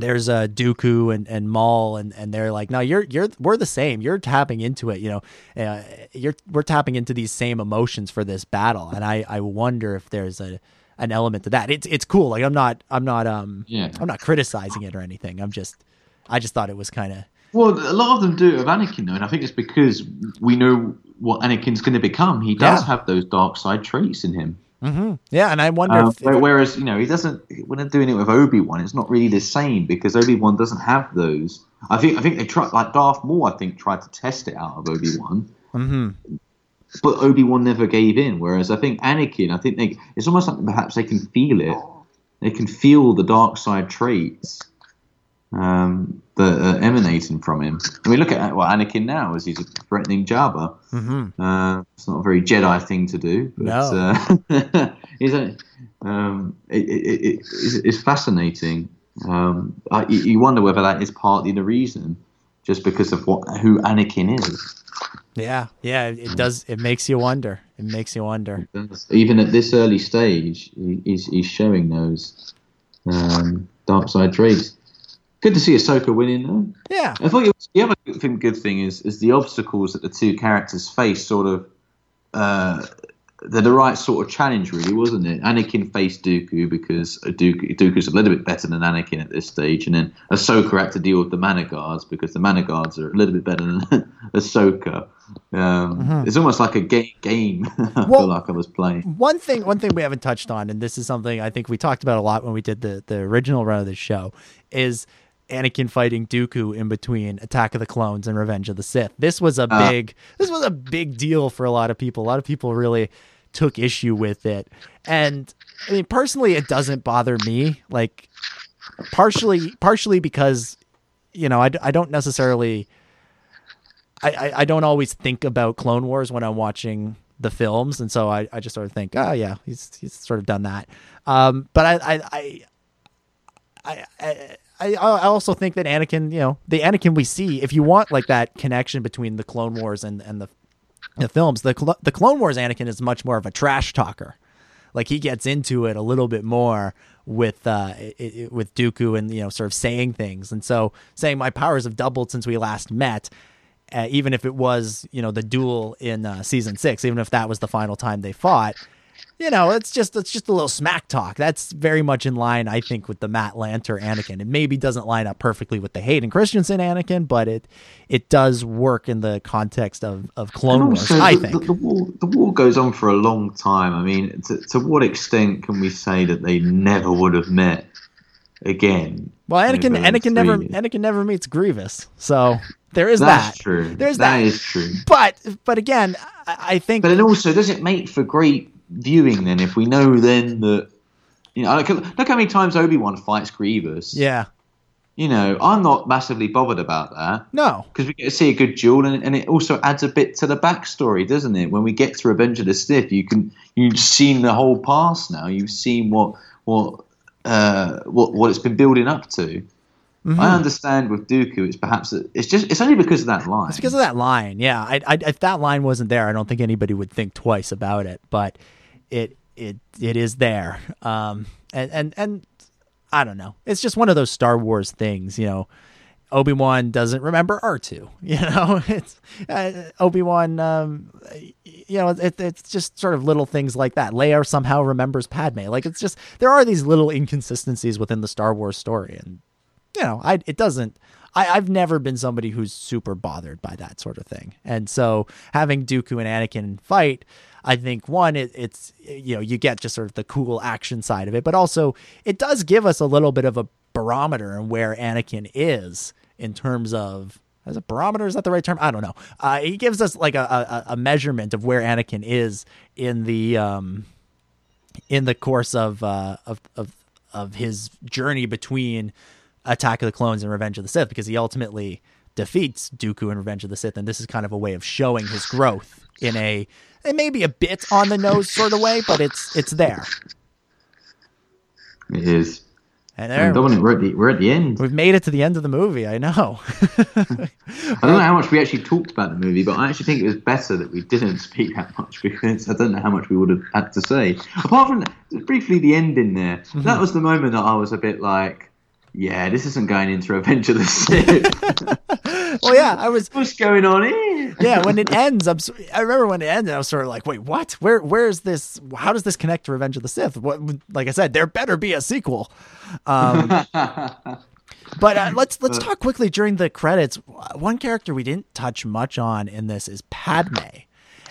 Speaker 1: there's uh, Dooku and, and Maul and, and they're like, no, you're you're we're the same. You're tapping into it, you know. Uh, you're we're tapping into these same emotions for this battle, and I, I wonder if there's a an element to that. It's it's cool. Like I'm not I'm not um
Speaker 2: Yeah.
Speaker 1: I'm not criticizing it or anything. I'm just I just thought it was kind of
Speaker 2: Well, a lot of them do of Anakin, though, and I think it's because we know what Anakin's going to become. He does
Speaker 1: Yeah.
Speaker 2: have those dark side traits in him.
Speaker 1: Yeah. And I wonder
Speaker 2: Um,
Speaker 1: if,
Speaker 2: where- whereas, you know, he doesn't. When they're doing it with Obi Wan, it's not really the same because Obi Wan doesn't have those. I think. I think they tried, like Darth Maul. I think tried to test it out of Obi Wan.
Speaker 1: Mm-hmm.
Speaker 2: But Obi Wan never gave in. Whereas I think Anakin, I think they. It's almost like perhaps they can feel it. They can feel the dark side traits um, that are emanating from him. I mean, look at what Anakin now as he's threatening Jabba.
Speaker 1: Mhm.
Speaker 2: Uh, it's not a very Jedi thing to do, but
Speaker 1: No.
Speaker 2: uh, um, it, it, it, it's, it's fascinating. Um, I, you you wonder whether that is partly the reason, just because of what who Anakin is.
Speaker 1: yeah yeah it does it makes you wonder. It makes you wonder.
Speaker 2: Even at this early stage, he- he's, he's showing those um, dark side traits. Good to see Ahsoka winning though.
Speaker 1: Yeah.
Speaker 2: I thought was, the other thing, good thing is is the obstacles that the two characters face sort of uh, they're the right sort of challenge, really, wasn't it? Anakin faced Dooku because Dooku, Dooku's a little bit better than Anakin at this stage, and then Ahsoka had to deal with the Magna Guards because the Magna Guards are a little bit better than Ahsoka. Um, It's almost like a ga- game. I
Speaker 1: Mm-hmm. Well-
Speaker 2: feel like I was playing.
Speaker 1: One thing, one thing we haven't touched on, and this is something I think we talked about a lot when we did the the original run of the show, is Anakin fighting Dooku in between Attack of the Clones and Revenge of the Sith. This was a
Speaker 2: Ah.
Speaker 1: big, this was a big deal for a lot of people. A lot of people really took issue with it, and I mean, personally, it doesn't bother me. Like, partially, partially because you know, I, I don't necessarily. I, I, I don't always think about Clone Wars when I'm watching the films, and so I, I just sort of think, oh yeah, he's he's sort of done that. Um, but I I I I, I I I also think that Anakin, you know, the Anakin we see, if you want like that connection between the Clone Wars and and the the films, the Clo- the Clone Wars Anakin is much more of a trash talker. Like he gets into it a little bit more with uh it, it, with Dooku and you know sort of saying things, and so saying my powers have doubled since we last met. Uh, even if it was, you know, the duel in uh, season six, even if that was the final time they fought, you know, it's just it's just a little smack talk. That's very much in line, I think, with the Matt Lanter Anakin. It maybe doesn't line up perfectly with the Hayden Christensen Anakin, but it it does work in the context of of Clone Wars. I
Speaker 2: the,
Speaker 1: think.
Speaker 2: the, the war the war goes on for a long time. I mean, to, to what extent can we say that they never would have met again?
Speaker 1: well, Anakin Anakin never
Speaker 2: years?
Speaker 1: Anakin never meets Grievous, so there is
Speaker 2: That's
Speaker 1: that.
Speaker 2: true.
Speaker 1: There's
Speaker 2: that
Speaker 1: that.
Speaker 2: is true.
Speaker 1: But but again, I, I think
Speaker 2: But then also, does it make for great viewing then if we know then that you know look, look how many times Obi Wan fights Grievous.
Speaker 1: yeah,
Speaker 2: You know, I'm not massively bothered about that
Speaker 1: no,
Speaker 2: because we get to see a good duel, and, and it also adds a bit to the backstory, doesn't it? When we get to Revenge of the Sith, you can you've seen the whole past now. You've seen what what uh, what what it's been building up to.
Speaker 1: Mm-hmm.
Speaker 2: I understand with Dooku, it's perhaps it's just it's only because of that line.
Speaker 1: It's because of that line. Yeah, I, I, if that line wasn't there, I don't think anybody would think twice about it. But it it it is there. Um, and and and I don't know. It's just one of those Star Wars things, you know. Obi Wan doesn't remember R two. You know, it's uh, Obi Wan. Um, you know, it, it's just sort of little things like that. Leia somehow remembers Padme. Like it's just there are these little inconsistencies within the Star Wars story, and you know, I it doesn't. I, I've never been somebody who's super bothered by that sort of thing, and so having Dooku and Anakin fight, I think one, it, it's you know, you get just sort of the cool action side of it, but also it does give us a little bit of a barometer on where Anakin is in terms of. As a barometer, is that the right term? I don't know. Uh, he gives us like a, a, a measurement of where Anakin is in the um, in the course of uh, of of of his journey between Attack of the Clones and Revenge of the Sith, because he ultimately defeats Dooku in Revenge of the Sith, and this is kind of a way of showing his growth in a it may be a bit on the nose sort of way, but it's it's there.
Speaker 2: it is.
Speaker 1: And there,
Speaker 2: we're at the we're at the end.
Speaker 1: we've made it to the end of the movie. I know.
Speaker 2: I don't know how much we actually talked about the movie, but I actually think it was better that we didn't speak that much because I don't know how much we would have had to say. Apart from briefly the ending there,
Speaker 1: Mm-hmm.
Speaker 2: that was the moment that I was a bit like, yeah, this isn't going into Revenge of the Sith.
Speaker 1: well, yeah, I was
Speaker 2: What's going on here?
Speaker 1: yeah, when it ends, I'm. I remember when it ended, I was sort of like, "Wait, what? Where? Where is this? How does this connect to Revenge of the Sith?" What? Like I said, there better be a sequel. Um, but uh, let's let's talk quickly during the credits. One character we didn't touch much on in this is Padme,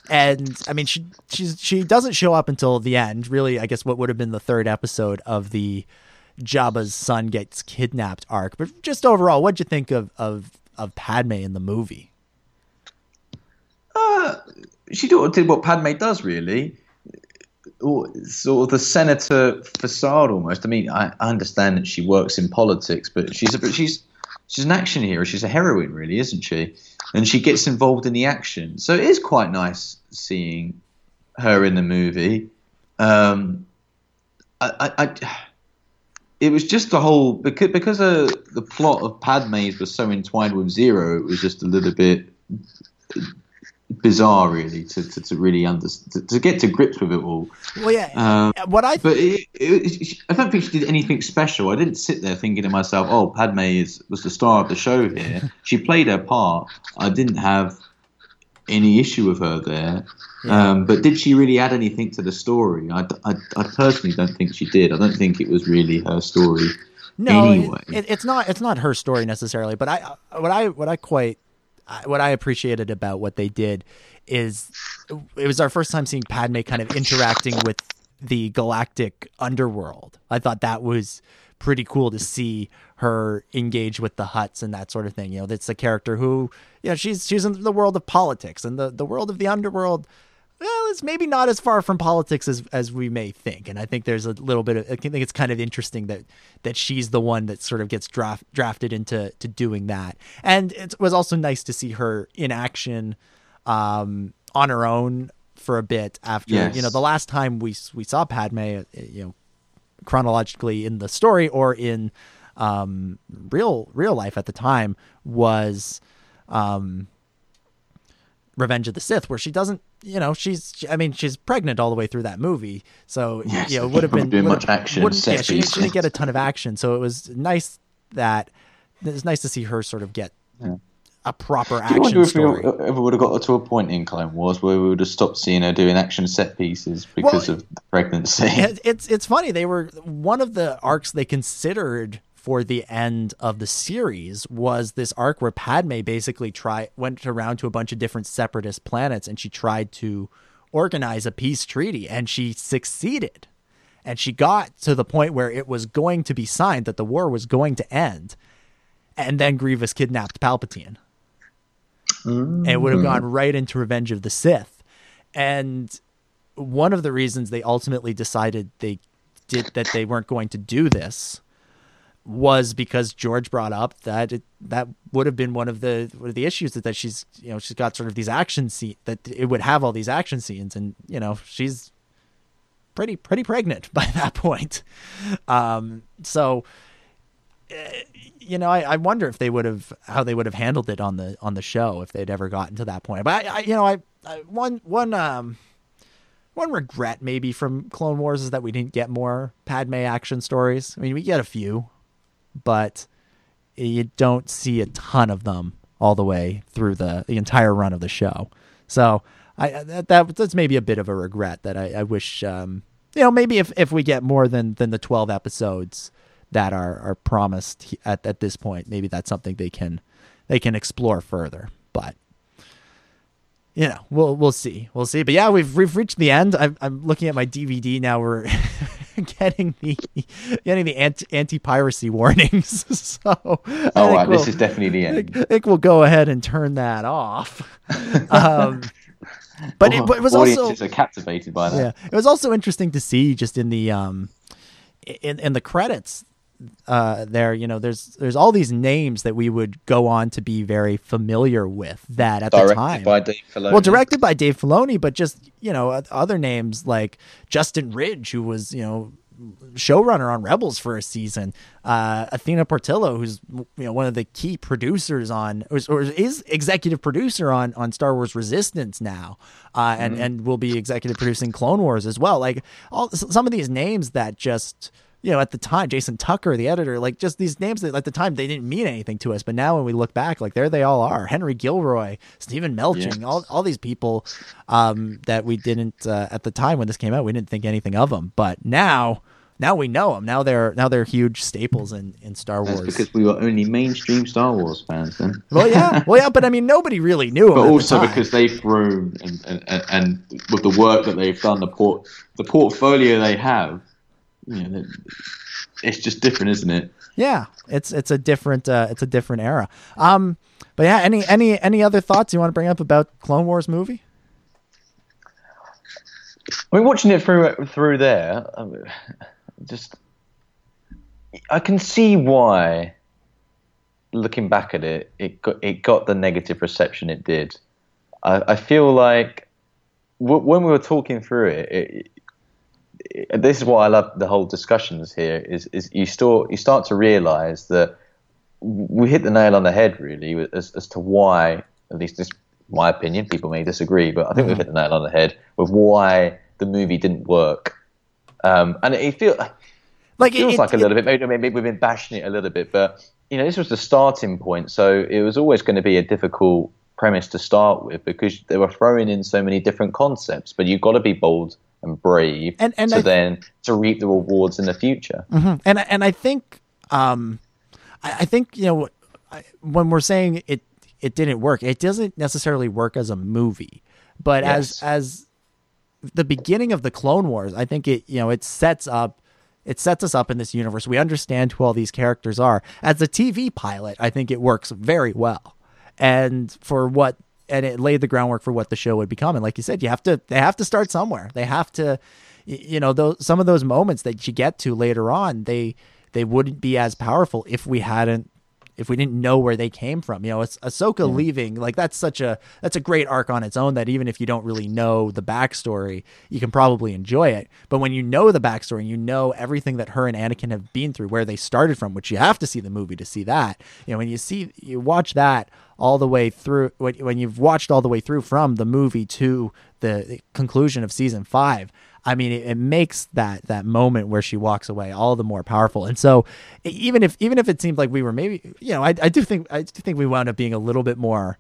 Speaker 1: and I mean she she's she doesn't show up until the end. Really, I guess what would have been the third episode of the Jabba's son gets kidnapped arc. But just overall, what'd you think of of of Padme in the movie?
Speaker 2: she sort of did what Padme does, really. Or Sort of the senator facade, almost. I mean, I, I understand that she works in politics, but she's a she's she's an action hero. She's a heroine, really, isn't she? And she gets involved in the action, so it is quite nice seeing her in the movie. Um, I, I it was just the whole because because uh, the plot of Padme's was so entwined with Ziro, it was just a little bit
Speaker 3: bizarre, really, to, to, to really under to, to get to grips with it all.
Speaker 1: Well, yeah.
Speaker 3: Um,
Speaker 1: what I
Speaker 3: But it, it, it, I don't think she did anything special. I didn't sit there thinking to myself, "Oh, Padme is was the star of the show here." she played her part. I didn't have any issue with her there. Um, but did she really add anything to the story? I, I, I personally don't think she did. I don't think it was really her story.
Speaker 1: no,
Speaker 3: anyway.
Speaker 1: it, it's not it's not her story necessarily. But I what I what I quite what I appreciated about what they did is it was our first time seeing Padme kind of interacting with the galactic underworld. I thought that was pretty cool to see her engage with the Hutts and that sort of thing. You know, that's a character who, you know, she's she's in the world of politics and the the world of the underworld. Well, it's maybe not as far from politics as as we may think, and I think there's a little bit of I think it's kind of interesting that that she's the one that sort of gets draft, drafted into to doing that, and it was also nice to see her in action um, on her own for a bit after
Speaker 3: Yes.
Speaker 1: you know the last time we we saw Padme, uh, you know, chronologically in the story or in um, real real life at the time was um, Revenge of the Sith, where she doesn't, you know, she's, she- I mean, she's pregnant all the way through that movie, so
Speaker 3: Yes,
Speaker 1: you know, would have been would've-
Speaker 3: much action,
Speaker 1: yeah, she, didn't- she didn't get a ton of action, so it was nice that it was nice to see her sort of get a proper
Speaker 3: Do you
Speaker 1: action
Speaker 3: wonder if
Speaker 1: story.
Speaker 3: we ever would have got to a point in Clone Wars where we would have stopped seeing her doing action set pieces because
Speaker 1: Well,
Speaker 3: of the pregnancy?
Speaker 1: It's it's funny they were one of the arcs they considered for the end of the series was this arc where Padme basically try went around to a bunch of different separatist planets and she tried to organize a peace treaty and she succeeded. And she got to the point where it was going to be signed that the war was going to end. And then Grievous kidnapped Palpatine. And it would have mm. gone right into Revenge of the Sith. And one of the reasons they ultimately decided they did that they weren't going to do this was because George brought up that it, that would have been one of the one of the issues that, that she's you know she's got sort of these action scene that it would have all these action scenes. And you know she's pretty pretty pregnant by that point. Um so eh, you know I, I wonder if they would have how they would have handled it on the on the show if they'd ever gotten to that point. But I, I you know I, I one one um one regret maybe from Clone Wars is that we didn't get more Padme action stories. I mean, we get a few, but you don't see a ton of them all the way through the, the entire run of the show. So I that, that that's maybe a bit of a regret that I, I wish um, you know maybe if, if we get more than than the twelve episodes that are are promised at at this point, maybe that's something they can they can explore further. But you know, we'll we'll see, we'll see. But yeah, we've we've reached the end. I'm I'm looking at my DVD now. We're getting the getting the anti piracy warnings. so
Speaker 3: oh, right, this
Speaker 1: we'll-
Speaker 3: is definitely the
Speaker 1: I
Speaker 3: end.
Speaker 1: think, I think we'll go ahead and turn that off. Um, but it, but it was also
Speaker 3: are captivated by that.
Speaker 1: yeah, it was also interesting to see just in the um in in the credits uh there you know there's there's all these names that we would go on to be very familiar with that at the time.
Speaker 2: by Dave Filoni.
Speaker 1: well directed by Dave Filoni but just you know other names like Justin Ridge who was you know showrunner on Rebels for a season uh Athena Portillo who's you know one of the key producers on or, or is executive producer on on Star Wars Resistance now uh and and will be executive producing Clone Wars as well. Like all some of these names that just you know, at the time, Jason Tucker, the editor, like just these names that at the time they didn't mean anything to us, but now when we look back, like there they all are: Henry Gilroy, Steven Melching, all all these people um, that we didn't uh, at the time when this came out, we didn't think anything of them, but now. Now we know them. Now they're now they're huge staples in, in Star
Speaker 3: That's
Speaker 1: Wars.
Speaker 3: because we were only mainstream Star Wars fans then.
Speaker 1: well, yeah, well, yeah, but I mean, nobody really knew them.
Speaker 3: but
Speaker 1: the
Speaker 3: also
Speaker 1: time.
Speaker 3: because they've grown and, and, and, and with the work that they've done, the port the portfolio they have, you know, it's just different, isn't it?
Speaker 1: Yeah, it's it's a different uh, it's a different era. Um, but yeah, any any any other thoughts you want to bring up about Clone Wars movie?
Speaker 2: I mean, watching it through through there, um, just I can see why. Looking back at it, it got it got the negative reception it did. I, I feel like w- when we were talking through it, it, it, this is why I love the whole discussions here. Is is you start you start to realise that we hit the nail on the head really as, as to why at least this my opinion. People may disagree, but I think
Speaker 1: Mm-hmm.
Speaker 2: we've hit the nail on the head with why the movie didn't work. Um, and it feels
Speaker 1: Like it
Speaker 2: feels
Speaker 1: it-
Speaker 2: like a
Speaker 1: it-
Speaker 2: little bit. Maybe, maybe we've been bashing it a little bit, but you know, this was the starting point, so it was always going to be a difficult premise to start with because they were throwing in so many different concepts. But you've got to be bold and brave
Speaker 1: And- and
Speaker 2: to
Speaker 1: I-
Speaker 2: then to reap the rewards in the future.
Speaker 1: and I- and I think um, I, I think you know I, when we're saying it it didn't work, it doesn't necessarily work as a movie, but as as the beginning of the Clone Wars, I think it you know it sets up it sets us up in this universe. We understand who all these characters are. As a TV pilot, I think it works very well, and for what and it laid the groundwork for what the show would become. And like you said, you have to they have to start somewhere. They have to you know those some of those moments that you get to later on they they wouldn't be as powerful if we hadn't if we didn't know where they came from. You know, it's Ahsoka mm-hmm. leaving, like that's such a that's a great arc on its own that even if you don't really know the backstory, you can probably enjoy it. But when you know the backstory and you know everything that her and Anakin have been through, where they started from, which you have to see the movie to see that. You know, when you see you watch that all the way through when, when you've watched all the way through from the movie to the conclusion of season five I mean, it, it makes that that moment where she walks away all the more powerful. And so, even if even if it seemed like we were maybe, you know, I, I do think I do think we wound up being a little bit more.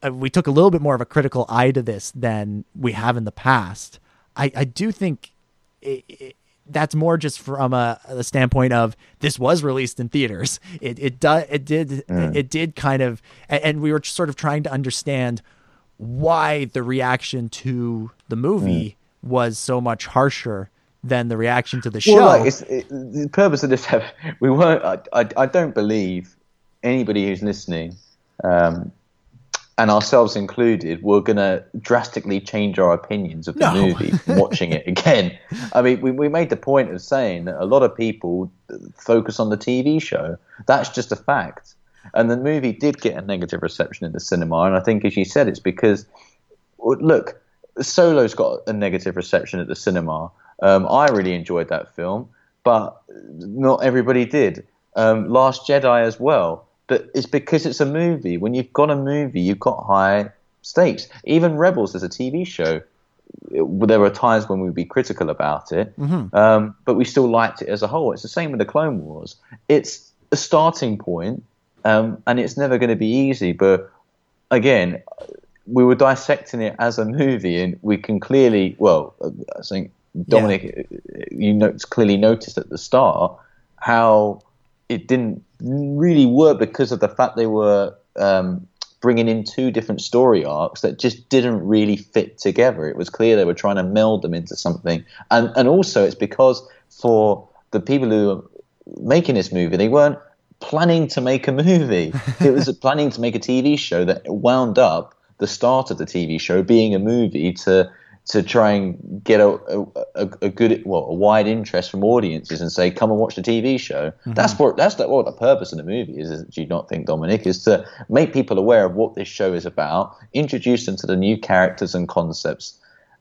Speaker 1: Uh, we took a little bit more of a critical eye to this than we have in the past. I I do think it, it, that's more just from a, a standpoint of this was released in theaters. It it does it did it did kind of, and, and we were sort of trying to understand why the reaction to the movie was so much harsher than the reaction to the show.
Speaker 2: Well, like, it's, it, the purpose of this, we weren't. I, I, I don't believe anybody who's listening, um, and ourselves included, were going to drastically change our opinions of the
Speaker 1: No.
Speaker 2: movie watching it again. I mean, we, we made the point of saying that a lot of people focus on the TV show. That's just a fact. And the movie did get a negative reception in the cinema, and I think, as you said, it's because look, Solo's got a negative reception at the cinema. Um, I really enjoyed that film, but not everybody did. Um, Last Jedi as well, but it's because it's a movie. When you've got a movie, you've got high stakes. Even Rebels as a TV show, it- there were times when we'd be critical about it, um, but we still liked it as a whole. It's the same with the Clone Wars. It's a starting point, um, and it's never going to be easy. But again, we were dissecting it as a movie, and we can clearly, well, I think Dominic, you know, clearly noticed at the start how it didn't really work because of the fact they were um, bringing in two different story arcs that just didn't really fit together. It was clear they were trying to meld them into something, and and also it's because for the people who are making this movie, they weren't planning to make a movie. it was planning to make a TV show that wound up the start of the TV show being a movie to to try and get a, a, a good well a wide interest from audiences and say come and watch the TV show. That's what that's the, what the purpose of the movie is. is do you not think Dominic is to make people aware of what this show is about, introduce them to the new characters and concepts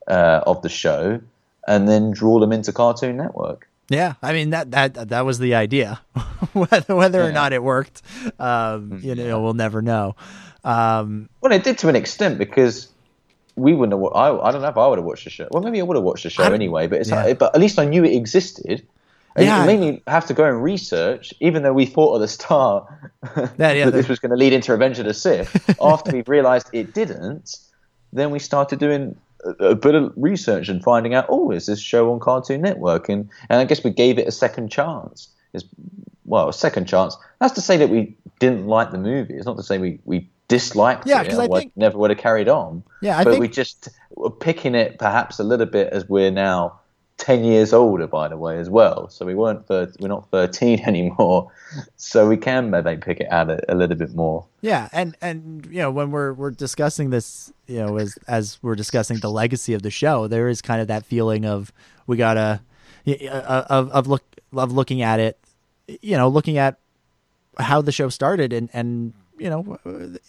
Speaker 2: uh, of the show, and then draw them into Cartoon Network.
Speaker 1: Yeah, I mean that that that was the idea. whether whether or not it worked, um, you know, we'll never know. Um,
Speaker 2: Well, it did to an extent because we wouldn't have. wa- I, I don't know if I would have watched the show. Well, maybe I would have watched the show
Speaker 1: don't-
Speaker 2: anyway. But it's
Speaker 1: yeah.
Speaker 2: but at least I knew it existed. And
Speaker 1: Yeah.
Speaker 2: It made me have to go and research, even though we thought at the start
Speaker 1: That- yeah,
Speaker 2: that this was going to lead into Revenge of the Sith. After we realised it didn't, then we started doing a, a bit of research and finding out, oh, is this show on Cartoon Network? And and I guess we gave it a second chance. Is well, a second chance. That's to say that we didn't like the movie. It's not to say we we disliked
Speaker 1: Yeah,
Speaker 2: it.
Speaker 1: I think-
Speaker 2: never would have carried on.
Speaker 1: Yeah, I
Speaker 2: but
Speaker 1: think-
Speaker 2: we just were picking it perhaps a little bit as we're now. 10 years older by the way as well so we weren't thir- we're not 13 anymore so we can maybe pick it out a, a little bit more
Speaker 1: Yeah, and and you know when we're we're discussing this, you know, as as we're discussing the legacy of the show, there is kind of that feeling of we gotta uh, of of look of looking at it, you know, looking at how the show started and and you know,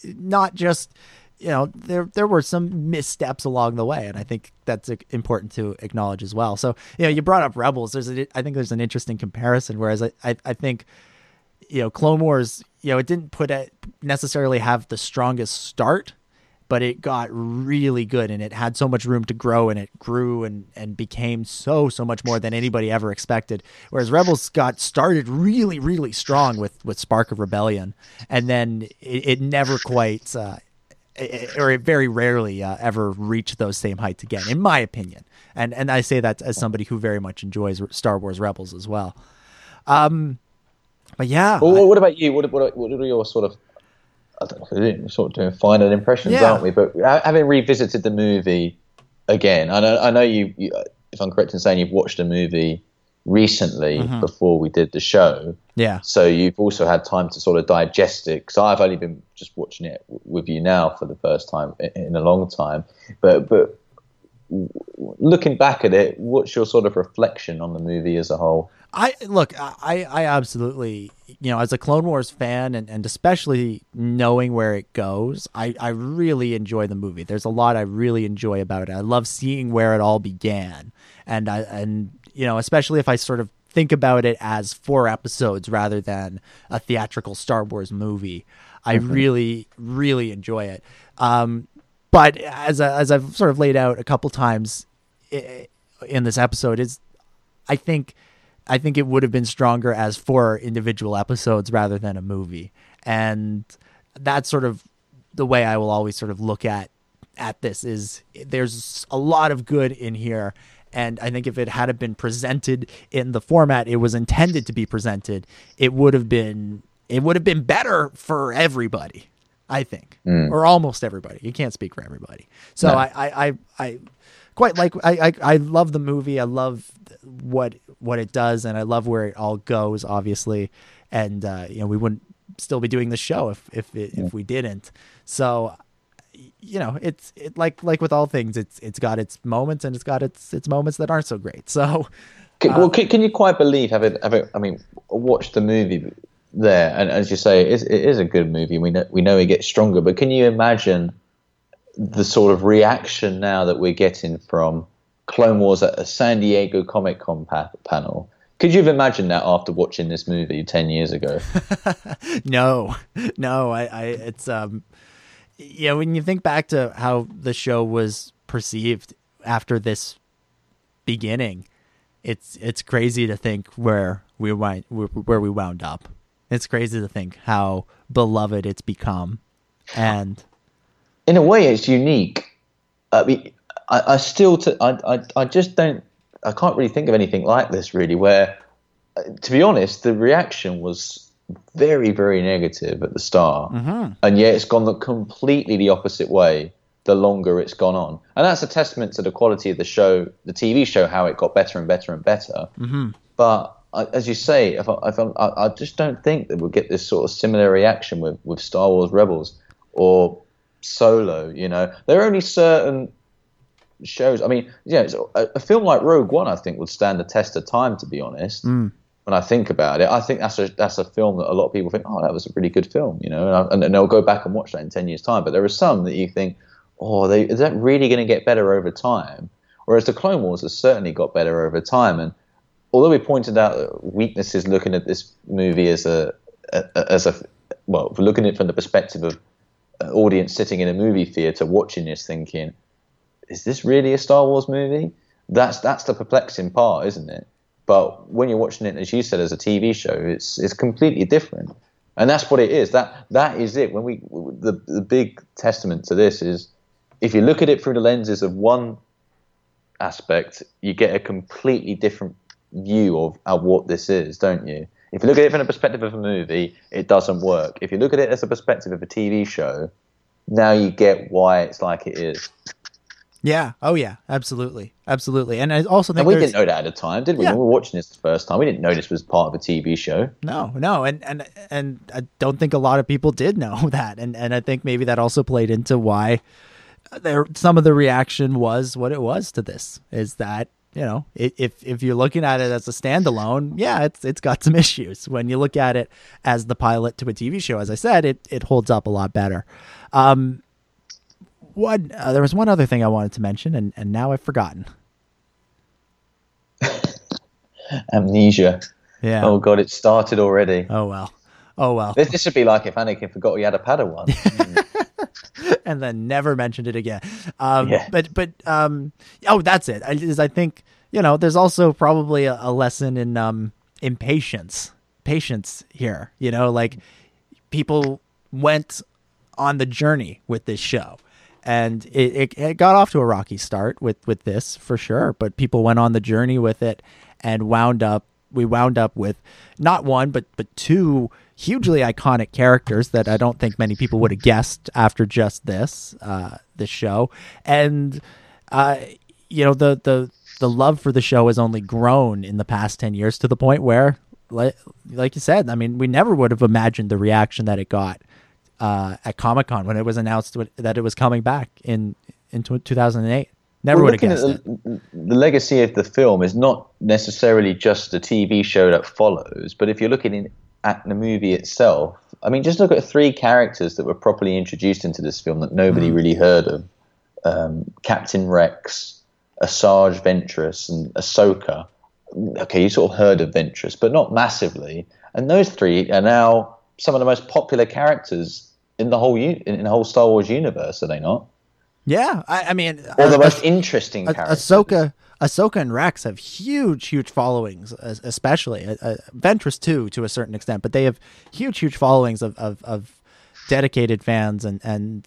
Speaker 1: not just you know there there were some missteps along the way, and I think that's uh, important to acknowledge as well. So you know, you brought up Rebels. There's a, I think there's an interesting comparison. Whereas I I, I think you know, Clone Wars, you know, it didn't put it necessarily have the strongest start, but it got really good and it had so much room to grow and it grew and, and became so, so much more than anybody ever expected. Whereas Rebels got started really, really strong with, with Spark of Rebellion. And then it, it never quite, uh, it, or it very rarely uh, ever reached those same heights again, in my opinion. And, and I say that as somebody who very much enjoys Star Wars Rebels as well. Um, but yeah.
Speaker 2: Well, what about you? What, what, what are your sort of I don't know, sort of doing final impressions,
Speaker 1: Yeah.
Speaker 2: aren't we? But having revisited the movie again, I know, I know you, you. If I'm correct in saying you've watched a movie recently
Speaker 1: Mm-hmm.
Speaker 2: before we did the show,
Speaker 1: yeah.
Speaker 2: so you've also had time to sort of digest it. Because I've only been just watching it w- with you now for the first time i- in a long time. But but w- looking back at it, what's your sort of reflection on the movie as a whole?
Speaker 1: I look, I, I absolutely, you know, as a Clone Wars fan, and, and especially knowing where it goes, I, I really enjoy the movie. There's a lot I really enjoy about it. I love seeing where it all began, and I and you know, especially if I sort of think about it as four episodes rather than a theatrical Star Wars movie. I really, really enjoy it. Um, but as I, as I've sort of laid out a couple times in this episode, is I think I think it would have been stronger as four individual episodes rather than a movie. And that's sort of the way I will always sort of look at at this is there's a lot of good in here and I think if it had been presented in the format it was intended to be presented, it would have been it would have been better for everybody. I think, mm. or almost everybody. You can't speak for everybody. So I, I, I, I quite like. I, I, I love the movie. I love what what it does, and I love where it all goes. Obviously, and uh, you know we wouldn't still be doing the show if if it, if we didn't. So you know it's it like like with all things it's it's got its moments and it's got its its moments that aren't so great so
Speaker 2: Can, well, can, can you quite believe having, having I mean, watch the movie there, and as you say, it is, it is a good movie. We know we know it gets stronger, but can you imagine the sort of reaction now that we're getting from Clone Wars at a San Diego Comic Con pa- panel? Could you have imagined that after watching this movie ten years ago?
Speaker 1: no no i i it's um yeah when you think back to how the show was perceived after this beginning it's it's crazy to think where we went where we wound up it's crazy to think how beloved it's become and
Speaker 2: in a way, it's unique. I mean, I, I still, t- I, I, I just don't, I can't really think of anything like this really. Where, to be honest, the reaction was very, very negative at the start, mm-hmm. and yet it's gone the completely the opposite way the longer it's gone on, and that's a testament to the quality of the show, the TV show, how it got better and better and better. Mm-hmm. But as you say, if I, if I, I just don't think that we'll get this sort of similar reaction with, with Star Wars Rebels or Solo. You know, there are only certain shows. I mean, yeah, it's a, a film like Rogue One, I think, would stand the test of time. To be honest, mm. when I think about it, I think that's a that's a film that a lot of people think, oh, that was a really good film. You know, and, I, and, and they'll go back and watch that in ten years' time. But there are some that you think, oh, they, is that really going to get better over time? Whereas the Clone Wars has certainly got better over time, and although we pointed out weaknesses looking at this movie as a, a as a well, looking at it from the perspective of audience sitting in a movie theater watching this, thinking, "Is this really a Star Wars movie?" That's that's the perplexing part, isn't it? But when you're watching it, as you said, as a TV show, it's it's completely different, and that's what it is. That that is it. When we the the big testament to this is, if you look at it through the lenses of one aspect, you get a completely different view of, of what this is, don't you? If you look at it from the perspective of a movie, it doesn't work. If you look at it as a perspective of a TV show, now you get why it's like it is.
Speaker 1: yeah oh yeah absolutely absolutely and i also think
Speaker 2: And we
Speaker 1: there's-
Speaker 2: didn't know that at the time, did we?
Speaker 1: Yeah.
Speaker 2: When we were watching this the first time, we didn't know this was part of a TV show.
Speaker 1: No, no, and and and I don't think a lot of people did know that, and and I think maybe that also played into why there some of the reaction was what it was to this. Is that you know if if you're looking at it as a standalone, yeah, it's it's got some issues. When you look at it as the pilot to a TV show, as I said, it it holds up a lot better. Um, one uh, there was one other thing I wanted to mention, and and now I've forgotten.
Speaker 2: Amnesia.
Speaker 1: Yeah.
Speaker 2: Oh god, it started already.
Speaker 1: Oh well. Oh well.
Speaker 2: This, this should be like if Anakin forgot he had a Padawan.
Speaker 1: and then never mentioned it again. Um,
Speaker 2: Yeah.
Speaker 1: But but um, oh, that's it. I, is I think you know there's also probably a, a lesson in um in patience, patience here. You know, like people went on the journey with this show. And it, it, it got off to a rocky start with, with this for sure, but people went on the journey with it and wound up we wound up with not one but but two hugely iconic characters that I don't think many people would have guessed after just this uh, this show, and uh, you know the the the love for the show has only grown in the past ten years to the point where, like, like you said, I mean, we never would have imagined the reaction that it got uh, at Comic Con when it was announced that it was coming back in in two thousand and eight. Never
Speaker 2: Well,
Speaker 1: would have guessed
Speaker 2: at the, the legacy of the film is not necessarily just the TV show that follows, but if you're looking in, at the movie itself, I mean, just look at three characters that were properly introduced into this film that nobody
Speaker 1: Mm.
Speaker 2: really heard of: um, Captain Rex, Asajj Ventress, and Ahsoka. Okay, you sort of heard of Ventress, but not massively. And those three are now some of the most popular characters in the whole u- in the whole Star Wars universe, are they not?
Speaker 1: Yeah, I, I mean,
Speaker 2: Or the
Speaker 1: uh,
Speaker 2: most interesting characters.
Speaker 1: Ahsoka, Ahsoka and Rex have huge, huge followings, especially uh, uh, Ventress too, to a certain extent. But they have huge, huge followings of, of, of dedicated fans, and and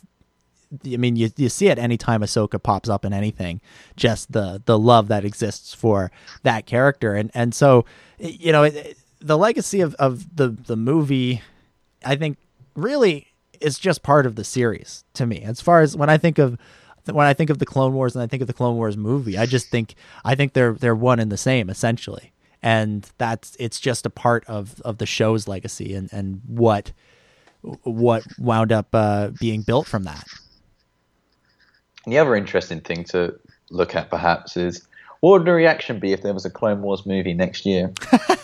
Speaker 1: I mean, you you see it anytime Ahsoka pops up in anything, just the the love that exists for that character, and and so you know the legacy of of the the movie, I think, really is just part of the series to me. As far as when I think of when I think of the Clone Wars and I think of the Clone Wars movie, I just think I think they're they're one and the same essentially, and that's it's just a part of of the show's legacy and and what what wound up uh, being built from that.
Speaker 2: And the other interesting thing to look at perhaps is what would the reaction be if there was a Clone Wars movie next year?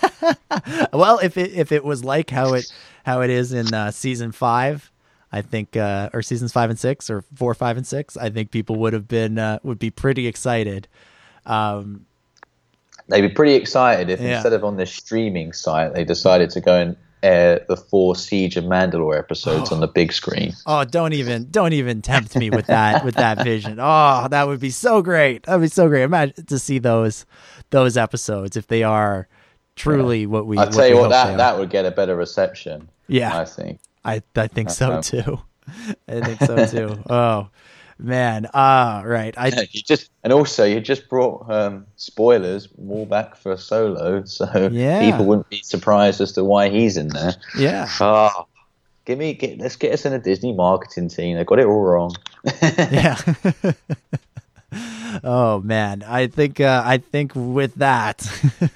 Speaker 1: Well, if it if it was like how it how it is in uh, season five, I think, uh, or seasons five and six, or four, five, and six, I think people would have been uh, would be pretty excited. Um,
Speaker 2: They'd be pretty excited if
Speaker 1: Yeah.
Speaker 2: instead of on the streaming site, they decided to go and air the four Siege of Mandalore episodes on the big screen.
Speaker 1: Oh, don't even don't even tempt me with that with that vision. Oh, that would be so great. That'd be so great. Imagine to see those those episodes if they are truly what we.
Speaker 2: I'll tell you what, that, that would get a better reception.
Speaker 1: Yeah.
Speaker 2: I think.
Speaker 1: I I think so
Speaker 2: Uh-huh.
Speaker 1: too. I think so too. Oh man. Ah, right. I
Speaker 2: You just and also you just brought um, spoilers more back for Solo, so
Speaker 1: Yeah.
Speaker 2: people wouldn't be surprised as to why he's in there.
Speaker 1: yeah.
Speaker 2: Ah, give me, get, let's get us in a Disney marketing team. They got it all wrong.
Speaker 1: yeah. Oh man, I think uh, I think with that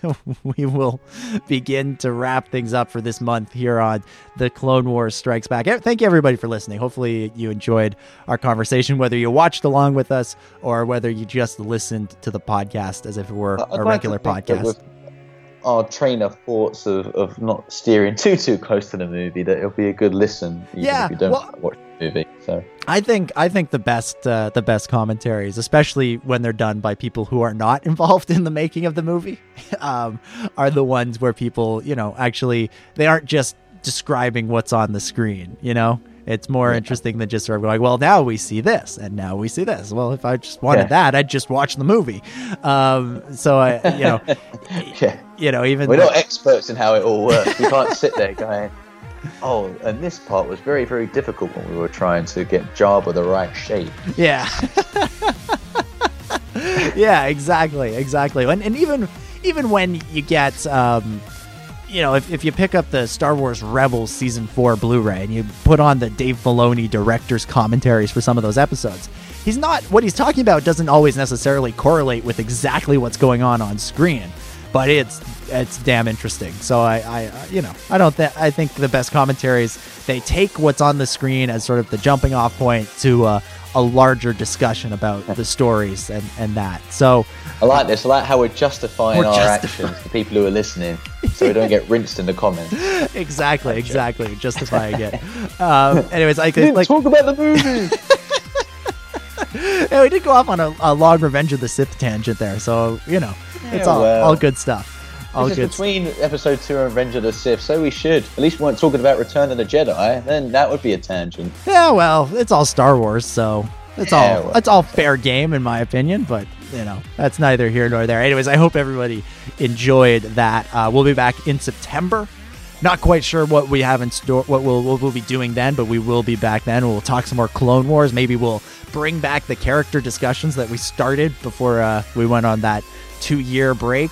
Speaker 1: we will begin to wrap things up for this month here on the Clone Wars Strikes Back. Eh, Thank you everybody for listening. Hopefully you enjoyed our conversation, whether you watched along with us or whether you just listened to the podcast as if it were
Speaker 2: I'd
Speaker 1: a
Speaker 2: like
Speaker 1: regular
Speaker 2: to think that
Speaker 1: podcast.
Speaker 2: Our train of thoughts of, of not steering too too close to the movie, that it'll be a good listen. Even
Speaker 1: Yeah,
Speaker 2: if you don't
Speaker 1: well-
Speaker 2: watch the movie. So
Speaker 1: I think I think the best uh, the best commentaries, especially when they're done by people who are not involved in the making of the movie, um, are the ones where people you know actually they aren't just describing what's on the screen. You know, it's more interesting than just sort of going, well, now we see this and now we see this. Well, if I just wanted
Speaker 2: Yeah.
Speaker 1: that, I'd just watch the movie. Um, so I, you know,
Speaker 2: yeah,
Speaker 1: you know, even
Speaker 2: we're not experts in how it all works. We can't sit there going. Oh, and this part was very, very difficult when we were trying to get Jabba the right shape.
Speaker 1: Yeah. yeah, exactly, exactly. And and even even when you get um you know, if, if you pick up the Star Wars Rebels season 4 Blu-ray and you put on the Dave Filoni director's commentaries for some of those episodes, he's not what he's talking about doesn't always necessarily correlate with exactly what's going on on screen, but it's it's damn interesting. So I, I uh, you know, I don't think I think the best commentaries they take what's on the screen as sort of the jumping off point to uh, a larger discussion about the stories and and that. So
Speaker 2: I like this. I like how we're justifying
Speaker 1: We're
Speaker 2: our
Speaker 1: justifying-
Speaker 2: actions to people who are listening, so we don't get rinsed in the comments.
Speaker 1: exactly, exactly, justifying it. Um, anyways, I could like
Speaker 2: talk about the movie.
Speaker 1: yeah, we did go off on a, a long Revenge of the Sith tangent there, so you know, it's all
Speaker 2: well.
Speaker 1: all good stuff. All
Speaker 2: This
Speaker 1: good.
Speaker 2: is between episode two and Revenge of the Sith, so we should. At least we weren't talking about Return of the Jedi. Then that would be a tangent.
Speaker 1: Yeah, well, it's all Star Wars, so it's
Speaker 2: Yeah,
Speaker 1: all
Speaker 2: well.
Speaker 1: it's all fair game in my opinion. But you know, that's neither here nor there. Anyways, I hope everybody enjoyed that. Uh, we'll be back in September. Not quite sure what we have in store, what we'll what we'll be doing then, but we will be back then. We'll talk some more Clone Wars. Maybe we'll bring back the character discussions that we started before uh, we went on that two year break.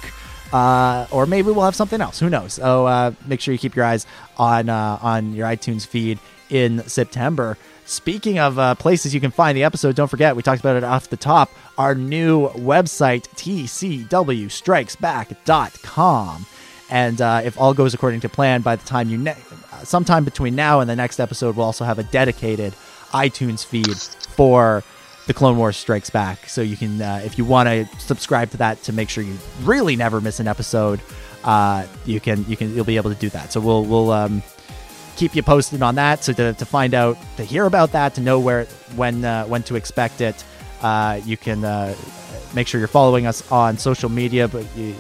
Speaker 1: Uh, or maybe we'll have something else. Who knows? So uh, make sure you keep your eyes on uh, on your iTunes feed in September. Speaking of uh, places you can find the episode, don't forget we talked about it off the top. Our new website tcwstrikesback.com, and uh, if all goes according to plan, by the time you ne- sometime between now and the next episode, we'll also have a dedicated iTunes feed for the Clone Wars Strikes Back. So you can, uh, if you want to subscribe to that to make sure you really never miss an episode, uh, you can, you can, you'll be able to do that. So we'll, we'll um, keep you posted on that. So to, to find out, to hear about that, to know where, when, uh, when to expect it, uh, you can uh, make sure you're following us on social media. But you,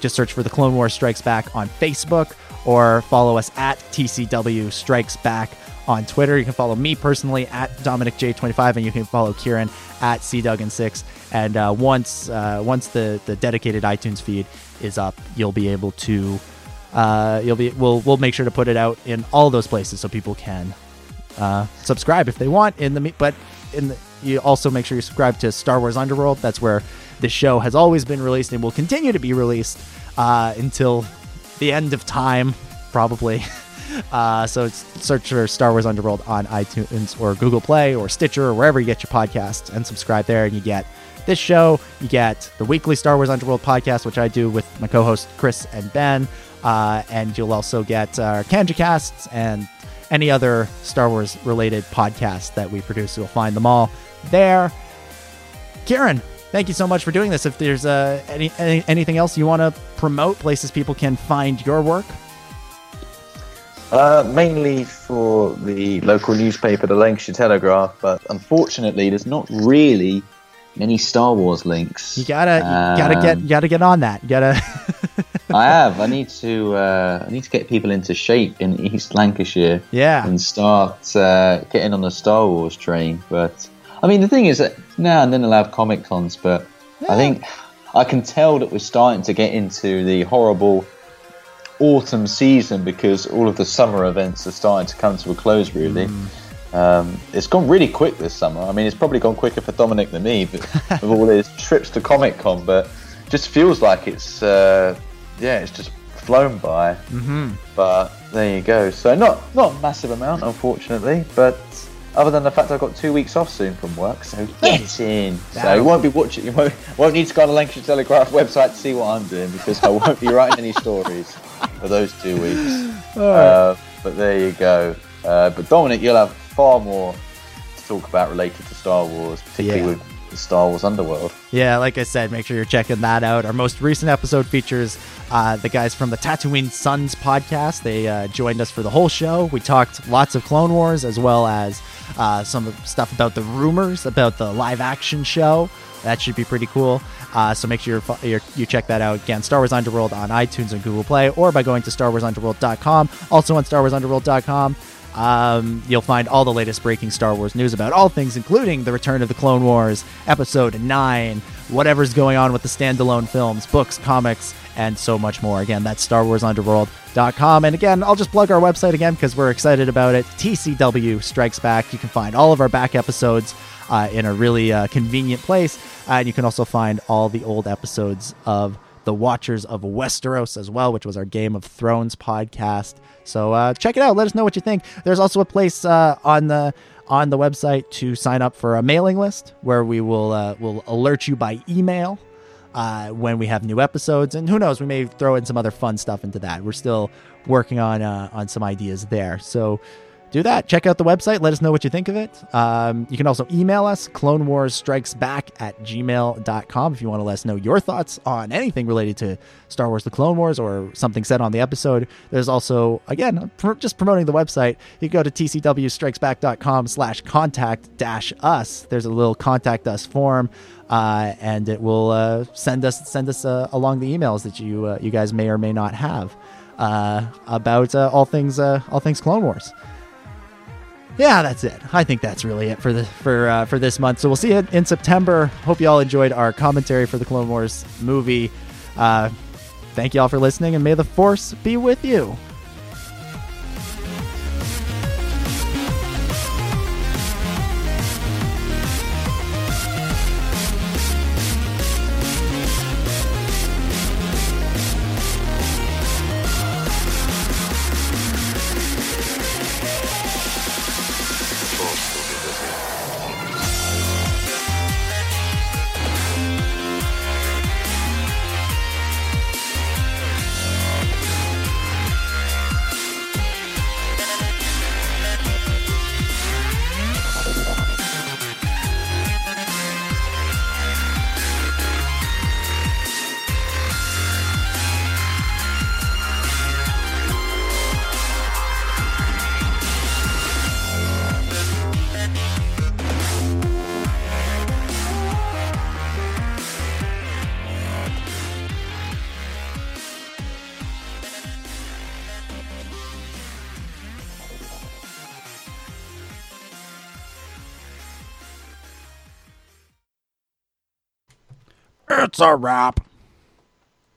Speaker 1: just search for the Clone Wars Strikes Back on Facebook or follow us at TCW Strikes Back on Twitter. You can follow me personally at DominicJ25 and you can follow Ciaran at CDuggan6. And uh, once uh, once the, the dedicated iTunes feed is up, you'll be able to uh, you'll be we'll we'll make sure to put it out in all those places so people can uh, subscribe if they want in the but in the, you also make sure you subscribe to Star Wars Underworld. That's where the show has always been released and will continue to be released uh, until the end of time, probably. Uh, so search for Star Wars Underworld on iTunes or Google Play or Stitcher or wherever you get your podcasts and subscribe there, and you get this show. You get the weekly Star Wars Underworld podcast, which I do with my co-host Chris and Ben, uh, and you'll also get our Kanji casts and any other Star Wars related podcasts that we produce. You'll find them all there. Ciaran, thank you so much for doing this. If there's uh, any, any anything else you want to promote, places people can find your work.
Speaker 2: Uh, mainly for the local newspaper, the Lancashire Telegraph, but unfortunately, there's not really many Star Wars links.
Speaker 1: You gotta, you gotta get,
Speaker 2: Um,
Speaker 1: you gotta get on that. You gotta.
Speaker 2: I have. I need to. Uh, I need to get people into shape in East Lancashire.
Speaker 1: Yeah.
Speaker 2: And start uh, getting on the Star Wars train. But I mean, the thing is that now and then they'll have comic cons, but I think I can tell that we're starting to get into the horrible autumn season because all of the summer events are starting to come to a close. Really. Um, it's gone really quick this summer. I mean, it's probably gone quicker for Dominic than me, but with all his trips to Comic Con. But just feels like it's uh, yeah, it's just flown by. Mm-hmm. But there you go. So not not a massive amount, unfortunately. But other than the fact I've got two weeks off soon from work, so get in. So you won't be watching. You won't, won't need to go on the Lancashire Telegraph website to see what I'm doing because I won't be writing any stories for those two weeks. Uh, but there you go. Uh, but Dominic, you'll have far more to talk about related to Star Wars, particularly
Speaker 1: Yeah.
Speaker 2: with the Star Wars Underworld.
Speaker 1: Yeah, like I said, make sure you're checking that out. Our most recent episode features uh, the guys from the Tatooine Sons podcast. They uh, joined us for the whole show. We talked lots of Clone Wars as well as uh, some stuff about the rumors about the live action show. That should be pretty cool. Uh, so make sure you're, you check that out. Again, Star Wars Underworld on iTunes and Google Play, or by going to StarWarsUnderworld.com. Also on StarWarsUnderworld.com. Um, you'll find all the latest breaking Star Wars news about all things, including the return of the Clone Wars, Episode 9, whatever's going on with the standalone films, books, comics, and so much more. Again, that's StarWarsUnderworld.com. And again, I'll just plug our website again because we're excited about it. TCW Strikes Back. You can find all of our back episodes uh, in a really uh, convenient place. Uh, and you can also find all the old episodes of the Watchers of Westeros as well, which was our Game of Thrones podcast. So uh, check it out. Let us know what you think. There's also a place uh, on the on the website to sign up for a mailing list where we will uh, will alert you by email uh, when we have new episodes. And who knows, we may throw in some other fun stuff into that. We're still working on uh, on some ideas there. So do that. Check out the website. Let us know what you think of it. Um, you can also email us, Clone Wars Strikes Back at gmail.com if you want to let us know your thoughts on anything related to Star Wars The Clone Wars or something said on the episode. There's also, again, pr- just promoting the website. You can go to tcwstrikesback.com slash contact dash us. There's a little contact us form. Uh, and it will uh, send us send us uh, along the emails that you uh, you guys may or may not have uh, about uh, all things all things Clone Wars yeah, that's it. I think that's really it for the for uh, for this month. So we'll see you in September. Hope you all enjoyed our commentary for the Clone Wars movie. Uh, thank you all for listening, and may the Force be with you. A wrap.